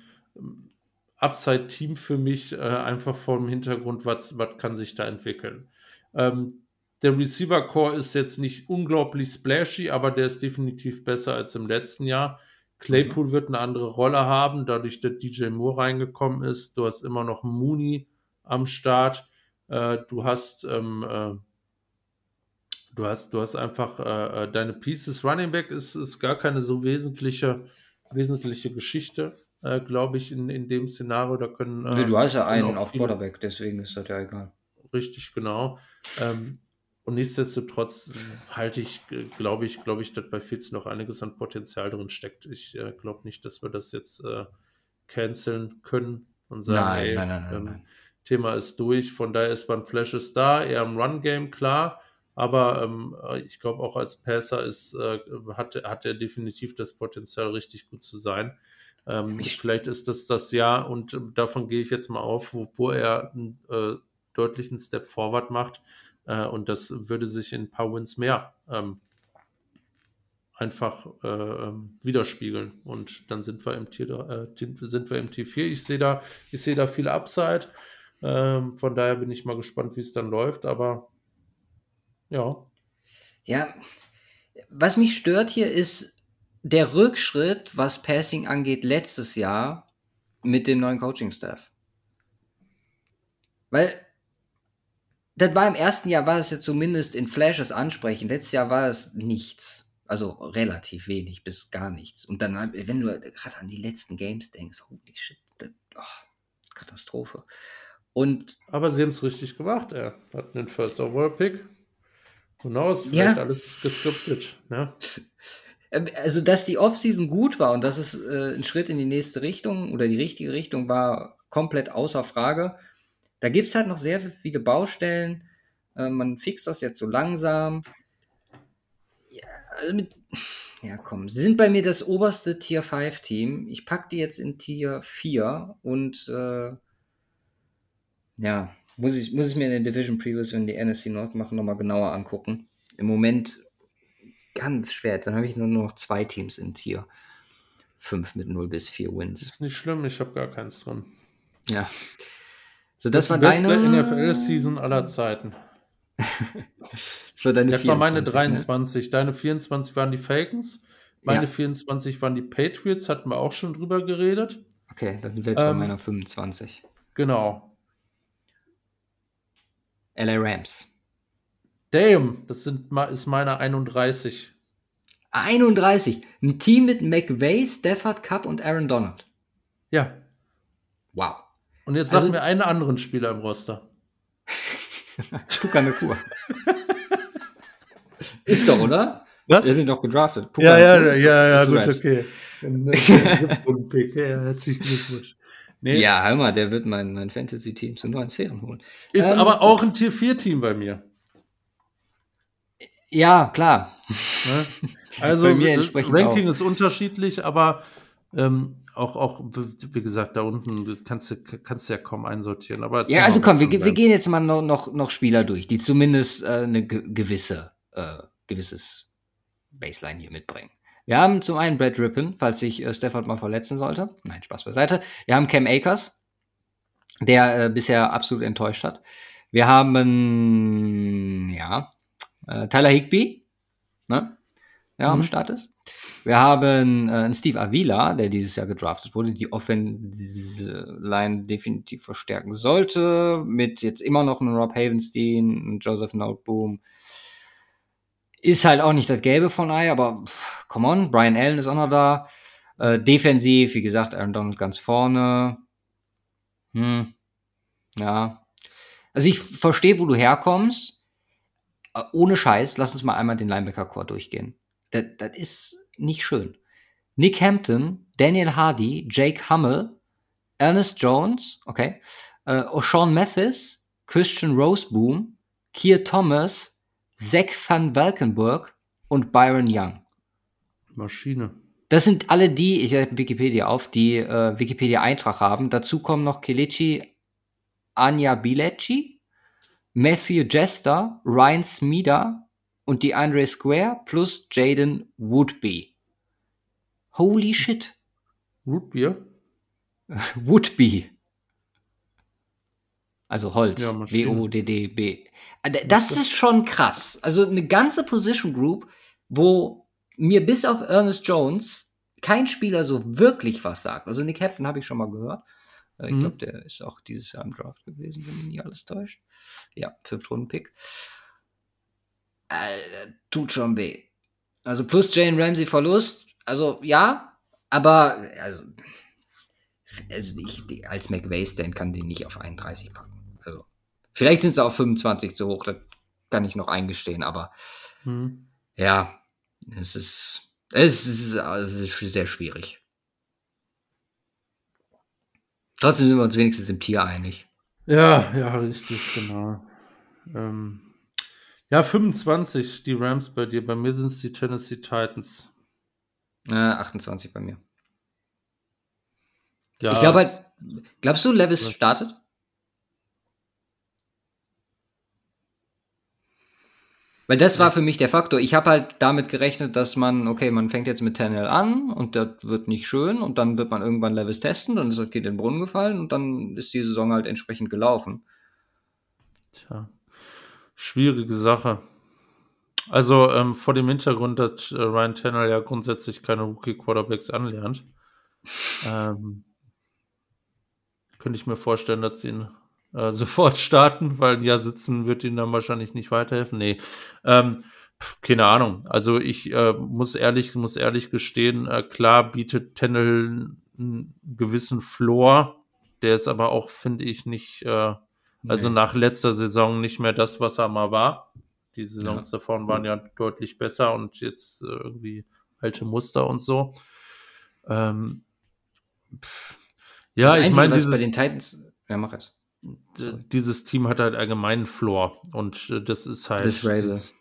Speaker 1: Upside-Team für mich, äh, einfach vom Hintergrund, was, was kann sich da entwickeln. Ähm, der Receiver-Core ist jetzt nicht unglaublich splashy, aber der ist definitiv besser als im letzten Jahr. Claypool mhm. wird eine andere Rolle haben, dadurch, dass DJ Moore reingekommen ist. Du hast immer noch Mooney am Start. Äh, du hast ähm, äh, Du hast, du hast einfach äh, äh, deine Pieces. Running Back ist, ist gar keine so wesentliche, wesentliche Geschichte, äh, glaube ich, in, in dem Szenario. Da können.
Speaker 2: Äh, du hast ja einen auf Quarterback, deswegen ist das ja egal.
Speaker 1: Richtig, genau. Ähm, und nichtsdestotrotz halte ich, glaube ich, glaube ich, dass bei Fitz noch einiges an Potenzial drin steckt. Ich äh, glaube nicht, dass wir das jetzt äh, canceln können und sagen, nein, ey, nein, nein, ähm, nein, Thema ist durch. Von daher ist man Flashes da, eher im Run-Game, klar. Aber ähm, ich glaube, auch als Passer ist, äh, hat, hat er definitiv das Potenzial, richtig gut zu sein. Ähm, vielleicht ist das das Jahr und davon gehe ich jetzt mal auf, wo, wo er einen äh, deutlichen Step forward macht. Äh, und das würde sich in ein paar Wins mehr ähm, einfach äh, ähm, widerspiegeln. Und dann sind wir im Tier, äh, sind wir im Tier 4. Ich sehe da, ich sehe da viel Upside. Ähm, von daher bin ich mal gespannt, wie es dann läuft. Aber ja.
Speaker 2: Ja, was mich stört hier ist der Rückschritt, was Passing angeht, letztes Jahr mit dem neuen Coaching-Staff. Weil das war im ersten Jahr, war es ja zumindest in Flashes ansprechend. Letztes Jahr war es nichts. Also relativ wenig bis gar nichts. Und dann, wenn du gerade an die letzten Games denkst, holy shit, das, oh, Katastrophe. Und
Speaker 1: Aber sie haben es richtig gemacht. Er hat einen First Overall Pick. Who knows, vielleicht
Speaker 2: Ja.
Speaker 1: alles geskriptet. Ne?
Speaker 2: Ähm, Also, dass die Offseason gut war und dass es äh, ein Schritt in die nächste Richtung oder die richtige Richtung war, komplett außer Frage. Da gibt es halt noch sehr viele Baustellen. Äh, man fixt das jetzt so langsam. Ja, also mit, ja, komm. Sie sind bei mir das oberste Tier 5 Team. Ich packe die jetzt in Tier 4 und äh, ja, muss ich, muss ich mir in den Division Previews, wenn die NFC North machen, nochmal genauer angucken. Im Moment ganz schwer. Dann habe ich nur noch zwei Teams in Tier 5 mit 0 bis 4 Wins.
Speaker 1: Ist nicht schlimm, ich habe gar keins drin.
Speaker 2: Ja. So, das war
Speaker 1: die beste
Speaker 2: deine.
Speaker 1: NFL-Season aller Zeiten.
Speaker 2: Das war deine
Speaker 1: Das war meine
Speaker 2: 24,
Speaker 1: 23. Deine 24 waren die Falcons. Meine
Speaker 2: Ja.
Speaker 1: 24 waren die Patriots, hatten wir auch schon drüber geredet.
Speaker 2: Ne? Okay, dann sind wir jetzt bei
Speaker 1: Ähm,
Speaker 2: meiner 25.
Speaker 1: Genau.
Speaker 2: LA Rams.
Speaker 1: Damn, das sind, ma- ist meine 31.
Speaker 2: 31. Ein Team mit McVay, Stafford Cup und Aaron Donald.
Speaker 1: Ja.
Speaker 2: Wow.
Speaker 1: Und jetzt
Speaker 2: Also-
Speaker 1: sag mir einen anderen Spieler im Roster.
Speaker 2: Puka Nakua. Ist doch, oder?
Speaker 1: Was?
Speaker 2: Er wird doch gedraftet. Puka
Speaker 1: Ja, ja, ja, ja, gut,
Speaker 2: ist
Speaker 1: okay. Siebtrunden-Pick. Ja, herzlichen Glückwunsch. Nee,
Speaker 2: Ja, hör mal, der wird mein, mein Fantasy-Team zu neuen Sphären holen.
Speaker 1: ist
Speaker 2: Ähm,
Speaker 1: aber auch ein Tier 4-Team bei mir.
Speaker 2: Ja, klar.
Speaker 1: Ne? Also, das
Speaker 2: entsprechend
Speaker 1: Ranking
Speaker 2: auch.
Speaker 1: ist unterschiedlich, aber ähm, auch, auch, wie gesagt, da unten kannst du, kannst du ja kaum einsortieren. Aber
Speaker 2: Ja, also komm, wir, wir gehen jetzt mal noch, noch, noch Spieler durch, die zumindest äh, eine ge gewisse, äh, gewisses Baseline hier mitbringen. Wir haben zum einen Brad Rippon, falls sich äh, Stafford mal verletzen sollte. Nein, Spaß beiseite. Wir haben Cam Akers, der äh, bisher absolut enttäuscht hat. Wir haben, ja, äh, Tyler Higby, ne? der am
Speaker 1: Mhm.
Speaker 2: Start ist. Wir haben äh, einen Steve Avila, der dieses Jahr gedraftet wurde, die Offensive Line definitiv verstärken sollte, mit jetzt immer noch einem Rob Havenstein, einem Joseph Noteboom. Ist halt auch nicht das Gelbe von Ei, aber pff, come on, Brian Allen ist auch noch da. Äh, defensiv, wie gesagt, Aaron Donald ganz vorne. Hm, ja. Also ich verstehe, wo du herkommst. Äh, Ohne Scheiß, lass uns mal einmal den Linebacker-Core durchgehen. Das, das ist nicht schön. Nick Hampton, Daniel Hardy, Jake Hummel, Ernest Jones, okay, äh, O'Shawn Mathis, Christian Roseboom, Kier Thomas, Zach van Valkenburg und Byron Young.
Speaker 1: Maschine.
Speaker 2: Das sind alle die, ich habe Wikipedia auf, die äh, Wikipedia-Eintrag haben. Dazu kommen noch Kelechi Anya Bilecci, Matthew Jester, Ryan Smida und die Andre Square plus Jaden Woodby. Holy shit.
Speaker 1: Rootbeer?
Speaker 2: Woodby. Also Holz.
Speaker 1: Ja.
Speaker 2: W-O-D-D-B. D- Das ist schon krass. Also eine ganze Position Group, wo mir bis auf Ernest Jones kein Spieler so wirklich was sagt. Also Nick Hampton habe ich schon mal gehört. Äh, Ich
Speaker 1: Mhm.
Speaker 2: glaube, der ist auch dieses Jahr im Draft gewesen, wenn mich nicht alles täuscht. Ja, Fünftrunden-Pick. Äh, tut schon weh. Also plus Jane Ramsey Verlust. Also ja, aber also, also ich, als McVay-Stand kann den nicht auf 31 packen. Vielleicht sind sie auf 25 zu hoch, das kann ich noch eingestehen, aber
Speaker 1: Hm.
Speaker 2: ja, es ist, es ist, es ist sehr schwierig. Trotzdem sind wir uns wenigstens im Tier einig.
Speaker 1: Ja, ja, richtig, genau. Ähm, ja, 25, die Rams bei dir. Bei mir sind es die Tennessee Titans.
Speaker 2: Äh, 28 bei mir.
Speaker 1: Ja,
Speaker 2: ich glaube
Speaker 1: es-
Speaker 2: halt, glaubst du, Levis startet? Weil das war für mich der Faktor. Ich habe halt damit gerechnet, dass man, okay, man fängt jetzt mit Tennell an und das wird nicht schön und dann wird man irgendwann Levels testen, dann ist das Kind in den Brunnen gefallen und dann ist die Saison halt entsprechend gelaufen.
Speaker 1: Tja, schwierige Sache. Also ähm, vor dem Hintergrund, dass äh, Ryan Tanner ja grundsätzlich keine Rookie-Quarterbacks anlernt, ähm, könnte ich mir vorstellen, dass sie ihn äh, sofort starten, weil ja sitzen wird ihnen dann wahrscheinlich nicht weiterhelfen. Nee, ähm, keine Ahnung. Also ich äh, muss ehrlich, muss ehrlich gestehen, äh, klar bietet Tennel einen gewissen Floor, der ist aber auch, finde ich, nicht, äh, also nee. nach letzter Saison nicht mehr das, was er mal war. Die Saisons ja. davon waren ja deutlich besser und jetzt äh, irgendwie alte Muster und so. Ähm,
Speaker 2: ja, ich meine, bei den Titans, ja, mach es
Speaker 1: dieses Team hat halt allgemeinen Floor und äh, das ist halt das,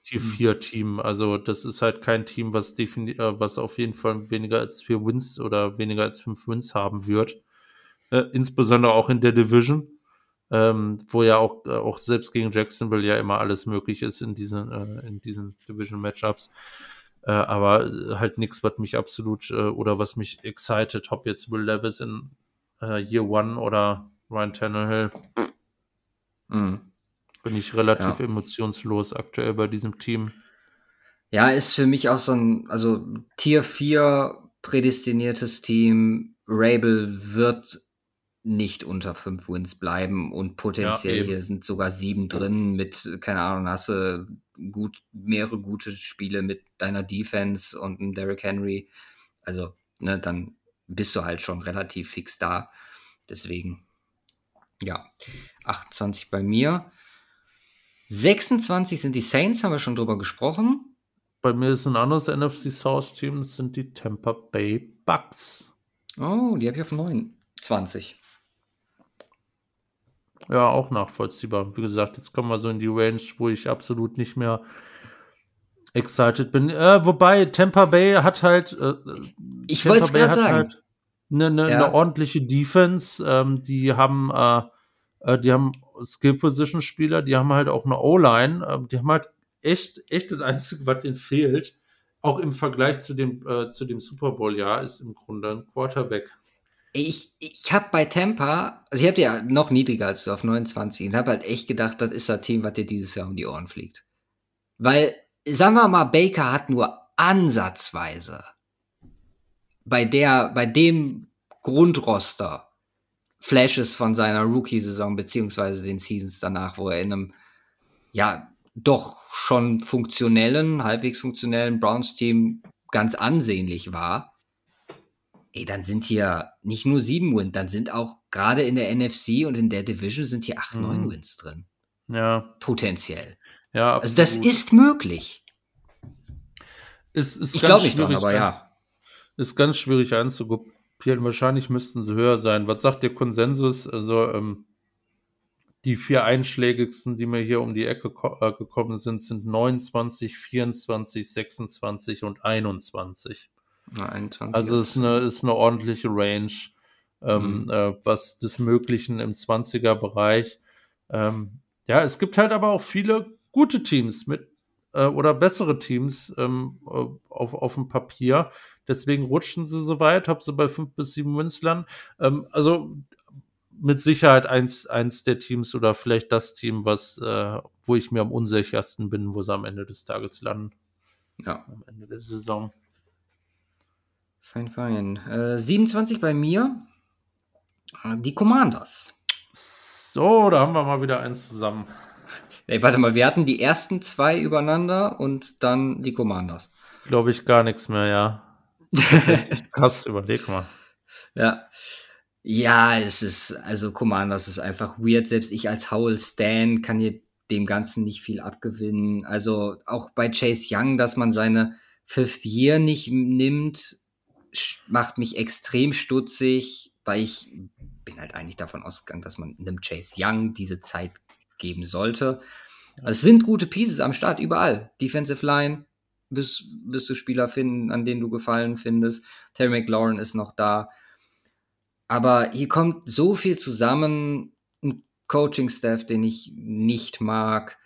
Speaker 1: Tier 4 Team. Also das ist halt kein Team, was definitiv, äh, was auf jeden Fall weniger als vier Wins oder weniger als fünf Wins haben wird. Äh, insbesondere auch in der Division, ähm, wo ja auch, äh, auch selbst gegen Jacksonville ja immer alles möglich ist in diesen, äh, in diesen Division Matchups. Äh, aber halt nichts, was mich absolut oder was mich excited, ob jetzt Will Levis in Year One oder Ryan Tannehill. Mhm. Bin ich relativ ja. emotionslos aktuell bei diesem Team.
Speaker 2: Ja, ist für mich auch so ein, also Tier 4 prädestiniertes Team. Rabel wird nicht unter fünf Wins bleiben und potenziell ja, hier sind sogar sieben drin mit, keine Ahnung, hast du gut, mehrere gute Spiele mit deiner Defense und einem Derrick Henry. Also, ne, dann bist du halt schon relativ fix da. Deswegen ja, 28 bei mir. 26 sind die Saints, haben wir schon drüber gesprochen.
Speaker 1: Bei mir ist ein anderes NFC South Team, das sind die Tampa Bay Bucks.
Speaker 2: Oh, die habe ich auf 29.
Speaker 1: Ja, auch nachvollziehbar. Wie gesagt, jetzt kommen wir so in die Range, wo ich absolut nicht mehr excited bin. Äh, wobei Tampa Bay hat halt. Äh,
Speaker 2: ich wollte es gerade sagen. Halt
Speaker 1: eine, eine, ja. eine ordentliche Defense. Ähm, die haben, äh, äh, die haben Skill-Position-Spieler, die haben halt auch eine O-Line. Äh, die haben halt echt, echt das Einzige, was denen fehlt, auch im Vergleich zu dem, äh, zu dem Super Bowl-Jahr, ist im Grunde ein Quarterback.
Speaker 2: Ich, ich habe bei Tampa, also ich habe ja noch niedriger als du auf 29 und habe halt echt gedacht, das ist das Team, was dir dieses Jahr um die Ohren fliegt. Weil, sagen wir mal, Baker hat nur ansatzweise bei der, bei dem Grundroster Flashes von seiner Rookie-Saison beziehungsweise den Seasons danach, wo er in einem, ja, doch schon funktionellen, halbwegs funktionellen Browns-Team ganz ansehnlich war, ey, dann sind hier nicht nur sieben Wins, dann sind auch gerade in der NFC und in der Division sind hier acht, mhm. neun Wins drin.
Speaker 1: Ja.
Speaker 2: Potenziell.
Speaker 1: Ja,
Speaker 2: absolut. Also das ist möglich.
Speaker 1: Es ist
Speaker 2: ich glaube nicht dran, aber ja.
Speaker 1: Ist ganz schwierig einzugruppieren. Wahrscheinlich müssten sie höher sein. Was sagt der Konsensus? Also, ähm, die vier einschlägigsten, die mir hier um die Ecke äh, gekommen sind, sind 29, 24, 26 und 21.
Speaker 2: Na, 21
Speaker 1: also ist eine, ist eine ordentliche Range, ähm, mhm. äh, was des Möglichen im 20er-Bereich. Ähm, ja, es gibt halt aber auch viele gute Teams mit äh, oder bessere Teams ähm, äh, auf, auf dem Papier. Deswegen rutschen sie so weit, ob sie bei fünf bis sieben Wins landen. Ähm, also mit Sicherheit eins, eins der Teams oder vielleicht das Team, was, äh, wo ich mir am unsichersten bin, wo sie am Ende des Tages landen.
Speaker 2: Ja.
Speaker 1: Am Ende der Saison.
Speaker 2: Fein, fein. Äh, 27 bei mir. Die Commanders.
Speaker 1: So, da haben wir mal wieder eins zusammen.
Speaker 2: Ey, warte mal, wir hatten die ersten zwei übereinander und dann die Commanders.
Speaker 1: Glaube ich gar nichts mehr, ja. Krass, überleg mal.
Speaker 2: Ja. Ja, es ist, also Commanders ist einfach weird. Selbst ich als Howell Stan kann hier dem Ganzen nicht viel abgewinnen. Also auch bei Chase Young, dass man seine Fifth Year nicht nimmt, macht mich extrem stutzig, weil ich bin halt eigentlich davon ausgegangen, dass man einem Chase Young diese Zeit geben sollte. Also es sind gute Pieces am Start überall. Defensive Line, wirst, wirst du Spieler finden, an denen du Gefallen findest. Terry McLaurin ist noch da. Aber hier kommt so viel zusammen. Ein Coaching-Staff, den ich nicht mag.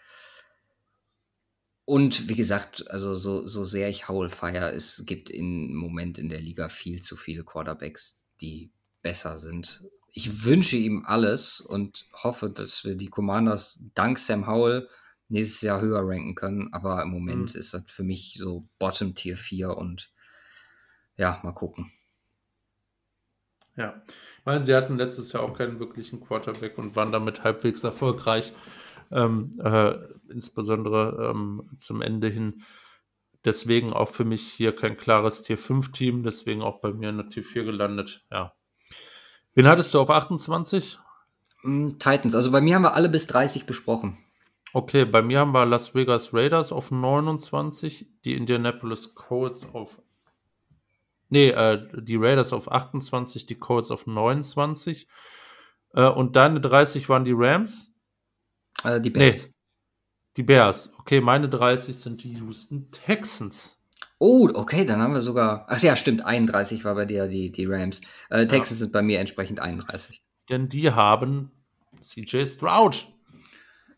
Speaker 2: Und wie gesagt, also so, so sehr ich Howell feier, es gibt im Moment in der Liga viel zu viele Quarterbacks, die besser sind. Ich wünsche ihm alles und hoffe, dass wir die Commanders dank Sam Howell nächstes Jahr höher ranken können. Aber im Moment mhm. ist das für mich so Bottom Tier 4 und ja, mal gucken.
Speaker 1: Ja, ich meine, sie hatten letztes Jahr auch keinen wirklichen Quarterback und waren damit halbwegs erfolgreich ähm, äh, insbesondere ähm, zum Ende hin. Deswegen auch für mich hier kein klares Tier 5 Team, deswegen auch bei mir in der Tier 4 gelandet. Ja. Wen hattest du auf 28?
Speaker 2: Mm, Titans, also bei mir haben wir alle bis 30 besprochen.
Speaker 1: Okay, bei mir haben wir Las Vegas Raiders auf 29, die Indianapolis Colts auf Nee, äh, die Raiders auf 28, die Colts auf 29. Äh, und deine 30 waren die Rams?
Speaker 2: Äh, die Bears. Nee,
Speaker 1: die Bears. Okay, meine 30 sind die Houston Texans.
Speaker 2: Oh, okay, dann haben wir sogar. Ach ja, stimmt, 31 war bei dir die, die Rams. Äh, Texans ja. sind bei mir entsprechend 31.
Speaker 1: Denn die haben CJ Stroud.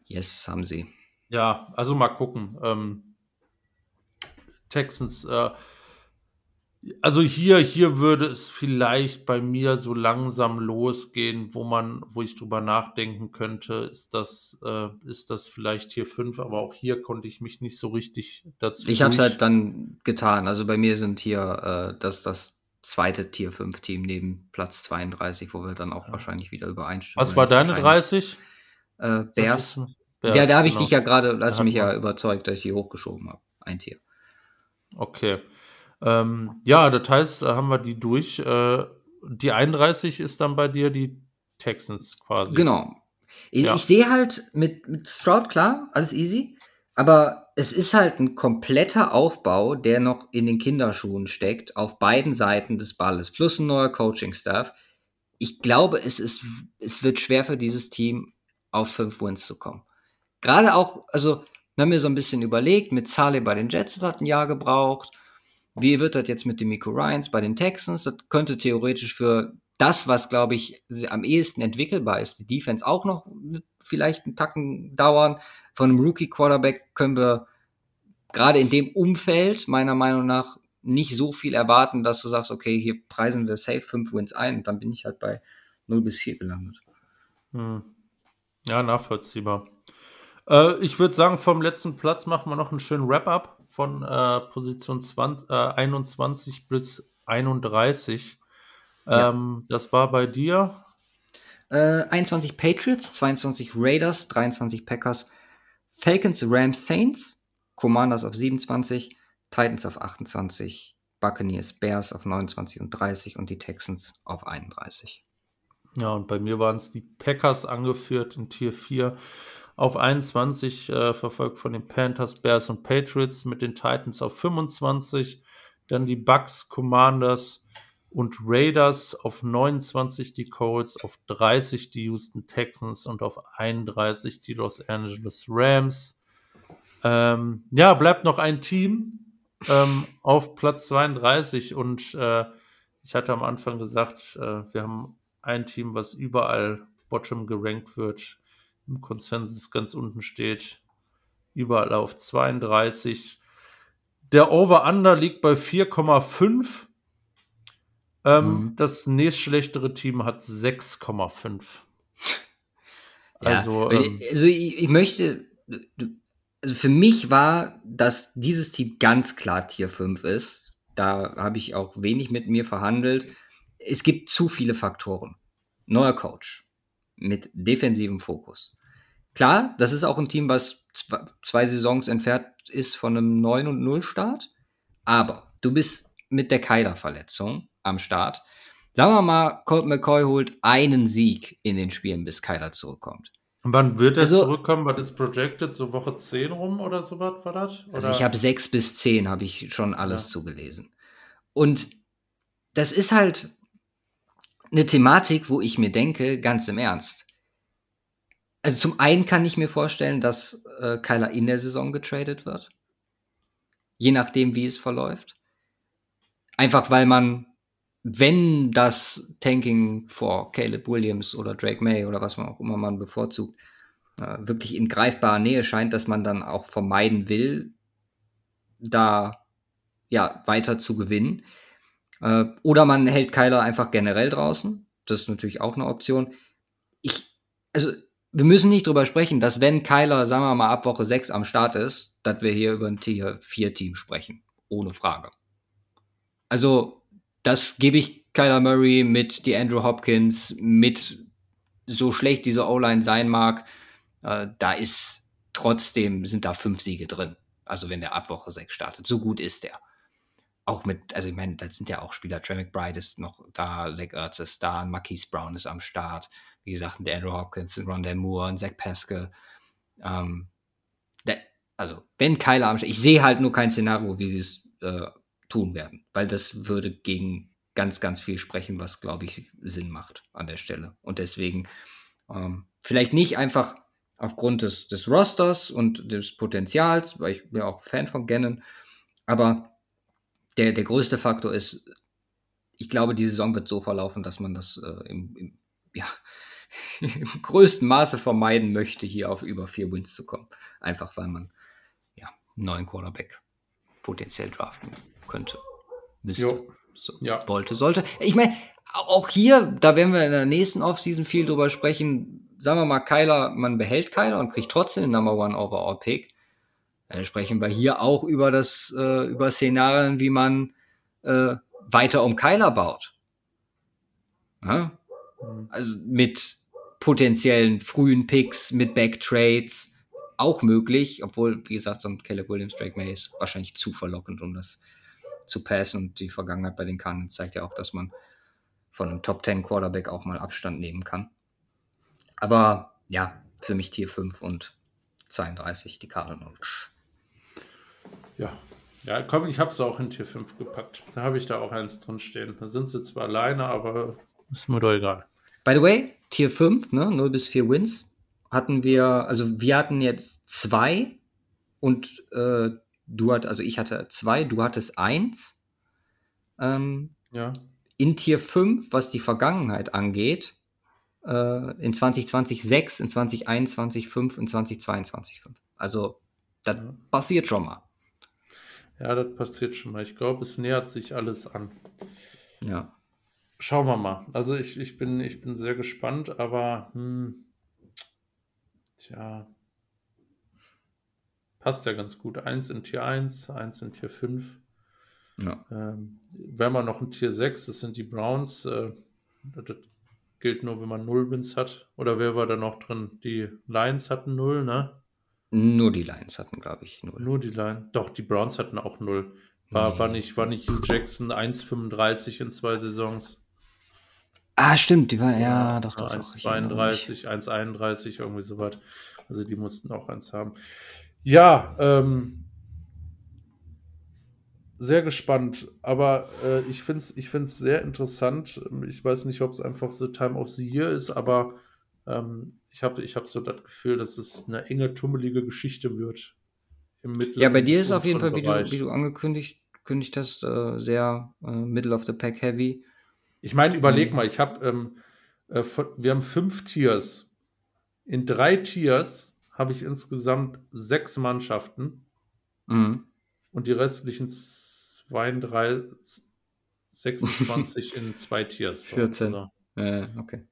Speaker 2: Yes, haben sie.
Speaker 1: Ja, also mal gucken. Ähm, Texans, äh, also hier, hier würde es vielleicht bei mir so langsam losgehen, wo man, wo ich drüber nachdenken könnte, ist das, äh, ist das vielleicht hier fünf, aber auch hier konnte ich mich nicht so richtig dazu.
Speaker 2: Ich habe es halt dann getan. Also bei mir sind hier äh, das, das zweite Tier 5 Team neben Platz 32, wo wir dann auch ja. wahrscheinlich wieder übereinstimmen.
Speaker 1: Was war deine 30?
Speaker 2: Äh, Bears. Bears. Ja, da habe ich genau. dich ja gerade, hast du mich ja überzeugt, dass ich die hochgeschoben habe. Ein Tier.
Speaker 1: Okay. Ähm, ja, das heißt, haben wir die durch. Äh, die 31 ist dann bei dir die Texans quasi.
Speaker 2: Genau. Ich, ja. ich sehe halt mit, mit Stroud klar, alles easy. Aber es ist halt ein kompletter Aufbau, der noch in den Kinderschuhen steckt, auf beiden Seiten des Balles, plus ein neuer Coaching-Staff. Ich glaube, es, ist, es wird schwer für dieses Team, auf fünf Wins zu kommen. Gerade auch, also, wir haben mir so ein bisschen überlegt, mit Saleh bei den Jets hat ein Jahr gebraucht, wie wird das jetzt mit den Miko Ryans bei den Texans? Das könnte theoretisch für das, was, glaube ich, am ehesten entwickelbar ist, die Defense auch noch vielleicht einen Tacken dauern. Von einem Rookie-Quarterback können wir gerade in dem Umfeld meiner Meinung nach nicht so viel erwarten, dass du sagst, okay, hier preisen wir safe 5 Wins ein und dann bin ich halt bei 0 bis 4 gelandet.
Speaker 1: Hm. Ja, nachvollziehbar. Äh, ich würde sagen, vom letzten Platz machen wir noch einen schönen Wrap-up von äh, Position 20, äh, 21 bis 31. Ja. Ähm, das war bei dir?
Speaker 2: Äh, 21 Patriots, 22 Raiders, 23 Packers, Falcons, Rams, Saints, Commanders auf 27, Titans auf 28, Buccaneers, Bears auf 29 und 30 und die Texans auf 31.
Speaker 1: Ja, und bei mir waren es die Packers angeführt in Tier 4 auf 21, äh, verfolgt von den Panthers, Bears und Patriots mit den Titans auf 25, dann die Bucks, Commanders und Raiders auf 29 die Colts, auf 30 die Houston Texans und auf 31 die Los Angeles Rams. Ähm, ja, bleibt noch ein Team ähm, auf Platz 32 und äh, ich hatte am Anfang gesagt, äh, wir haben ein Team, was überall bottom gerankt wird im Konsensus ganz unten steht. Überall auf 32. Der Over-Under liegt bei 4,5. Ähm, mhm. Das nächstschlechtere Team hat 6,5.
Speaker 2: Ja, also, ähm, also ich, ich, möchte, also für mich war, dass dieses Team ganz klar Tier 5 ist. Da habe ich auch wenig mit mir verhandelt. Es gibt zu viele Faktoren. Neuer Coach mit defensivem Fokus. Klar, das ist auch ein Team, was zwei Saisons entfernt ist von einem 9 und 0 Start. Aber du bist mit der Kyler-Verletzung am Start. Sagen wir mal, Colt McCoy holt einen Sieg in den Spielen, bis Kyler zurückkommt.
Speaker 1: Und wann wird er also, zurückkommen? Was ist projected? So Woche 10 rum oder so was war das?
Speaker 2: Oder? Also ich habe 6 bis 10, habe ich schon alles ja. zugelesen. Und das ist halt eine Thematik, wo ich mir denke, ganz im Ernst, also zum einen kann ich mir vorstellen, dass äh, Kyler in der Saison getradet wird. Je nachdem, wie es verläuft. Einfach weil man, wenn das Tanking vor Caleb Williams oder Drake May oder was man auch immer man bevorzugt, äh, wirklich in greifbarer Nähe scheint, dass man dann auch vermeiden will, da ja weiter zu gewinnen. Äh, oder man hält Kyler einfach generell draußen. Das ist natürlich auch eine Option. Ich, also wir müssen nicht drüber sprechen, dass wenn Kyler, sagen wir mal, ab Woche 6 am Start ist, dass wir hier über ein Tier 4 Team sprechen. Ohne Frage. Also, das gebe ich Kyler Murray mit die Andrew Hopkins, mit so schlecht diese O-Line sein mag, äh, da ist trotzdem, sind da fünf Siege drin. Also wenn der ab Woche 6 startet. So gut ist der. Auch mit, also ich meine, da sind ja auch Spieler, Trey McBride ist noch da, Zach Ertz ist da, Marquise Brown ist am Start wie gesagt, der Andrew Hopkins, Rondell Moore, ein Zach Pascal. Ähm, der, also, wenn Kyler am Ich sehe halt nur kein Szenario, wie sie es äh, tun werden, weil das würde gegen ganz, ganz viel sprechen, was, glaube ich, Sinn macht an der Stelle. Und deswegen ähm, vielleicht nicht einfach aufgrund des, des Rosters und des Potenzials, weil ich bin auch Fan von Gannon, aber der, der größte Faktor ist, ich glaube, die Saison wird so verlaufen, dass man das äh, im, im, ja, im größten Maße vermeiden möchte, hier auf über vier Wins zu kommen. Einfach weil man ja, einen neuen Quarterback potenziell draften könnte, müsste. So, ja. Wollte, sollte. Ich meine, auch hier, da werden wir in der nächsten Offseason viel drüber sprechen. Sagen wir mal, Kyler, man behält Kyler und kriegt trotzdem den Number One Overall Pick. Dann sprechen wir hier auch über das, äh, über Szenarien, wie man äh, weiter um Kyler baut. Ja? Mhm. Also mit potenziellen frühen Picks mit Backtrades auch möglich, obwohl, wie gesagt, so ein Caleb Williams, Drake May ist wahrscheinlich zu verlockend, um das zu passen. Und die Vergangenheit bei den Cardinals zeigt ja auch, dass man von einem Top 10 Quarterback auch mal Abstand nehmen kann. Aber ja, für mich Tier 5 und 32 die Cardinals.
Speaker 1: Ja, ja, komm, ich habe es auch in Tier 5 gepackt. Da habe ich da auch eins drin stehen. Da sind sie zwar alleine, aber ist mir doch egal.
Speaker 2: By the way, Tier 5, ne, 0 bis 4 Wins, hatten wir, also wir hatten jetzt zwei und äh, du hattest, also ich hatte zwei, du hattest eins. Ähm, ja. In Tier 5, was die Vergangenheit angeht, äh, in 2020 6, in 2021 5, in 2022 5. Also, das ja. passiert schon mal.
Speaker 1: Ja, das passiert schon mal. Ich glaube, es nähert sich alles an.
Speaker 2: Ja.
Speaker 1: Schauen wir mal. Also ich, ich, bin, ich bin sehr gespannt, aber hm, tja, passt ja ganz gut. Eins in Tier 1, eins in Tier 5. Ja. Ähm, wenn man noch ein Tier 6, das sind die Browns, äh, das gilt nur, wenn man 0 Wins hat. Oder wer war da noch drin? Die Lions hatten 0, ne?
Speaker 2: Nur die Lions hatten, glaube ich,
Speaker 1: 0. Nur die Lions. Doch, die Browns hatten auch 0. War, nee. war, nicht, war nicht Hugh Jackson 1,35 in zwei Saisons?
Speaker 2: Ah, stimmt, die war, ja, doch, doch.
Speaker 1: 1,32, 1,31, irgendwie so was. Also die mussten auch eins haben. Ja, ähm, sehr gespannt, aber äh, ich finde es ich find's sehr interessant. Ich weiß nicht, ob es einfach so Time of the Year ist, aber ähm, ich habe ich hab so das Gefühl, dass es eine enge, tummelige Geschichte wird.
Speaker 2: Im ja, bei dir ist auf jeden Fall, wie du, wie du angekündigt kündigt hast, äh, sehr äh, Middle of the Pack Heavy.
Speaker 1: Ich meine, überleg mhm. mal, ich habe, ähm, äh, wir haben fünf Tiers. In drei Tiers habe ich insgesamt sechs Mannschaften. Mhm. Und die restlichen 32, 26 in zwei Tiers.
Speaker 2: 14. Also. Okay.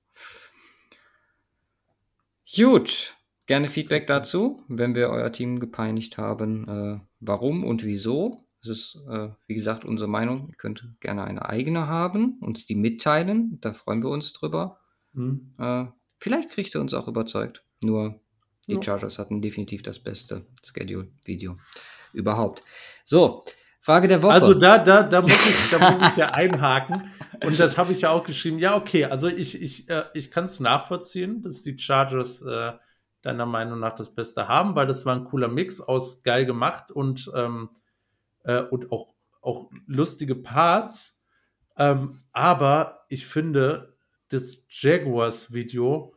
Speaker 2: Gut. Gerne Feedback dazu, wenn wir euer Team gepeinigt haben. Äh, warum und wieso? Das ist, äh, wie gesagt, unsere Meinung. Ihr könnt gerne eine eigene haben, uns die mitteilen. Da freuen wir uns drüber. Mhm. Äh, vielleicht kriegt ihr uns auch überzeugt. Nur die ja. Chargers hatten definitiv das beste Schedule-Video überhaupt. So, Frage der Woche.
Speaker 1: Also da, da, da, muss, ich, da muss ich ja einhaken. Und das habe ich ja auch geschrieben. Ja, okay, also ich, ich, äh, ich kann es nachvollziehen, dass die Chargers äh, deiner Meinung nach das Beste haben, weil das war ein cooler Mix aus geil gemacht und ähm, äh, und auch, auch lustige Parts. Ähm, aber ich finde, das Jaguars-Video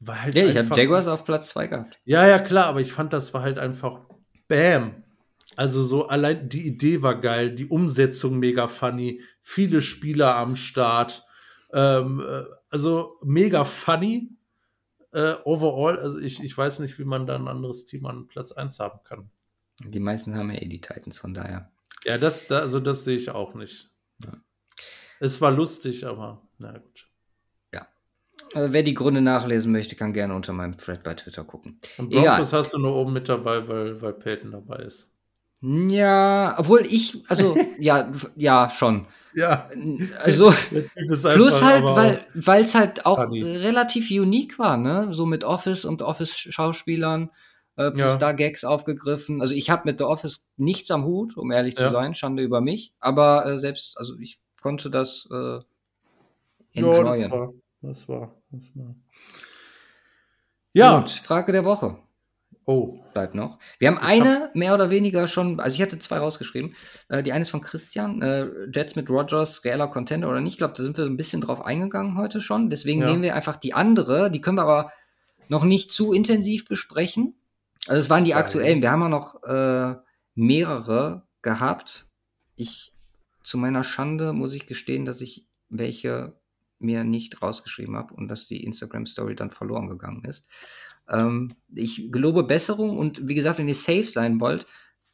Speaker 2: war halt. Ja, ich habe Jaguars auf Platz 2 gehabt.
Speaker 1: Ja, ja, klar, aber ich fand, das war halt einfach Bam. Also so allein die Idee war geil, die Umsetzung mega funny, viele Spieler am Start. Ähm, äh, also mega funny. Äh, overall, also ich, ich weiß nicht, wie man da ein anderes Team an Platz 1 haben kann.
Speaker 2: Die meisten haben ja eh die Titans, von daher.
Speaker 1: Ja, das, da, also das sehe ich auch nicht.
Speaker 2: Ja.
Speaker 1: Es war lustig, aber na gut.
Speaker 2: Ja. Also wer die Gründe nachlesen möchte, kann gerne unter meinem Thread bei Twitter gucken.
Speaker 1: Und Broncos hast du nur oben mit dabei, weil, weil Peyton dabei ist.
Speaker 2: Ja, obwohl ich, also ja, ja, schon.
Speaker 1: Ja.
Speaker 2: Also plus halt, weil weil es halt auch funny. relativ unique war, ne? So mit Office und Office-Schauspielern, äh, plus ja. da Gags aufgegriffen. Also ich habe mit The Office nichts am Hut, um ehrlich ja. zu sein, Schande über mich. Aber äh, selbst, also ich konnte das äh,
Speaker 1: enjoyen. Ja, das war, das war, das war. Ja. Gut,
Speaker 2: Frage der Woche.
Speaker 1: Oh.
Speaker 2: Bleibt noch. Wir haben eine mehr oder weniger schon, also ich hatte zwei rausgeschrieben. Äh, die eine ist von Christian, äh, Jets mit Rogers, reeller Contender oder nicht. Ich glaube, da sind wir ein bisschen drauf eingegangen heute schon. Deswegen ja. nehmen wir einfach die andere. Die können wir aber noch nicht zu intensiv besprechen. Also es waren die aktuellen. Wir haben ja noch äh, mehrere gehabt. Ich, zu meiner Schande muss ich gestehen, dass ich welche mir nicht rausgeschrieben habe und dass die Instagram-Story dann verloren gegangen ist. Ähm, ich gelobe Besserung und wie gesagt, wenn ihr safe sein wollt,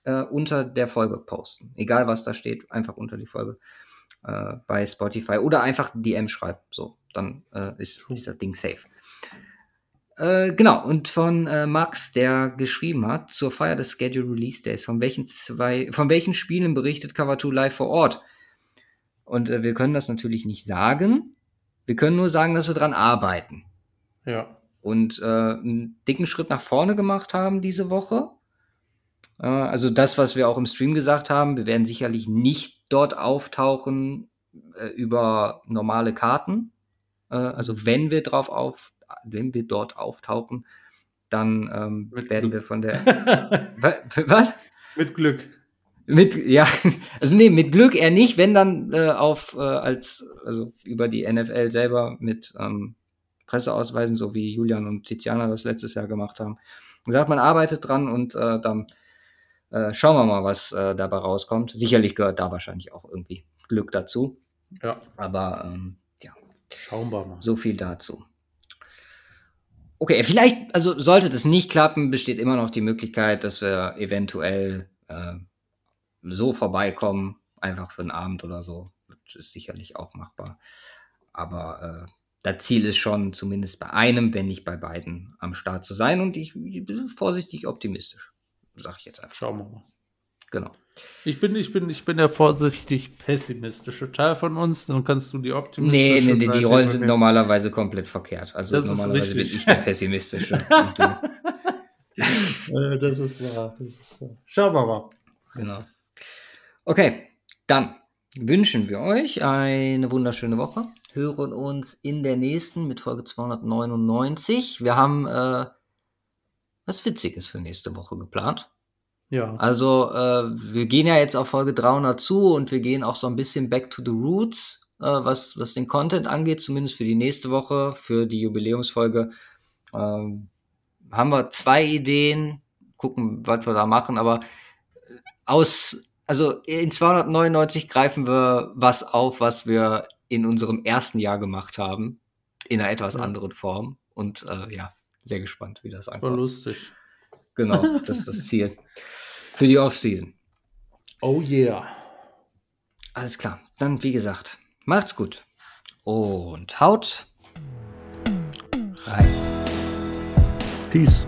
Speaker 2: äh, unter der Folge posten. Egal was da steht, einfach unter die Folge äh, bei Spotify oder einfach DM schreiben. So, dann äh, ist, ist das Ding safe. Äh, genau, und von äh, Max, der geschrieben hat, zur Feier des Schedule Release Days, von welchen zwei, von welchen Spielen berichtet Cover 2 live vor Ort? Und äh, wir können das natürlich nicht sagen. Wir können nur sagen, dass wir dran arbeiten.
Speaker 1: Ja
Speaker 2: und äh, einen dicken Schritt nach vorne gemacht haben diese Woche. Äh, also das, was wir auch im Stream gesagt haben, wir werden sicherlich nicht dort auftauchen äh, über normale Karten. Äh, also wenn wir drauf auf, wenn wir dort auftauchen, dann ähm, werden Glück. wir von der
Speaker 1: was? Mit Glück.
Speaker 2: Mit, ja, also nee, mit Glück eher nicht, wenn dann äh, auf, äh, als, also über die NFL selber mit ähm, Presseausweisen, so wie Julian und Tiziana das letztes Jahr gemacht haben. Und sagt, man arbeitet dran und äh, dann äh, schauen wir mal, was äh, dabei rauskommt. Sicherlich gehört da wahrscheinlich auch irgendwie Glück dazu.
Speaker 1: Ja.
Speaker 2: Aber ähm, ja.
Speaker 1: Schauen wir mal.
Speaker 2: So viel dazu. Okay, vielleicht, also sollte das nicht klappen, besteht immer noch die Möglichkeit, dass wir eventuell äh, so vorbeikommen, einfach für einen Abend oder so. Das ist sicherlich auch machbar. Aber äh, das Ziel ist schon, zumindest bei einem, wenn nicht bei beiden, am Start zu sein. Und ich, bin vorsichtig optimistisch, sage ich jetzt einfach.
Speaker 1: Schauen wir mal.
Speaker 2: Genau.
Speaker 1: Ich bin, ich bin, ich bin der vorsichtig pessimistische Teil von uns. Dann kannst du die optimistische.
Speaker 2: Nee, nee, nee die Rollen sind normalerweise komplett verkehrt. Also das normalerweise bin ich der pessimistische.
Speaker 1: Äh, das ist wahr. Das ist wahr. Schauen wir mal.
Speaker 2: Genau. Okay, dann wünschen wir euch eine wunderschöne Woche hören uns in der nächsten mit Folge 299. Wir haben äh, was Witziges für nächste Woche geplant.
Speaker 1: Ja.
Speaker 2: Also äh, wir gehen ja jetzt auf Folge 300 zu und wir gehen auch so ein bisschen back to the roots, äh, was, was den Content angeht, zumindest für die nächste Woche, für die Jubiläumsfolge. Ähm, haben wir zwei Ideen, gucken, was wir da machen, aber aus, also in 299 greifen wir was auf, was wir in unserem ersten Jahr gemacht haben, in einer etwas anderen Form. Und äh, ja, sehr gespannt, wie das
Speaker 1: ankommt. War lustig.
Speaker 2: Genau, das ist das Ziel. Für die Offseason.
Speaker 1: Oh yeah.
Speaker 2: Alles klar. Dann, wie gesagt, macht's gut. Und haut rein.
Speaker 1: Peace.